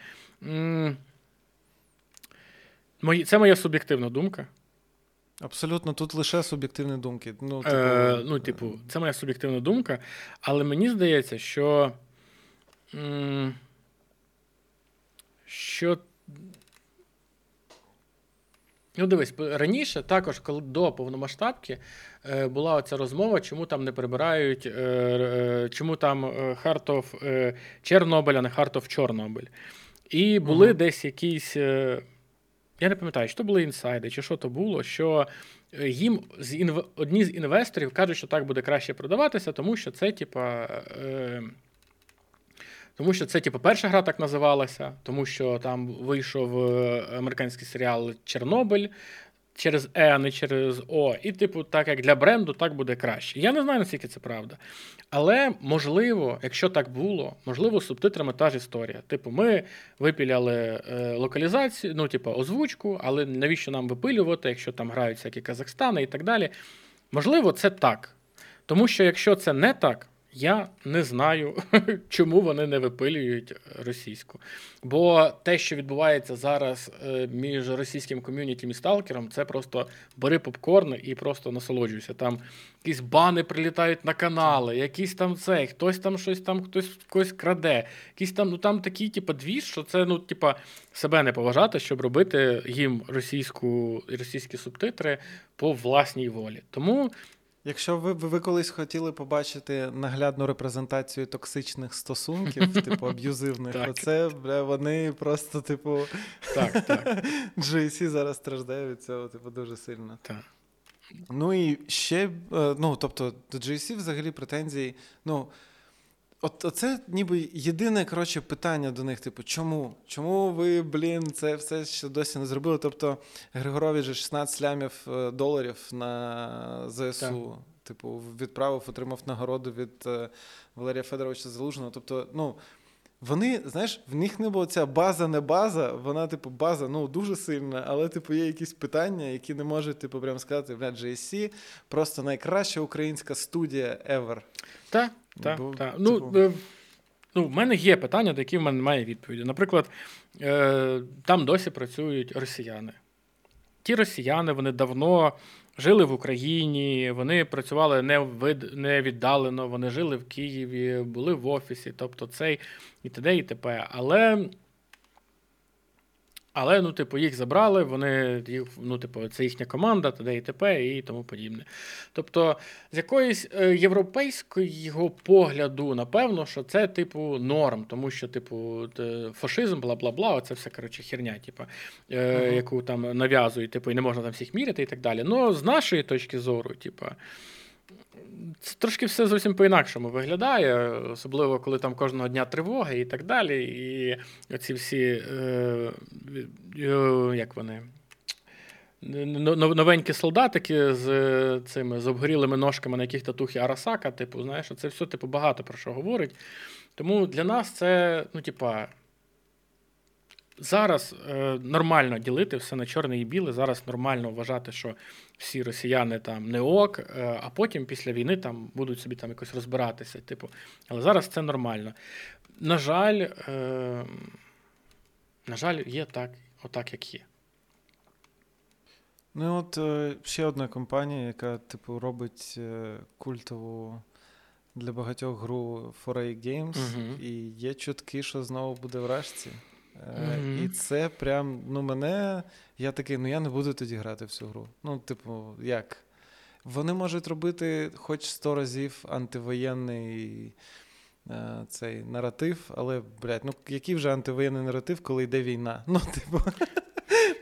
Мої- Це моя суб'єктивна думка. Абсолютно, тут лише суб'єктивні думки. Ну, типу, Е, ну, типу, це моя суб'єктивна думка, але мені здається, що. м, Що. Ну, дивись, раніше, також, коли до повномасштабки, е, була оця розмова, чому там не прибирають, е, е, чому там е, Heart of е, Чорнобиль, а не of Чорнобиль. І були Мгм. десь якісь. Я не пам'ятаю, то були інсайди, чи що то було, що е, їм з інв... одні з інвесторів кажуть, що так буде краще продаватися, тому що це, типа. Е... Тому що це, типу, перша гра так називалася, тому що там вийшов е, американський серіал Чорнобиль через Е, а не через О. І, типу, так як для бренду, так буде краще. Я не знаю, наскільки це правда. Але можливо, якщо так було, можливо, з субтитрами та ж історія. Типу, ми випіляли е, локалізацію, ну, типу, озвучку, але навіщо нам випилювати, якщо там грають всякі Казахстани і так далі. Можливо, це так. Тому що якщо це не так, Я не знаю, <laughs> чому вони не випилюють російську. Бо те, що відбувається зараз е, між російським ком'юнітім і сталкером, це просто бери попкорн і просто насолоджуйся. Там якісь бани прилітають на канали, якісь там це, хтось там щось там, хтось когось краде. Якісь там, ну там такі, типу, дві, що це ну, типа, себе не поважати, щоб робити їм російську російські субтитри по власній волі. Тому. Якщо ви ви колись хотіли побачити наглядну репрезентацію токсичних стосунків, <laughs> типу аб'юзивних, то це бля, вони просто, типу, так, так. <laughs> GSC зараз страждає від цього, типу, дуже сильно. Так. Ну і ще, е, ну, тобто, до GSC взагалі претензії, ну. От це ніби єдине коротше, питання до них: типу, чому? Чому ви, блін, це все ще досі не зробили? Тобто Григорович же 16 лямів е, доларів на ЗСУ. Так. Типу, відправив, отримав нагороду від е, Валерія Федоровича Залужного. Тобто, ну. Вони, знаєш, в них не було ця база, не база, вона, типу, база ну, дуже сильна, але, типу, є якісь питання, які не можуть, типу, прямо сказати, бля, GSC просто найкраща українська студія ever. Так, так, Бо, так. Ну, типу... Ну, ну, в мене є питання, до яких в мене немає відповіді. Наприклад, е, там досі працюють росіяни. Ті росіяни, вони давно жили в Україні, вони працювали не вид, не віддалено, вони жили в Києві, були в офісі, тобто цей і т.д. і т.п. Але але, ну, типу, їх забрали, вони, їх, ну, типу, це їхня команда, т.д. і т.п. і тому подібне. Тобто, з якоїсь е, європейського погляду, напевно, що це, типу, норм, тому що, типу, фашизм, бла бла бла, оце все коротше, херня, типу, е, яку там нав'язують, типу, і не можна там всіх міряти і так далі. Ну, з нашої точки зору, типу. Це трошки все зовсім по-інакшому виглядає, особливо коли там кожного дня тривоги і так далі. І оці всі, е, е, як вони, новенькі солдатики з цими з обгорілими ножками, на яких татухи Арасака, типу, знаєш, це все типу, багато про що говорить. Тому для нас це, ну, типа, Зараз е, нормально ділити все на чорне і біле. Зараз нормально вважати, що всі росіяни там не ок, е, а потім після війни там будуть собі там якось розбиратися. Типу, але зараз це нормально. На жаль, е, на жаль, є так, отак, як є. Ну, от е, ще одна компанія, яка, типу, робить е, культову для багатьох гру 4A Games, угу. і є чутки, що знову буде вражці. Mm-hmm. І це прям, ну, мене. Я такий, ну я не буду тоді грати в цю гру. Ну, типу, як? Вони можуть робити хоч сто разів антивоєнний е, цей наратив, але, блядь, ну який вже антивоєнний наратив, коли йде війна? Ну, типу,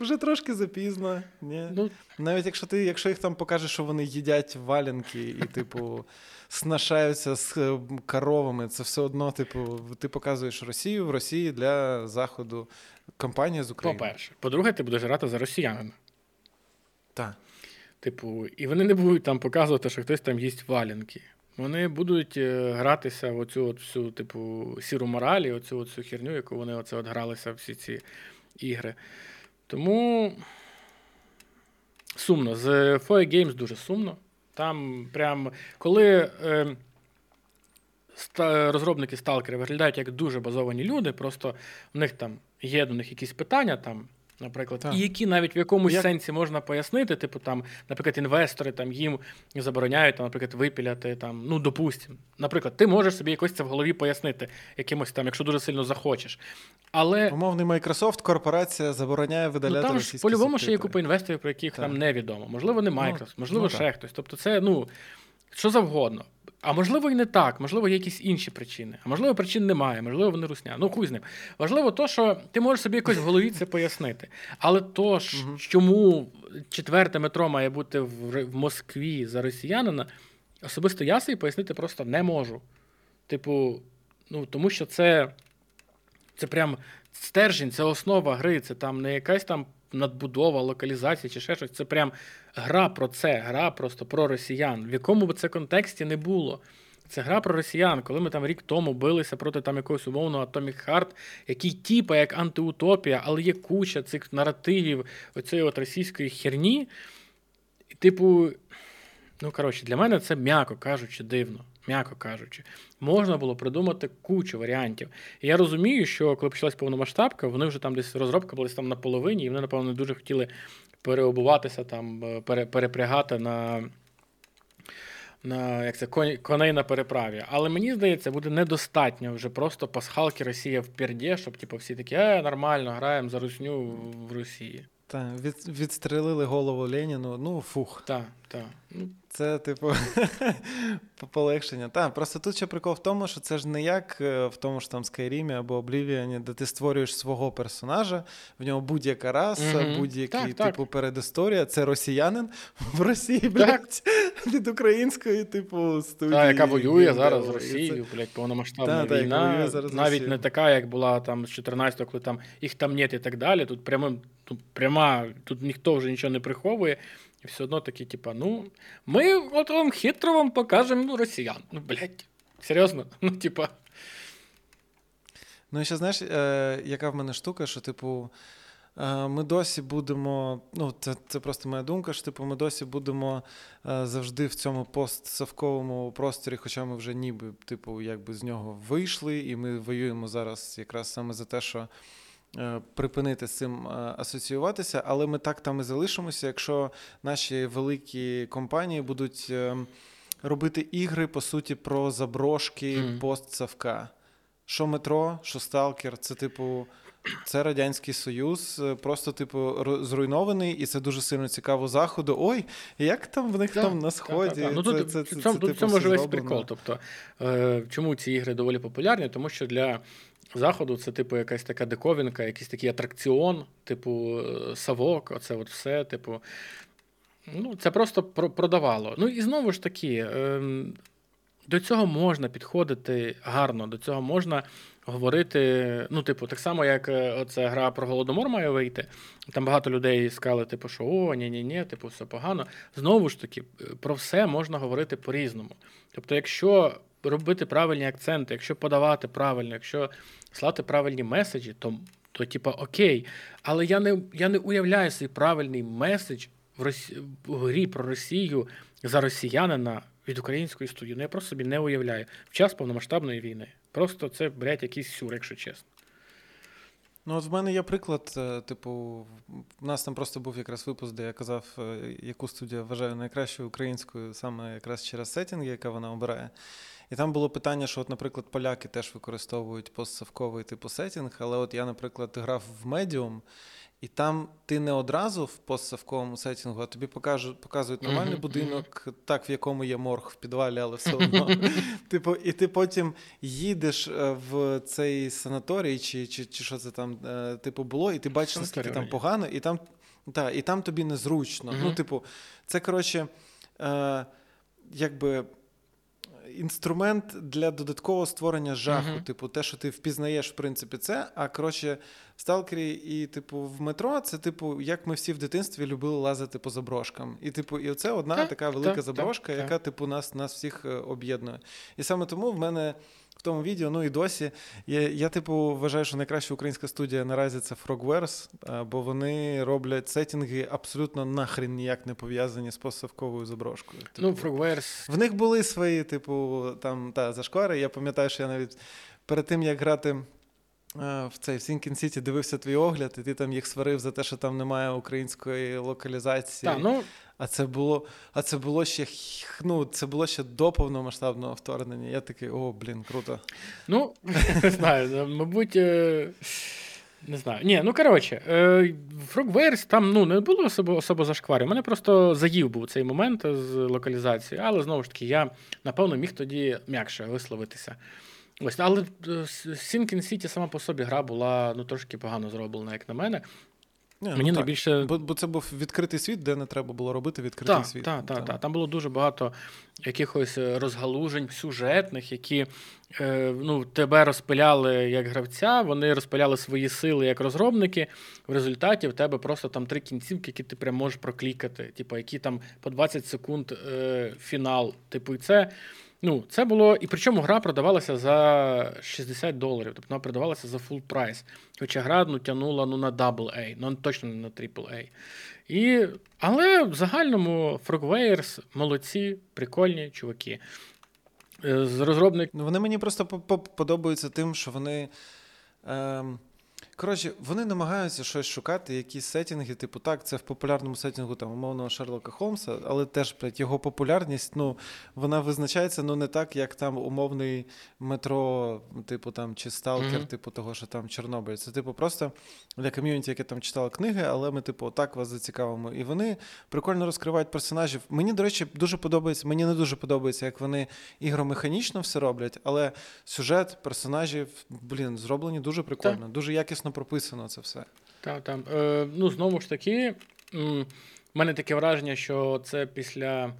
вже трошки запізно. Ні? Ну, Навіть якщо ти, якщо їх там покажеш, що вони їдять валянки і, типу снашаються з е, коровами. Це все одно, типу, ти показуєш Росію в Росії для Заходу. Компанія з України. По-перше. По-друге, ти будеш грати за росіянина. Так. Типу, і вони не будуть там показувати, що хтось там їсть валянки. Вони будуть е, гратися в оцю от всю, типу, сіру моралі, оцю от всю херню, яку вони оце от гралися всі ці ігри. Тому сумно. З Foy Games дуже сумно. Там прям коли е, розробники сталкери виглядають як дуже базовані люди, просто в них там є до них якісь питання там наприклад, так. і які навіть в якомусь Як... сенсі можна пояснити, типу там, наприклад, інвестори там їм забороняють, там, наприклад, випіляти там, ну допустимо. Наприклад, ти можеш собі якось це в голові пояснити, якимось там, якщо дуже сильно захочеш. Але умовний Microsoft корпорація забороняє видаляти ну, там ж по-любому ще є купа інвесторів, про яких так. нам невідомо. Можливо, не ну, Microsoft, можливо, ну, ще так. хтось. Тобто, це ну що завгодно. А можливо, і не так, можливо, є якісь інші причини. А можливо, причин немає, можливо, вони русня. Ну, хуй з ним. Важливо, то, що ти можеш собі якось в голові це пояснити. Але то, ж, чому четверте метро має бути в, в Москві за росіянина, особисто я собі пояснити просто не можу. Типу, ну, тому що це це прям стержень, це основа гри, це там не якась там надбудова, локалізація чи ще щось. Це прям гра про це, гра просто про росіян. В якому б це контексті не було. Це гра про росіян, коли ми там рік тому билися проти там якогось умовного Atomic Heart, який типа як антиутопія, але є куча цих наративів оцієї от російської херні. І, типу, ну коротше, для мене це, м'яко кажучи, дивно. М'яко кажучи, можна було придумати кучу варіантів. І я розумію, що коли почалась повномасштабка, вони вже там десь розробка була там на половині, і вони, напевно, не дуже хотіли переобуватися, там, е, пере, перепрягати на. На як це коней на переправі. Але мені здається, буде недостатньо вже просто пасхалки Росія в перді, щоб типу, всі такі е, нормально граємо за русню в Росії. Так, від, відстрелили голову Леніну, ну фух. Так, так. Ну, це, типу, <laughs> полегшення. Так, просто тут ще прикол в тому, що це ж не як е, в тому ж там Скайрімі або Облівіані, де ти створюєш свого персонажа, в нього будь-яка раса, mm-hmm. будь-який так, типу так. передісторія. Це росіянин <laughs> в Росії, блядь, <laughs> від української, типу, студії. Так, яка воює зараз з Росією, це... блядь, повномасштабна так, війна. Так, навіть не така, як була там з 14-го, коли там їх там нет і так далі. Тут прямим, тут пряма, тут ніхто вже нічого не приховує. І все одно такі, типа, ну, ми от вам хитро вам покажемо ну, росіян. Ну, блядь, серйозно? <laughs> Ну, типа. Ну, і ще знаєш, е, яка в мене штука, що, типу, е, ми досі будемо. Ну, це це просто моя думка, що типу, ми досі будемо е, завжди в цьому постсавковому просторі, хоча ми вже ніби, типу, якби з нього вийшли, і ми воюємо зараз якраз саме за те, що. Е, припинити з цим е, асоціюватися, але ми так там і залишимося, якщо наші великі компанії будуть е, робити ігри, по суті, про заброшки mm. постсавка. Що метро, що сталкер, це типу. Це Радянський Союз, просто, типу, зруйнований, і це дуже сильно цікаво заходу. Ой, як там в них да, там на сході? Да, да, ну, Тут це, це, це, це, типу, ж весь прикол. Тобто, е, чому ці ігри доволі популярні? Тому що для заходу це, типу, якась така диковінка, якийсь такий атракціон, типу е, Савок, оце от все, типу. Ну, Це просто продавало. Ну і знову ж таки, ем, до цього можна підходити гарно, до цього можна говорити. Ну, типу, так само, як е, оця гра про Голодомор має вийти. Там багато людей сказали, типу, що о, ні-ні-ні, типу, все погано. Знову ж таки, про все можна говорити по-різному. Тобто, якщо робити правильні акценти, якщо подавати правильно, якщо слати правильні меседжі, то, то типа, окей. Але я не я не уявляю свій правильний меседж в, Росі... в грі про Росію за росіянина від української студії. Ну я просто собі не уявляю в час повномасштабної війни. Просто це, блядь, якийсь сюр, якщо чесно. Ну, от в мене є приклад, е, типу, в нас там просто був якраз випуск, де я казав, е, яку студію вважаю найкращою українською, саме якраз через сетінги, яка вона обирає. І там було питання, що, от, наприклад, поляки теж використовують постсавковий типу сетінг, але от я, наприклад, грав в Medium, і там ти не одразу в постсавковому сетінгу, а тобі покажуть, показують нормальний mm-hmm. будинок, так в якому є морг в підвалі, але все одно. <laughs> Типу, і ти потім їдеш е, в цей санаторій, чи чи, чи що це там е, типу було, і ти бачиш, наскільки там погано, і там та, і там тобі незручно. Mm-hmm. Ну, типу, це коротше, е, якби інструмент для додаткового створення жаху. Uh-huh. Типу, те, що ти впізнаєш, в принципі, це. А коротше, в сталкері і, типу, в метро, це, типу, як ми всі в дитинстві любили лазити по заброшкам. І, типу, і це одна так, така велика заброшка, яка, типу, нас, нас всіх е, об'єднує. І саме тому в мене в тому відео, ну і досі. Я, я, типу, вважаю, що найкраща українська студія наразі це Frogwares, бо вони роблять сетінги абсолютно нахрен ніяк не пов'язані з постсавковою заброшкою. Ну, типу, ну, Frogwares... В них були свої, типу, там та зашквари. Я пам'ятаю, що я навіть перед тим, як грати. В цей в Сінкін Сіті дивився твій огляд, і ти там їх сварив за те, що там немає української локалізації. Та, ну, а це було а це було ще ну, це було ще до повномасштабного вторгнення. Я такий, о, блін, круто. Ну, не <laughs> знаю, мабуть. Е, не знаю. Ні, ну коротше, Frogwares там ну, не було особо особо зашкварів. У мене просто заїв був цей момент з локалізацією, але знову ж таки, я напевно міг тоді м'якше висловитися. Ось, Але Sinking City сама по собі гра була ну, трошки погано зроблена, як на мене. Не, Мені ну, найбільше... Бо бо це був відкритий світ, де не треба було робити відкритий так, світ. Так, так, так. Там було дуже багато якихось е, розгалужень сюжетних, які е, ну, тебе розпиляли як гравця, вони розпиляли свої сили як розробники. В результаті в тебе просто там три кінцівки, які ти прям можеш проклікати, типу, які там по 20 секунд е, фінал. Типу, і це. Ну, це було. І причому гра продавалася за 60 доларів. Тобто вона продавалася за full прайс. Хоча гра ну, тягнула ну, на AA, ну точно не на AAA. І, Але в загальному Frogwares молодці, прикольні чуваки. Е, з розробник... Ну, Вони мені просто подобаються тим, що вони. Ем... Коротше, вони намагаються щось шукати, якісь сетінги, типу, так, це в популярному сетінгу там, умовного Шерлока Холмса, але теж блядь, його популярність, ну, вона визначається ну, не так, як там умовний метро, типу там, чи сталкер, mm-hmm. типу того, що там Чорнобиль. Це, типу, просто для ком'юніті, яке там читало книги, але ми, типу, так вас зацікавимо. І вони прикольно розкривають персонажів. Мені, до речі, дуже подобається, мені не дуже подобається, як вони ігромеханічно все роблять, але сюжет персонажів, блін, зроблені дуже прикольно, так. дуже якісно класно прописано це все. Так, так. Е, Ну, знову ж таки, в мене таке враження, що це після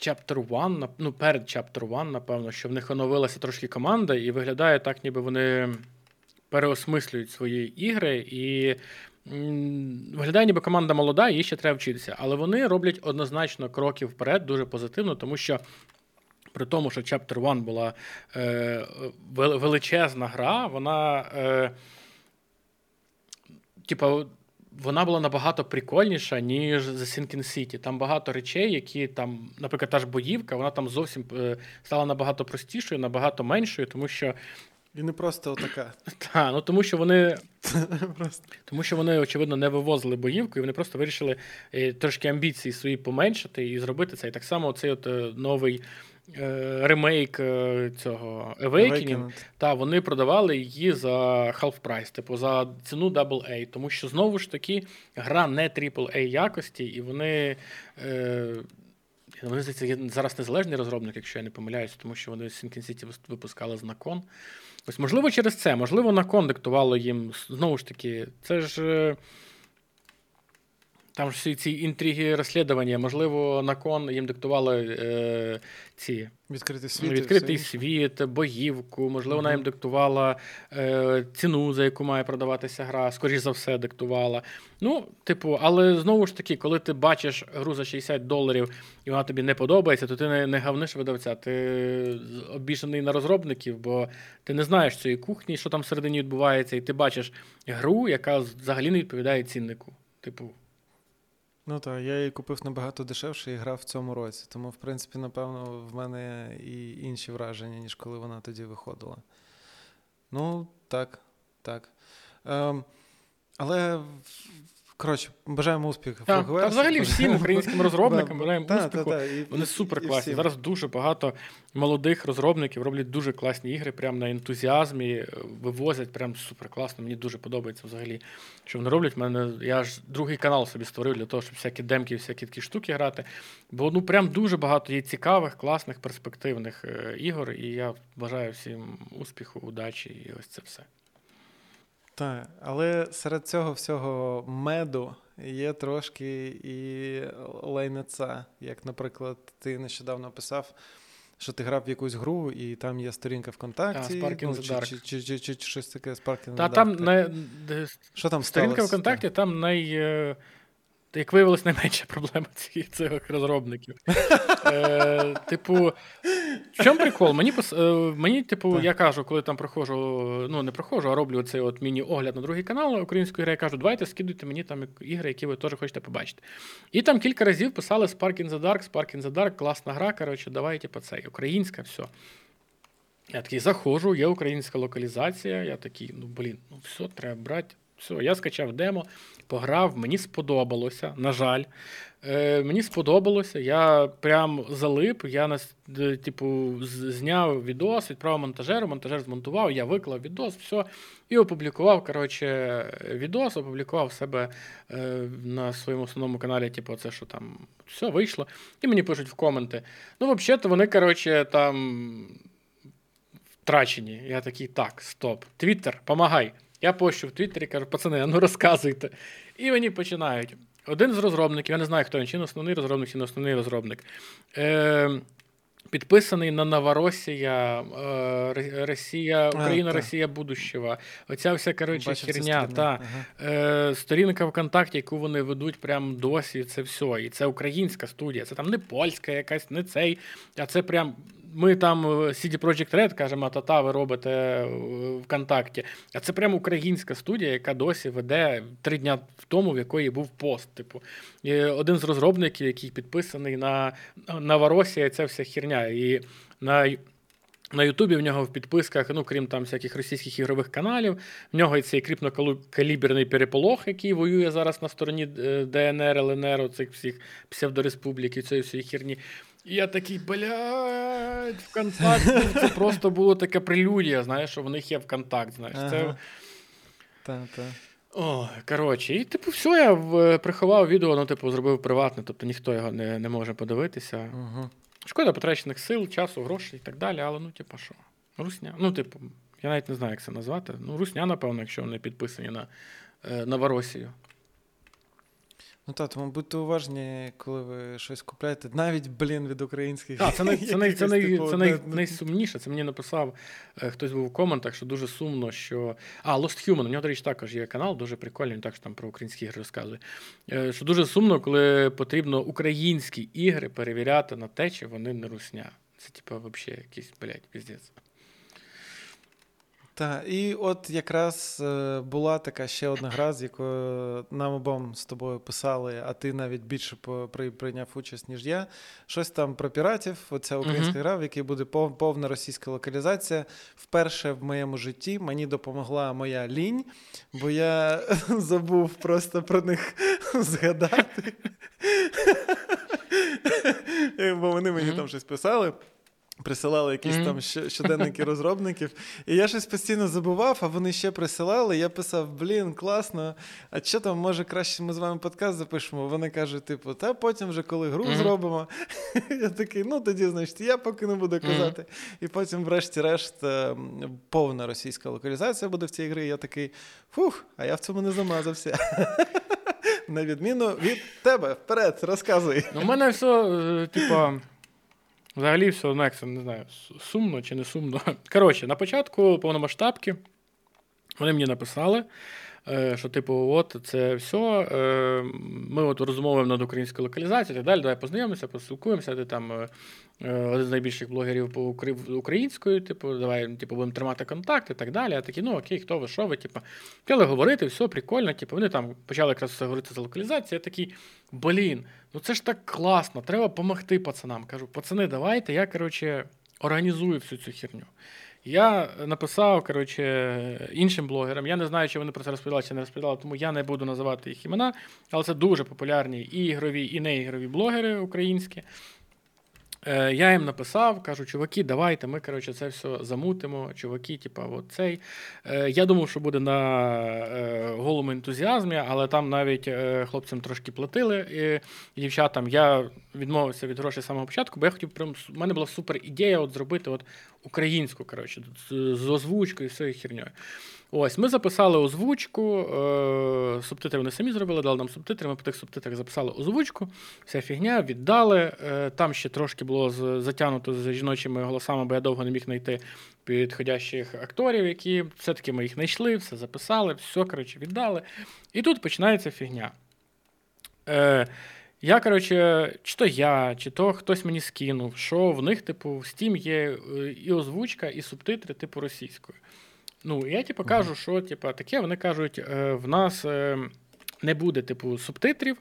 Chapter 1, ну, перед Chapter 1, напевно, що в них оновилася трошки команда, і виглядає так, ніби вони переосмислюють свої ігри. І виглядає, ніби команда молода, їй ще треба вчитися. Але вони роблять однозначно кроки вперед, дуже позитивно, тому що. При тому, що Chapter 1 була е, величезна гра, вона е, типа, вона була набагато прикольніша, ніж The Sinking City. Там багато речей, які там, наприклад, та ж боївка, вона там зовсім е, стала набагато простішою, набагато меншою, тому що. І не просто така. <coughs> Так, ну тому що вони <laughs> тому що вони, очевидно, не вивозили боївку, і вони просто вирішили е, трошки амбіції свої поменшити і зробити це. І так само цей от е, новий ремейк е, цього Awakening, та вони продавали її за half price, типу за ціну AA, тому що знову ж таки гра не AAA якості, і вони. Е, вони зараз незалежний розробник, якщо я не помиляюся, тому що вони Sinking City випускали з Након. Ось, можливо, через це, можливо, Након диктувало їм знову ж таки, це ж. Там ж всі ці інтриги розслідування, можливо, на кон їм диктували е, ці відкритий світ, відкритий світ, боївку, можливо, угу. вона їм диктувала е, ціну, за яку має продаватися гра, скоріш за все, диктувала. Ну, типу, але знову ж таки, коли ти бачиш гру за 60 доларів і вона тобі не подобається, то ти не, не гавниш видавця, ти обіжений на розробників, бо ти не знаєш цієї кухні, що там всередині відбувається, і ти бачиш гру, яка взагалі не відповідає ціннику. Типу. Ну так, я її купив набагато дешевше і грав в цьому році. Тому, в принципі, напевно, в мене і інші враження, ніж коли вона тоді виходила. Ну, так, так. Ем, Але Коротше, бажаємо успіхів. Так, та взагалі всім <laughs> українським розробникам бажаємо успіху. Вони супер класні. Зараз дуже багато молодих розробників роблять дуже класні ігри, прямо на ентузіазмі, вивозять прям супер класно. Мені дуже подобається взагалі, що вони роблять. Мене я ж другий канал собі створив для того, щоб всякі демки, всякі такі штуки грати. Бо ну прям дуже багато є цікавих, класних, перспективних е, ігор. І я бажаю всім успіху, удачі і ось це все. Так, але серед цього всього меду є трошки і лайнеця. Як, наприклад, ти нещодавно писав, що ти грав в якусь гру, і там є сторінка ВКонтакті, а, ну, чи, чи, чи, чи, чи, чи щось таке Sparking Та там не... Що там Сторінка ВКонтакті, там най. Е, як виявилось, <laughs> найменша проблема цих, цих розробників. <laughs> Е, Типу, в чому прикол? Мені, е, мені типу, так. я кажу, коли там проходжу, ну не проходжу, а роблю цей от міні-огляд на другий канал української гри, я кажу, давайте скидуйте мені там ігри, які ви теж хочете побачити. І там кілька разів писали Spark in the Dark, Spark in the Dark, класна гра, коротше, давай, типу, це українська, все. Я такий заходжу, є українська локалізація. Я такий, ну блін, ну все, треба брати. Все, я скачав демо, пограв, мені сподобалося, на жаль. Е, Мені сподобалося, я прям залип, я нас, типу, зняв відос, відправив монтажеру, монтажер змонтував, я виклав відос, все, і опублікував коротше, відос, опублікував себе е, на своєму основному каналі, типу, це що там все вийшло. І мені пишуть в коменти. Ну, взагалі-то вони, коротше, там втрачені. Я такий, так, стоп. Твіттер, помагай. Я пощу в Твіттері, кажу, пацани, ну розказуйте. І мені починають. Один з розробників, я не знаю, хто він, чи не основний розробник, чи не основний розробник. Е, Підписаний на Новоросія, е, Росія, Україна, а, Росія будущого. Оця вся коротше, херня. Та, ага. е, Сторінка ВКонтакті, яку вони ведуть прямо досі, це все. І це українська студія. Це там не польська якась, не цей, а це прям ми там е, CD Projekt Red кажемо, та-та, ви робите е, ВКонтакті. А це прямо українська студія, яка досі веде три дня тому, в якої був пост. Типу, І один з розробників, який підписаний на Варосія, ця вся херня. І на на Ютубі в нього в підписках, ну крім там всяких російських ігрових каналів, в нього і цей кріпнокаліберний переполох, який воює зараз на стороні е, ДНР, ЛНР, цих всіх псевдореспублік і цієї всієї херні. І я такий, блядь, ВКонтакт. Це просто було таке прелюдія, знаєш, що в них є ВКонтакт, знаєш. Ага. Це... Та, та. О, коротше, і типу, все, я в, приховав відео, ну, типу, зробив приватне, тобто ніхто його не не може подивитися. Угу. Шкода потрачених сил, часу, грошей і так далі, але ну, типу, що? Русня. Ну, типу, я навіть не знаю, як це назвати. Ну, Русня, напевно, якщо вони підписані на е, Новоросію. Ну так, тому будьте уважні, коли ви щось купляєте, навіть, блін, від українських. Так, це най, це, най, це, най, типу, це най, найсумніше. Це мені написав е, хтось був у коментах, що дуже сумно, що. А, Lost Human, у нього, до речі, також є канал, дуже прикольний, він також там про українські ігри розказує. Е, що дуже сумно, коли потрібно українські ігри перевіряти на те, чи вони не русня. Це, типу, взагалі якийсь, блядь, піздець. Так, і от якраз е, була така ще одна гра, з якою нам обом з тобою писали, а ти навіть більше прийняв участь, ніж я. Щось там про піратів. Оця українська uh-huh. гра, в якій буде повна російська локалізація. Вперше в моєму житті мені допомогла моя лінь, бо я <laughs> забув просто про них <laughs> згадати. <laughs> Бо вони мені там щось писали. Присилали якісь mm-hmm. там щоденники розробників. І я щось постійно забував, а вони ще присилали. Я писав: блін, класно. А що там, може, краще ми з вами подкаст запишемо? Вони кажуть, типу, та потім вже коли гру mm-hmm. зробимо. <laughs> Я такий, ну тоді, значить, я поки не буду казати. Mm-hmm. І потім, врешті-решт, е, повна російська локалізація буде в цій грі. Я такий, фух, а я в цьому не замазався. <laughs> На відміну від тебе, вперед, розказуй. У мене все, типа. Взагалі, все одно, як це не знаю, сумно чи не сумно. <laughs> Коротше, на початку повномасштабки вони мені написали, що, типу, от це все. Е, ми от розмовуємо над українською локалізацією і так далі. Давай познайомимося, поспілкуємося. Ти там е, один з найбільших блогерів по українською, типу, давай типу, будемо тримати контакт і так далі. А такі, ну окей, хто ви, що ви? Типу, почали говорити, все прикольно. Типу, вони там почали якраз говорити за локалізацію. Я такий, блін, ну це ж так класно, треба допомогти пацанам. Кажу, пацани, давайте, я коротше, організую всю цю херню. Я написав коротше, іншим блогерам. Я не знаю, чи вони про це розповідали, чи не розповідали, тому я не буду називати їх імена, але це дуже популярні і ігрові, і неігрові блогери українські. Е, я їм написав, кажу, чуваки, давайте ми коротше, це все замутимо. Чуваки, типа, цей. Е, я думав, що буде на е, голому ентузіазмі, але там навіть хлопцям трошки платили і дівчатам. Я відмовився від грошей з самого початку, бо я хотів прям. У мене була супер ідея от зробити от українську коротше, з озвучкою і всією херньою. Ось, ми записали озвучку, е, субтитри вони самі зробили, дали нам субтитри, ми по тих субтитрах записали озвучку, вся фігня, віддали. Е, там ще трошки було затягнуто з жіночими голосами, бо я довго не міг знайти підходящих акторів, які все-таки ми їх знайшли, все записали, все, коротше, віддали. І тут починається фігня. Е, я, коротше, чи то я, чи то хтось мені скинув, що в них, типу, в Steam є е, і озвучка, і субтитри, типу, російською. Ну, я типу, кажу, що типу, таке, вони кажуть, е, в нас е, не буде типу, субтитрів,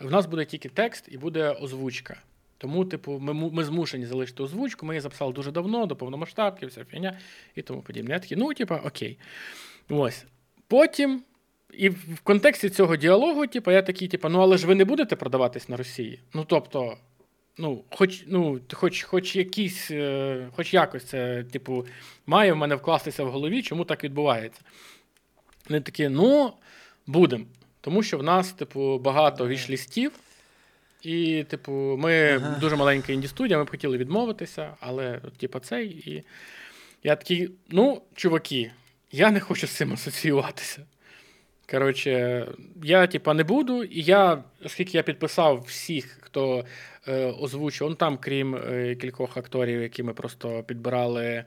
в нас буде тільки текст і буде озвучка. Тому, типу, ми ми змушені залишити озвучку, ми її записали дуже давно, до повномасштабки, вся фігня і тому подібне. Я такий, ну, типу, окей. Ось. Потім, і в контексті цього діалогу, типу, я такий, типу, ну, але ж ви не будете продаватись на Росії. Ну, тобто, ну, хоч ну, хоч, хоч якісь, е, хоч якось це, типу, має в мене вкластися в голові, чому так відбувається. Вони такі, ну, будемо. Тому що в нас, типу, багато вішлістів, і, типу, ми ага. дуже маленька інді-студія, ми б хотіли відмовитися, але, типу, цей. І я такий, ну, чуваки, я не хочу з цим асоціюватися. Коротше, я, типа, не буду, і я, оскільки я підписав всіх, хто е, озвучив, он там, крім е, кількох акторів, які ми просто підбирали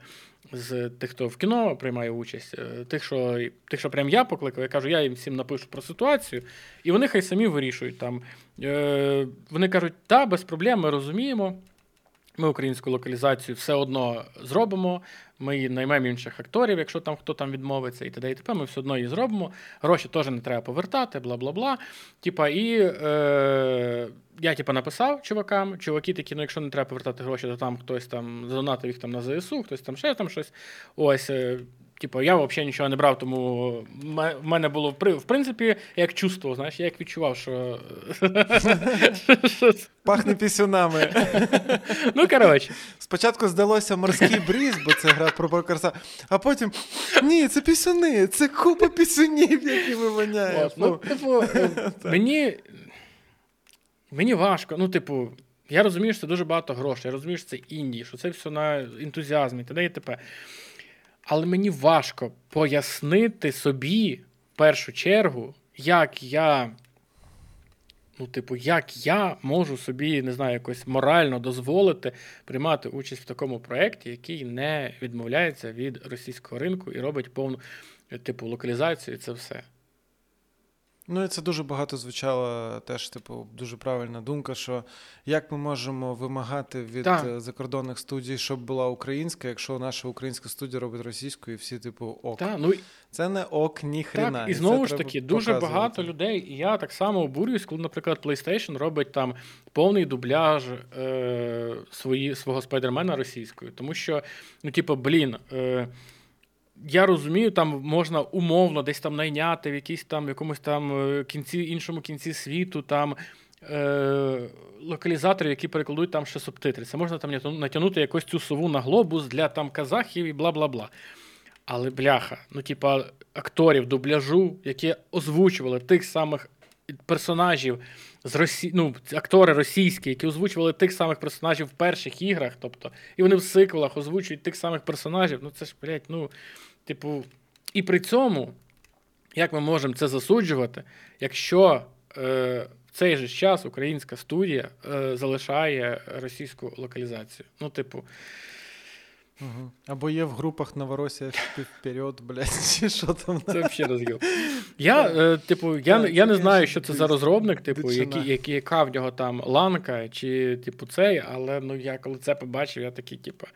з тих, хто в кіно приймає участь, е, тих, що тих, що прям я покликав, я кажу, я їм всім напишу про ситуацію, і вони хай самі вирішують там. Е, Вони кажуть, так, без проблем, ми розуміємо. Ми українську локалізацію все одно зробимо. Ми наймемо інших акторів, якщо там хто там відмовиться, і т.д. і т.п. Ми все одно її зробимо. Гроші теж не треба повертати, бла бла бла. Типа, і е, я типа написав чувакам. Чуваки такі, ну якщо не треба повертати гроші, то там хтось там задонатив їх там на ЗСУ, хтось там ще там щось. Ось. Типу, я взагалі нічого не брав, тому в мене було в принципі як чувство, знаєш, я як відчував, що. Пахне пісюнами. Ну, коротше. Спочатку здалося морський бріз, бо це гра про Бокарса, а потім ні, це пісюни, це купа пісюнів, які вивоняєш. Ну, типу, мені мені важко. Ну, типу, я розумію, що це дуже багато грошей, я розумію, що це Індії, що це все на ентузіазмі, т.д. і т.п. Але мені важко пояснити собі в першу чергу, як я. Ну, типу, як я можу собі, не знаю, якось морально дозволити приймати участь в такому проєкті, який не відмовляється від російського ринку і робить повну типу локалізацію і це все. Ну і це дуже багато звучало теж, типу, дуже правильна думка, що як ми можемо вимагати від так. Е, закордонних студій, щоб була українська, якщо наша українська студія робить російською, і всі, типу, ок. Так, ну, Це не ок, ні хрена. Так, І знову ж таки, дуже багато людей, і я так само обурююсь, коли, наприклад, PlayStation робить там повний дубляж е, свої, свого спайдермена російською. Тому що, ну, типу, блін. Е, я розумію, там можна умовно десь там найняти в якійсь там якомусь там е, кінці, іншому кінці світу там е, локалізаторів, які перекладуть там ще субтитри. Це можна там натягнути якусь цю сову на глобус для там казахів і бла бла бла. Але бляха, ну, типа, акторів дубляжу, які озвучували тих самих персонажів з Росі... ну, актори російські, які озвучували тих самих персонажів в перших іграх, тобто, і вони в сиквелах озвучують тих самих персонажів. Ну, це ж, блядь, ну. Типу, і при цьому, як ми можемо це засуджувати, якщо е, в цей же час українська студія е, залишає російську локалізацію? Ну, типу. Угу. Або є в групах Новоросія вперед, блядь, <laughs> чи що там. Це взагалі розгіл. <laughs> Я, е, типу, я я не знаю, що це за розробник, типу, який, який, яка в нього там ланка, чи типу цей, але ну, я коли це побачив, я такий, типу.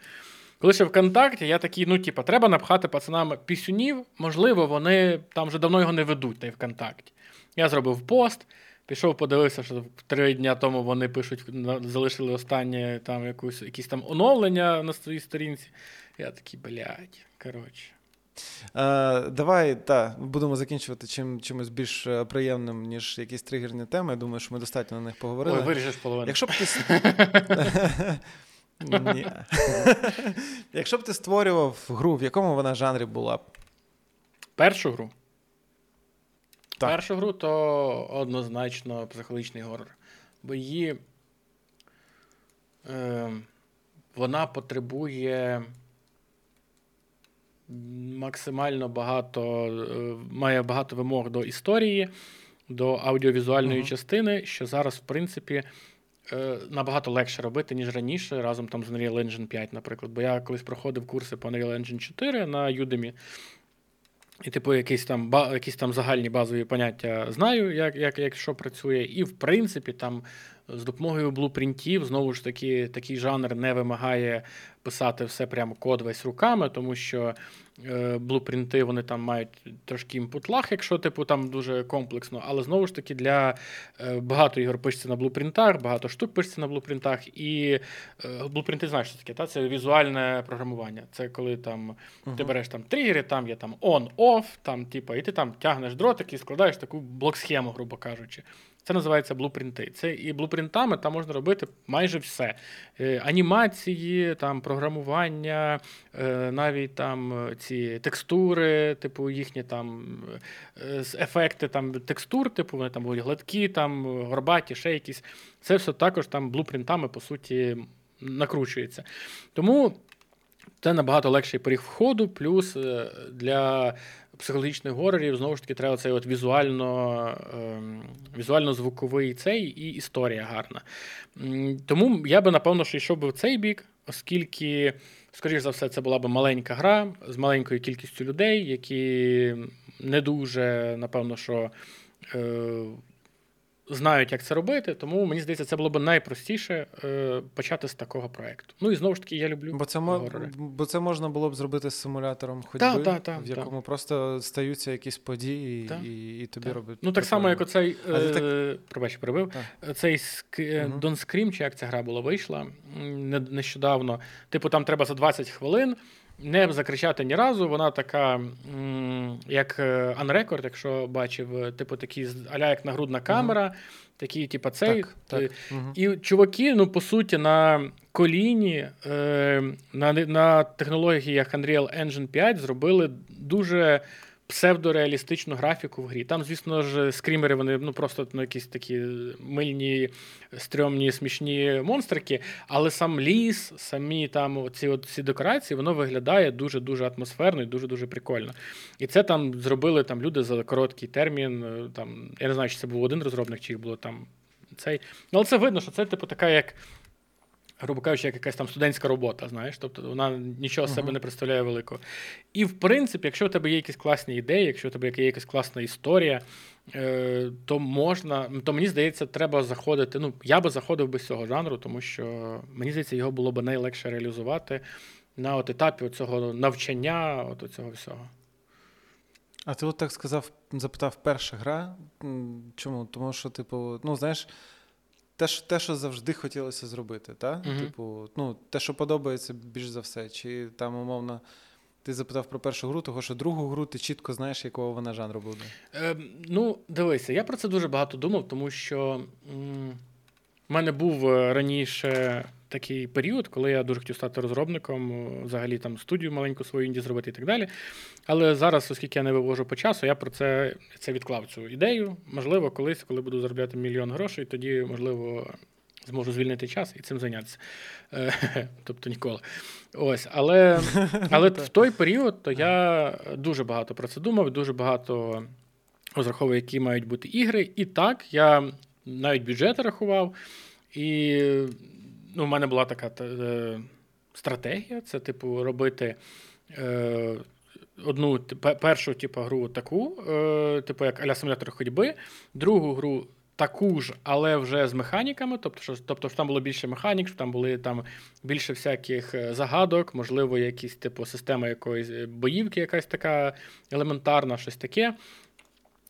Коли ще ВКонтакті, я такий, ну, типу, треба напхати пацанам пісюнів, можливо, вони там вже давно його не ведуть, та й ВКонтакті. Я зробив пост, пішов, подивився, що три дні тому вони пишуть, залишили останнє там якусь, якісь там оновлення на своїй сторінці. Я такий, блядь, коротше. А, Давай та, будемо закінчувати чим, чимось більш е, приємним, ніж якісь тригерні теми. Я думаю, що ми достатньо на них поговорили. Ой, виріжеш половину. Якщо б ти... <laughs> Ні. <laughs> Якщо б ти створював гру, в якому вона жанрі була б? Першу гру? Так. Першу гру то однозначно психологічний горор. Бо її е, вона потребує максимально багато, е, має багато вимог до історії, до аудіовізуальної угу. частини, що зараз, в принципі, набагато легше робити, ніж раніше, разом там з Unreal Engine 5, наприклад. Бо я колись проходив курси по Unreal Engine 4 на Udemy, і, типу, якісь там якісь там загальні базові поняття знаю, як як, як що працює. І, в принципі, там з допомогою блупринтів, знову ж таки, такий жанр не вимагає писати все прямо код весь руками, тому що е, блупринти вони там мають трошки імпут-лаг, якщо типу там дуже комплексно. Але знову ж таки, для е, багато ігор пишеться на блупринтах, багато штук пишеться на блупринтах. І е, блупринти знаєш, що таке? Та? Це візуальне програмування. Це коли там uh-huh. ти береш там тригери, там є там on-off, там, типу, і ти там тягнеш дротик і складаєш таку блок-схему, грубо кажучи. Це називається блупринти. Це і блупринтами там можна робити майже все. Е, анімації, там програмування, е, навіть там е, ці текстури, типу їхні там ефекти там текстур, типу вони там будуть гладкі, там горбаті, ще якісь. Це все також там блупринтами, по суті, накручується. Тому. Це набагато легший поріг входу, плюс для психологічних горорів знову ж таки треба цей от візуально, ем, візуально-звуковий цей і історія гарна. Тому я би, напевно, що йшов би в цей бік, оскільки, скоріш за все, це була б маленька гра з маленькою кількістю людей, які не дуже, напевно, що. Е, знають, як це робити. Тому мені здається, це було б найпростіше е, почати з такого проекту. Ну і знову ж таки, я люблю. Бо це, горори. бо це можна було б зробити з симулятором ходьби, Та, та, та, в якому просто стаються якісь події Та, і, і тобі та. робить. Ну так само, як оцей ти так- е, пробач, перебив. Цей ск... Мгм. Don't Scream, чи як ця гра була, вийшла не- нещодавно. Типу, там треба за 20 хвилин не закричати ні разу. Вона така, як анрекорд, Unrecord, якщо бачив, е, типу, такі аля як нагрудна камера, такі, типу, цей. Так, так. е. І чуваки, ну, по суті, на коліні е, на, на технологіях Unreal Engine 5 зробили дуже псевдореалістичну графіку в грі. Там, звісно ж, скрімери, вони ну, просто ну, якісь такі мильні, стрьомні, смішні монстрики, але сам ліс, самі там от, ці декорації, воно виглядає дуже-дуже атмосферно і дуже-дуже прикольно. І це там зробили там, люди за короткий термін. е, Там, я не знаю, чи це був один розробник, чи їх було там цей. Ну, але це видно, що це, типу, така, як, грубо кажучи, як якась там студентська робота, знаєш, тобто вона нічого з себе не представляє великого. І, в принципі, якщо у тебе є якісь класні ідеї, якщо у тебе є якась класна історія, е, то можна, то мені здається, треба заходити. Ну, я би заходив би з цього жанру, тому що мені здається, його було б найлегше реалізувати на от етапі цього навчання, от цього всього. А ти от так сказав, запитав, перша гра. Чому? Тому що, типу, ну, знаєш, те, що, те, що завжди хотілося зробити, та? Мгм. Типу, ну, те, що подобається більш за все. Чи там, умовно, ти запитав про першу гру, того що другу гру ти чітко знаєш, якого вона жанру буде. Е, ну, дивися, я про це дуже багато думав, тому що м, в мене був е, раніше такий період, коли я дуже хотів стати розробником, е, взагалі там студію маленьку свою інді зробити і так далі. Але зараз, оскільки я не вивожу по часу, я про це, це відклав цю ідею. Можливо, колись, коли буду заробляти мільйон грошей, тоді, можливо, зможу звільнити час і цим зайнятися. Е, <laughs> Тобто ніколи. Ось, але, <laughs> але в той період то я дуже багато про це думав, дуже багато розраховував, які мають бути ігри. І так, я навіть бюджети рахував. І ну, у мене була така е, стратегія: це, типу, робити. Е, Одну першу типу, гру таку, е, типу як аля симулятор ходьби, другу гру таку ж, але вже з механіками. Тобто, що, тобто, що там було більше механік, що там були там більше всяких е, загадок, можливо, якісь типу система якоїсь е, боївки, якась така елементарна, щось таке.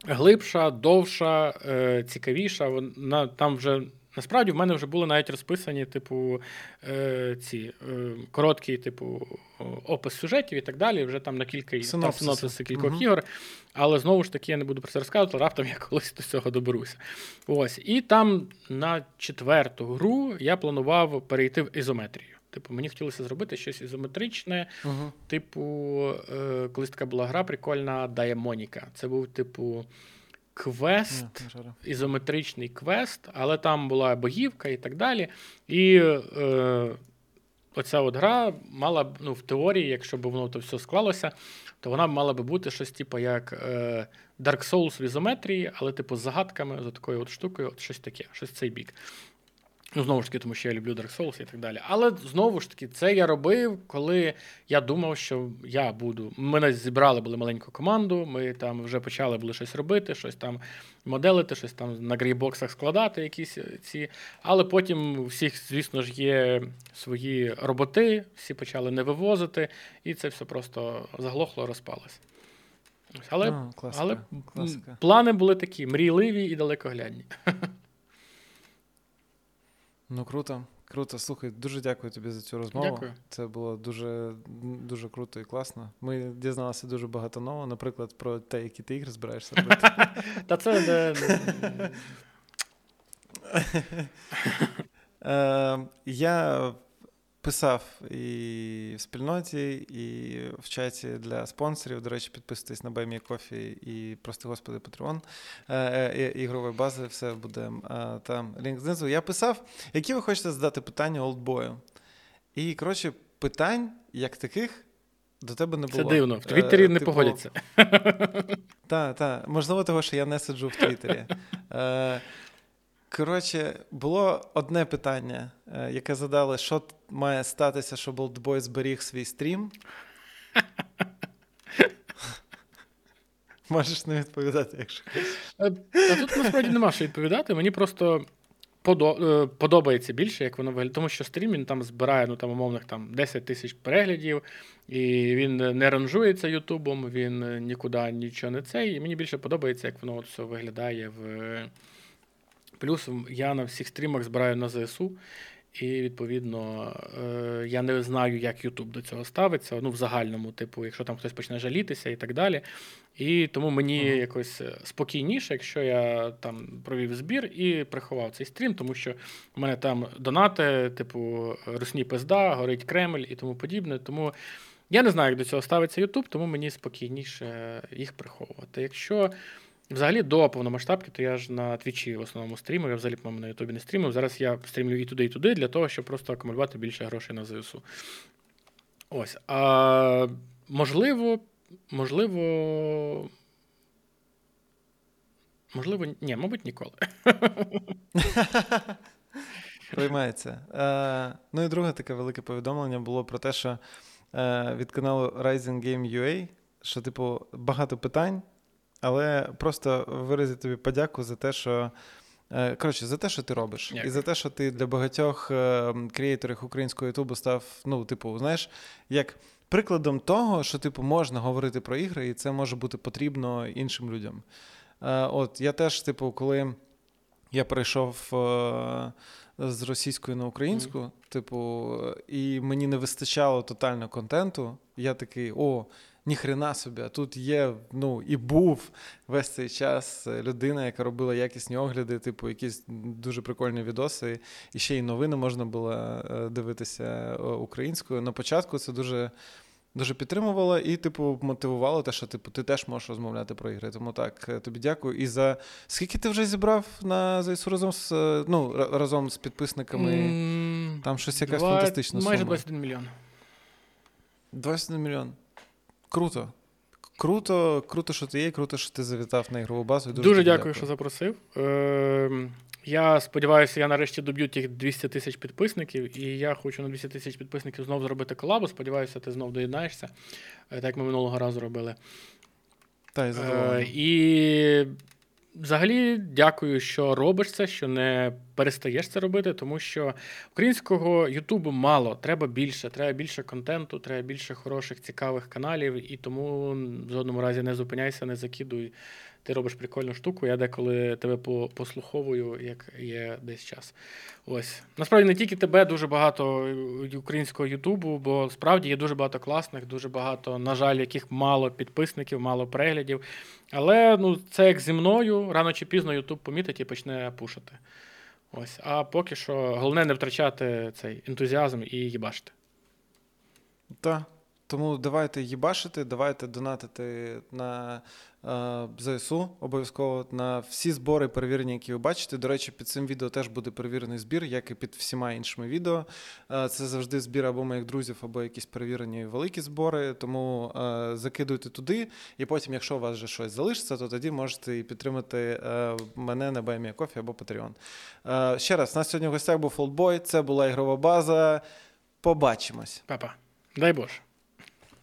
Глибша, довша, е, цікавіша. Вона там вже. Насправді в мене вже були навіть розписані, типу, е, ці е, короткі, типу, опис сюжетів і так далі. Вже там на кілька там Синопсиси. кількох Мгм. ігор. Але знову ж таки я не буду про це розказувати, раптом я <laughs> колись до цього доберуся. Ось. І там на четверту гру я планував перейти в ізометрію. Типу, мені хотілося зробити щось ізометричне, Угу. Типу, е, колись така була гра прикольна Даймоніка. Це був, типу, квест, ізометричний квест, але там була богівка і так далі. І е, оця от гра мала б, ну, в теорії, якщо б воно то все склалося, то вона б мала би бути щось, типу, як е, Dark Souls в ізометрії, але, типу, з загадками, з такою от штукою, от щось таке, щось цей бік. Ну, знову ж таки, тому що я люблю Dark Souls і так далі. Але знову ж таки, це я робив, коли я думав, що я буду. Ми навіть зібрали були маленьку команду, ми там вже почали були щось робити, щось там моделити, щось там на грейбоксах складати, якісь е, ці. Але потім у всіх, звісно ж, є свої роботи, всі почали не вивозити, і це все просто заглохло, розпалося. Але, А, класика, але класика. плани були такі мрійливі і далекоглядні. <laughs> Ну круто, круто. Слухай, дуже дякую тобі за цю розмову. Дякую. Це було дуже, дуже круто і класно. Ми дізналися дуже багато нового, наприклад, про те, які ти ігри збираєшся робити. <laughs> Та це Е, я писав і в спільноті, і в чаті для спонсорів. До речі, підписуйтесь на Баймі Кофі і прости господи, Patreon е, ігрової бази. Все буде е, там лінк знизу. Я писав, які ви хочете задати питання олдбою. І коротше, питань як таких. До тебе не було. це дивно. В Е, Твіттері не типу, погодяться. Так, так. Можливо, того, що я не сиджу в Твіттері. <laughs> Коротше, було одне питання, е, яке задали, що має статися, щоб Олдбой зберіг свій стрім. <laughs> Можеш не відповідати, якщо. Е, а тут насправді нема що відповідати. Мені просто подо- е, подобається більше, як воно виглядає. Тому що стрім він там збирає ну, там, умовних там, 10 тисяч переглядів, і він не ранжується Ютубом, він нікуди нічого не цей. І мені більше подобається, як воно от все виглядає в. Плюс я на всіх стрімах збираю на ЗСУ. І відповідно е, я не знаю, як Ютуб до цього ставиться. Ну, в загальному, типу, якщо там хтось почне жалітися і так далі. І тому мені uh-huh. якось е, спокійніше, якщо я там провів збір і приховав цей стрім, тому що в мене там донати, типу, Русні пизда, горить Кремль і тому подібне. Тому я не знаю, як до цього ставиться Ютуб, тому мені спокійніше їх приховувати. Якщо Взагалі до повномасштабки, то я ж на твічі в основному стрімив, я взагалі, по-моєму, на Ютубі не стрімив. Зараз я стрімлю і туди, і туди, для того, щоб просто акумулювати більше грошей на ЗСУ. Ось. А можливо, можливо. Можливо, ні, мабуть, ніколи. <laughs> Приймається. Е, ну і друге таке велике повідомлення було про те, що е, від каналу Rising Game UA, що, типу, багато питань. Але просто виразити тобі подяку за те, що. Е, коротше, за те, що ти робиш, Дякую. і за те, що ти для багатьох е, креаторів українського Ютубу став, ну, типу, знаєш, як прикладом того, що типу можна говорити про ігри, і це може бути потрібно іншим людям. Е, от я теж, типу, коли я перейшов з російської на українську, mm. типу, і мені не вистачало тотально контенту, я такий, о ніхрена собі, а тут є, ну, і був весь цей час людина, яка робила якісні огляди, типу, якісь дуже прикольні відоси. І ще й новини можна було е, дивитися е, українською. На початку це дуже. Дуже підтримувала і, типу, мотивувала те, що типу, ти теж можеш розмовляти про ігри. Тому так, е, тобі дякую. І за скільки ти вже зібрав на ЗСУ разом з ну, разом з підписниками? Mm, Там щось якась 20, фантастична сума. Майже 21 мільйон. 21 мільйон. Круто. Круто, круто, що ти є, круто, що ти завітав на ігрову базу. Дуже, Дуже дякую, дякую, що запросив. Е, Я сподіваюся, я нарешті доб'ю тих 200 тисяч підписників, і я хочу на 200 тисяч підписників знову зробити колабу. Сподіваюся, ти знову доєднаєшся, е, так як ми минулого разу робили. Та, Е, І Взагалі, дякую, що робиш це, що не перестаєш це робити, тому що українського Ютубу мало, треба більше, треба більше контенту, треба більше хороших, цікавих каналів, і тому в жодному разі не зупиняйся, не закидуй ти робиш прикольну штуку, я деколи тебе послуховую, як є десь час. Ось. Насправді не тільки тебе, дуже багато українського Ютубу, бо справді є дуже багато класних, дуже багато, на жаль, яких мало підписників, мало переглядів. Але ну, це як зі мною, рано чи пізно Ютуб помітить і почне пушити. Ось. А поки що головне не втрачати цей ентузіазм і їбашити. Так. Тому давайте їбашити, давайте донатити на е, ЗСУ обов'язково на всі збори перевірені, які ви бачите. До речі, під цим відео теж буде перевірений збір, як і під всіма іншими відео. Е, це завжди збір або моїх друзів, або якісь перевірені великі збори. Тому е, закидуйте туди, і потім, якщо у вас вже щось залишиться, то тоді можете і підтримати е, мене на Buy Me a Coffee або Patreon. Е, ще раз, у нас сьогодні в гостях був Олдбой, це була ігрова база. Побачимось. Папа, дай Боже.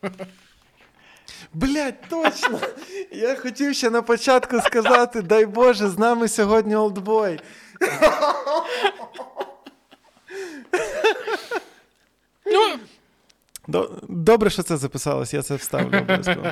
<laughs> Блять, точно! Я хотів ще на початку сказати: дай Боже, з нами сьогодні олдбой. Ну. Добре, що це записалось, я це вставлю обов'язково.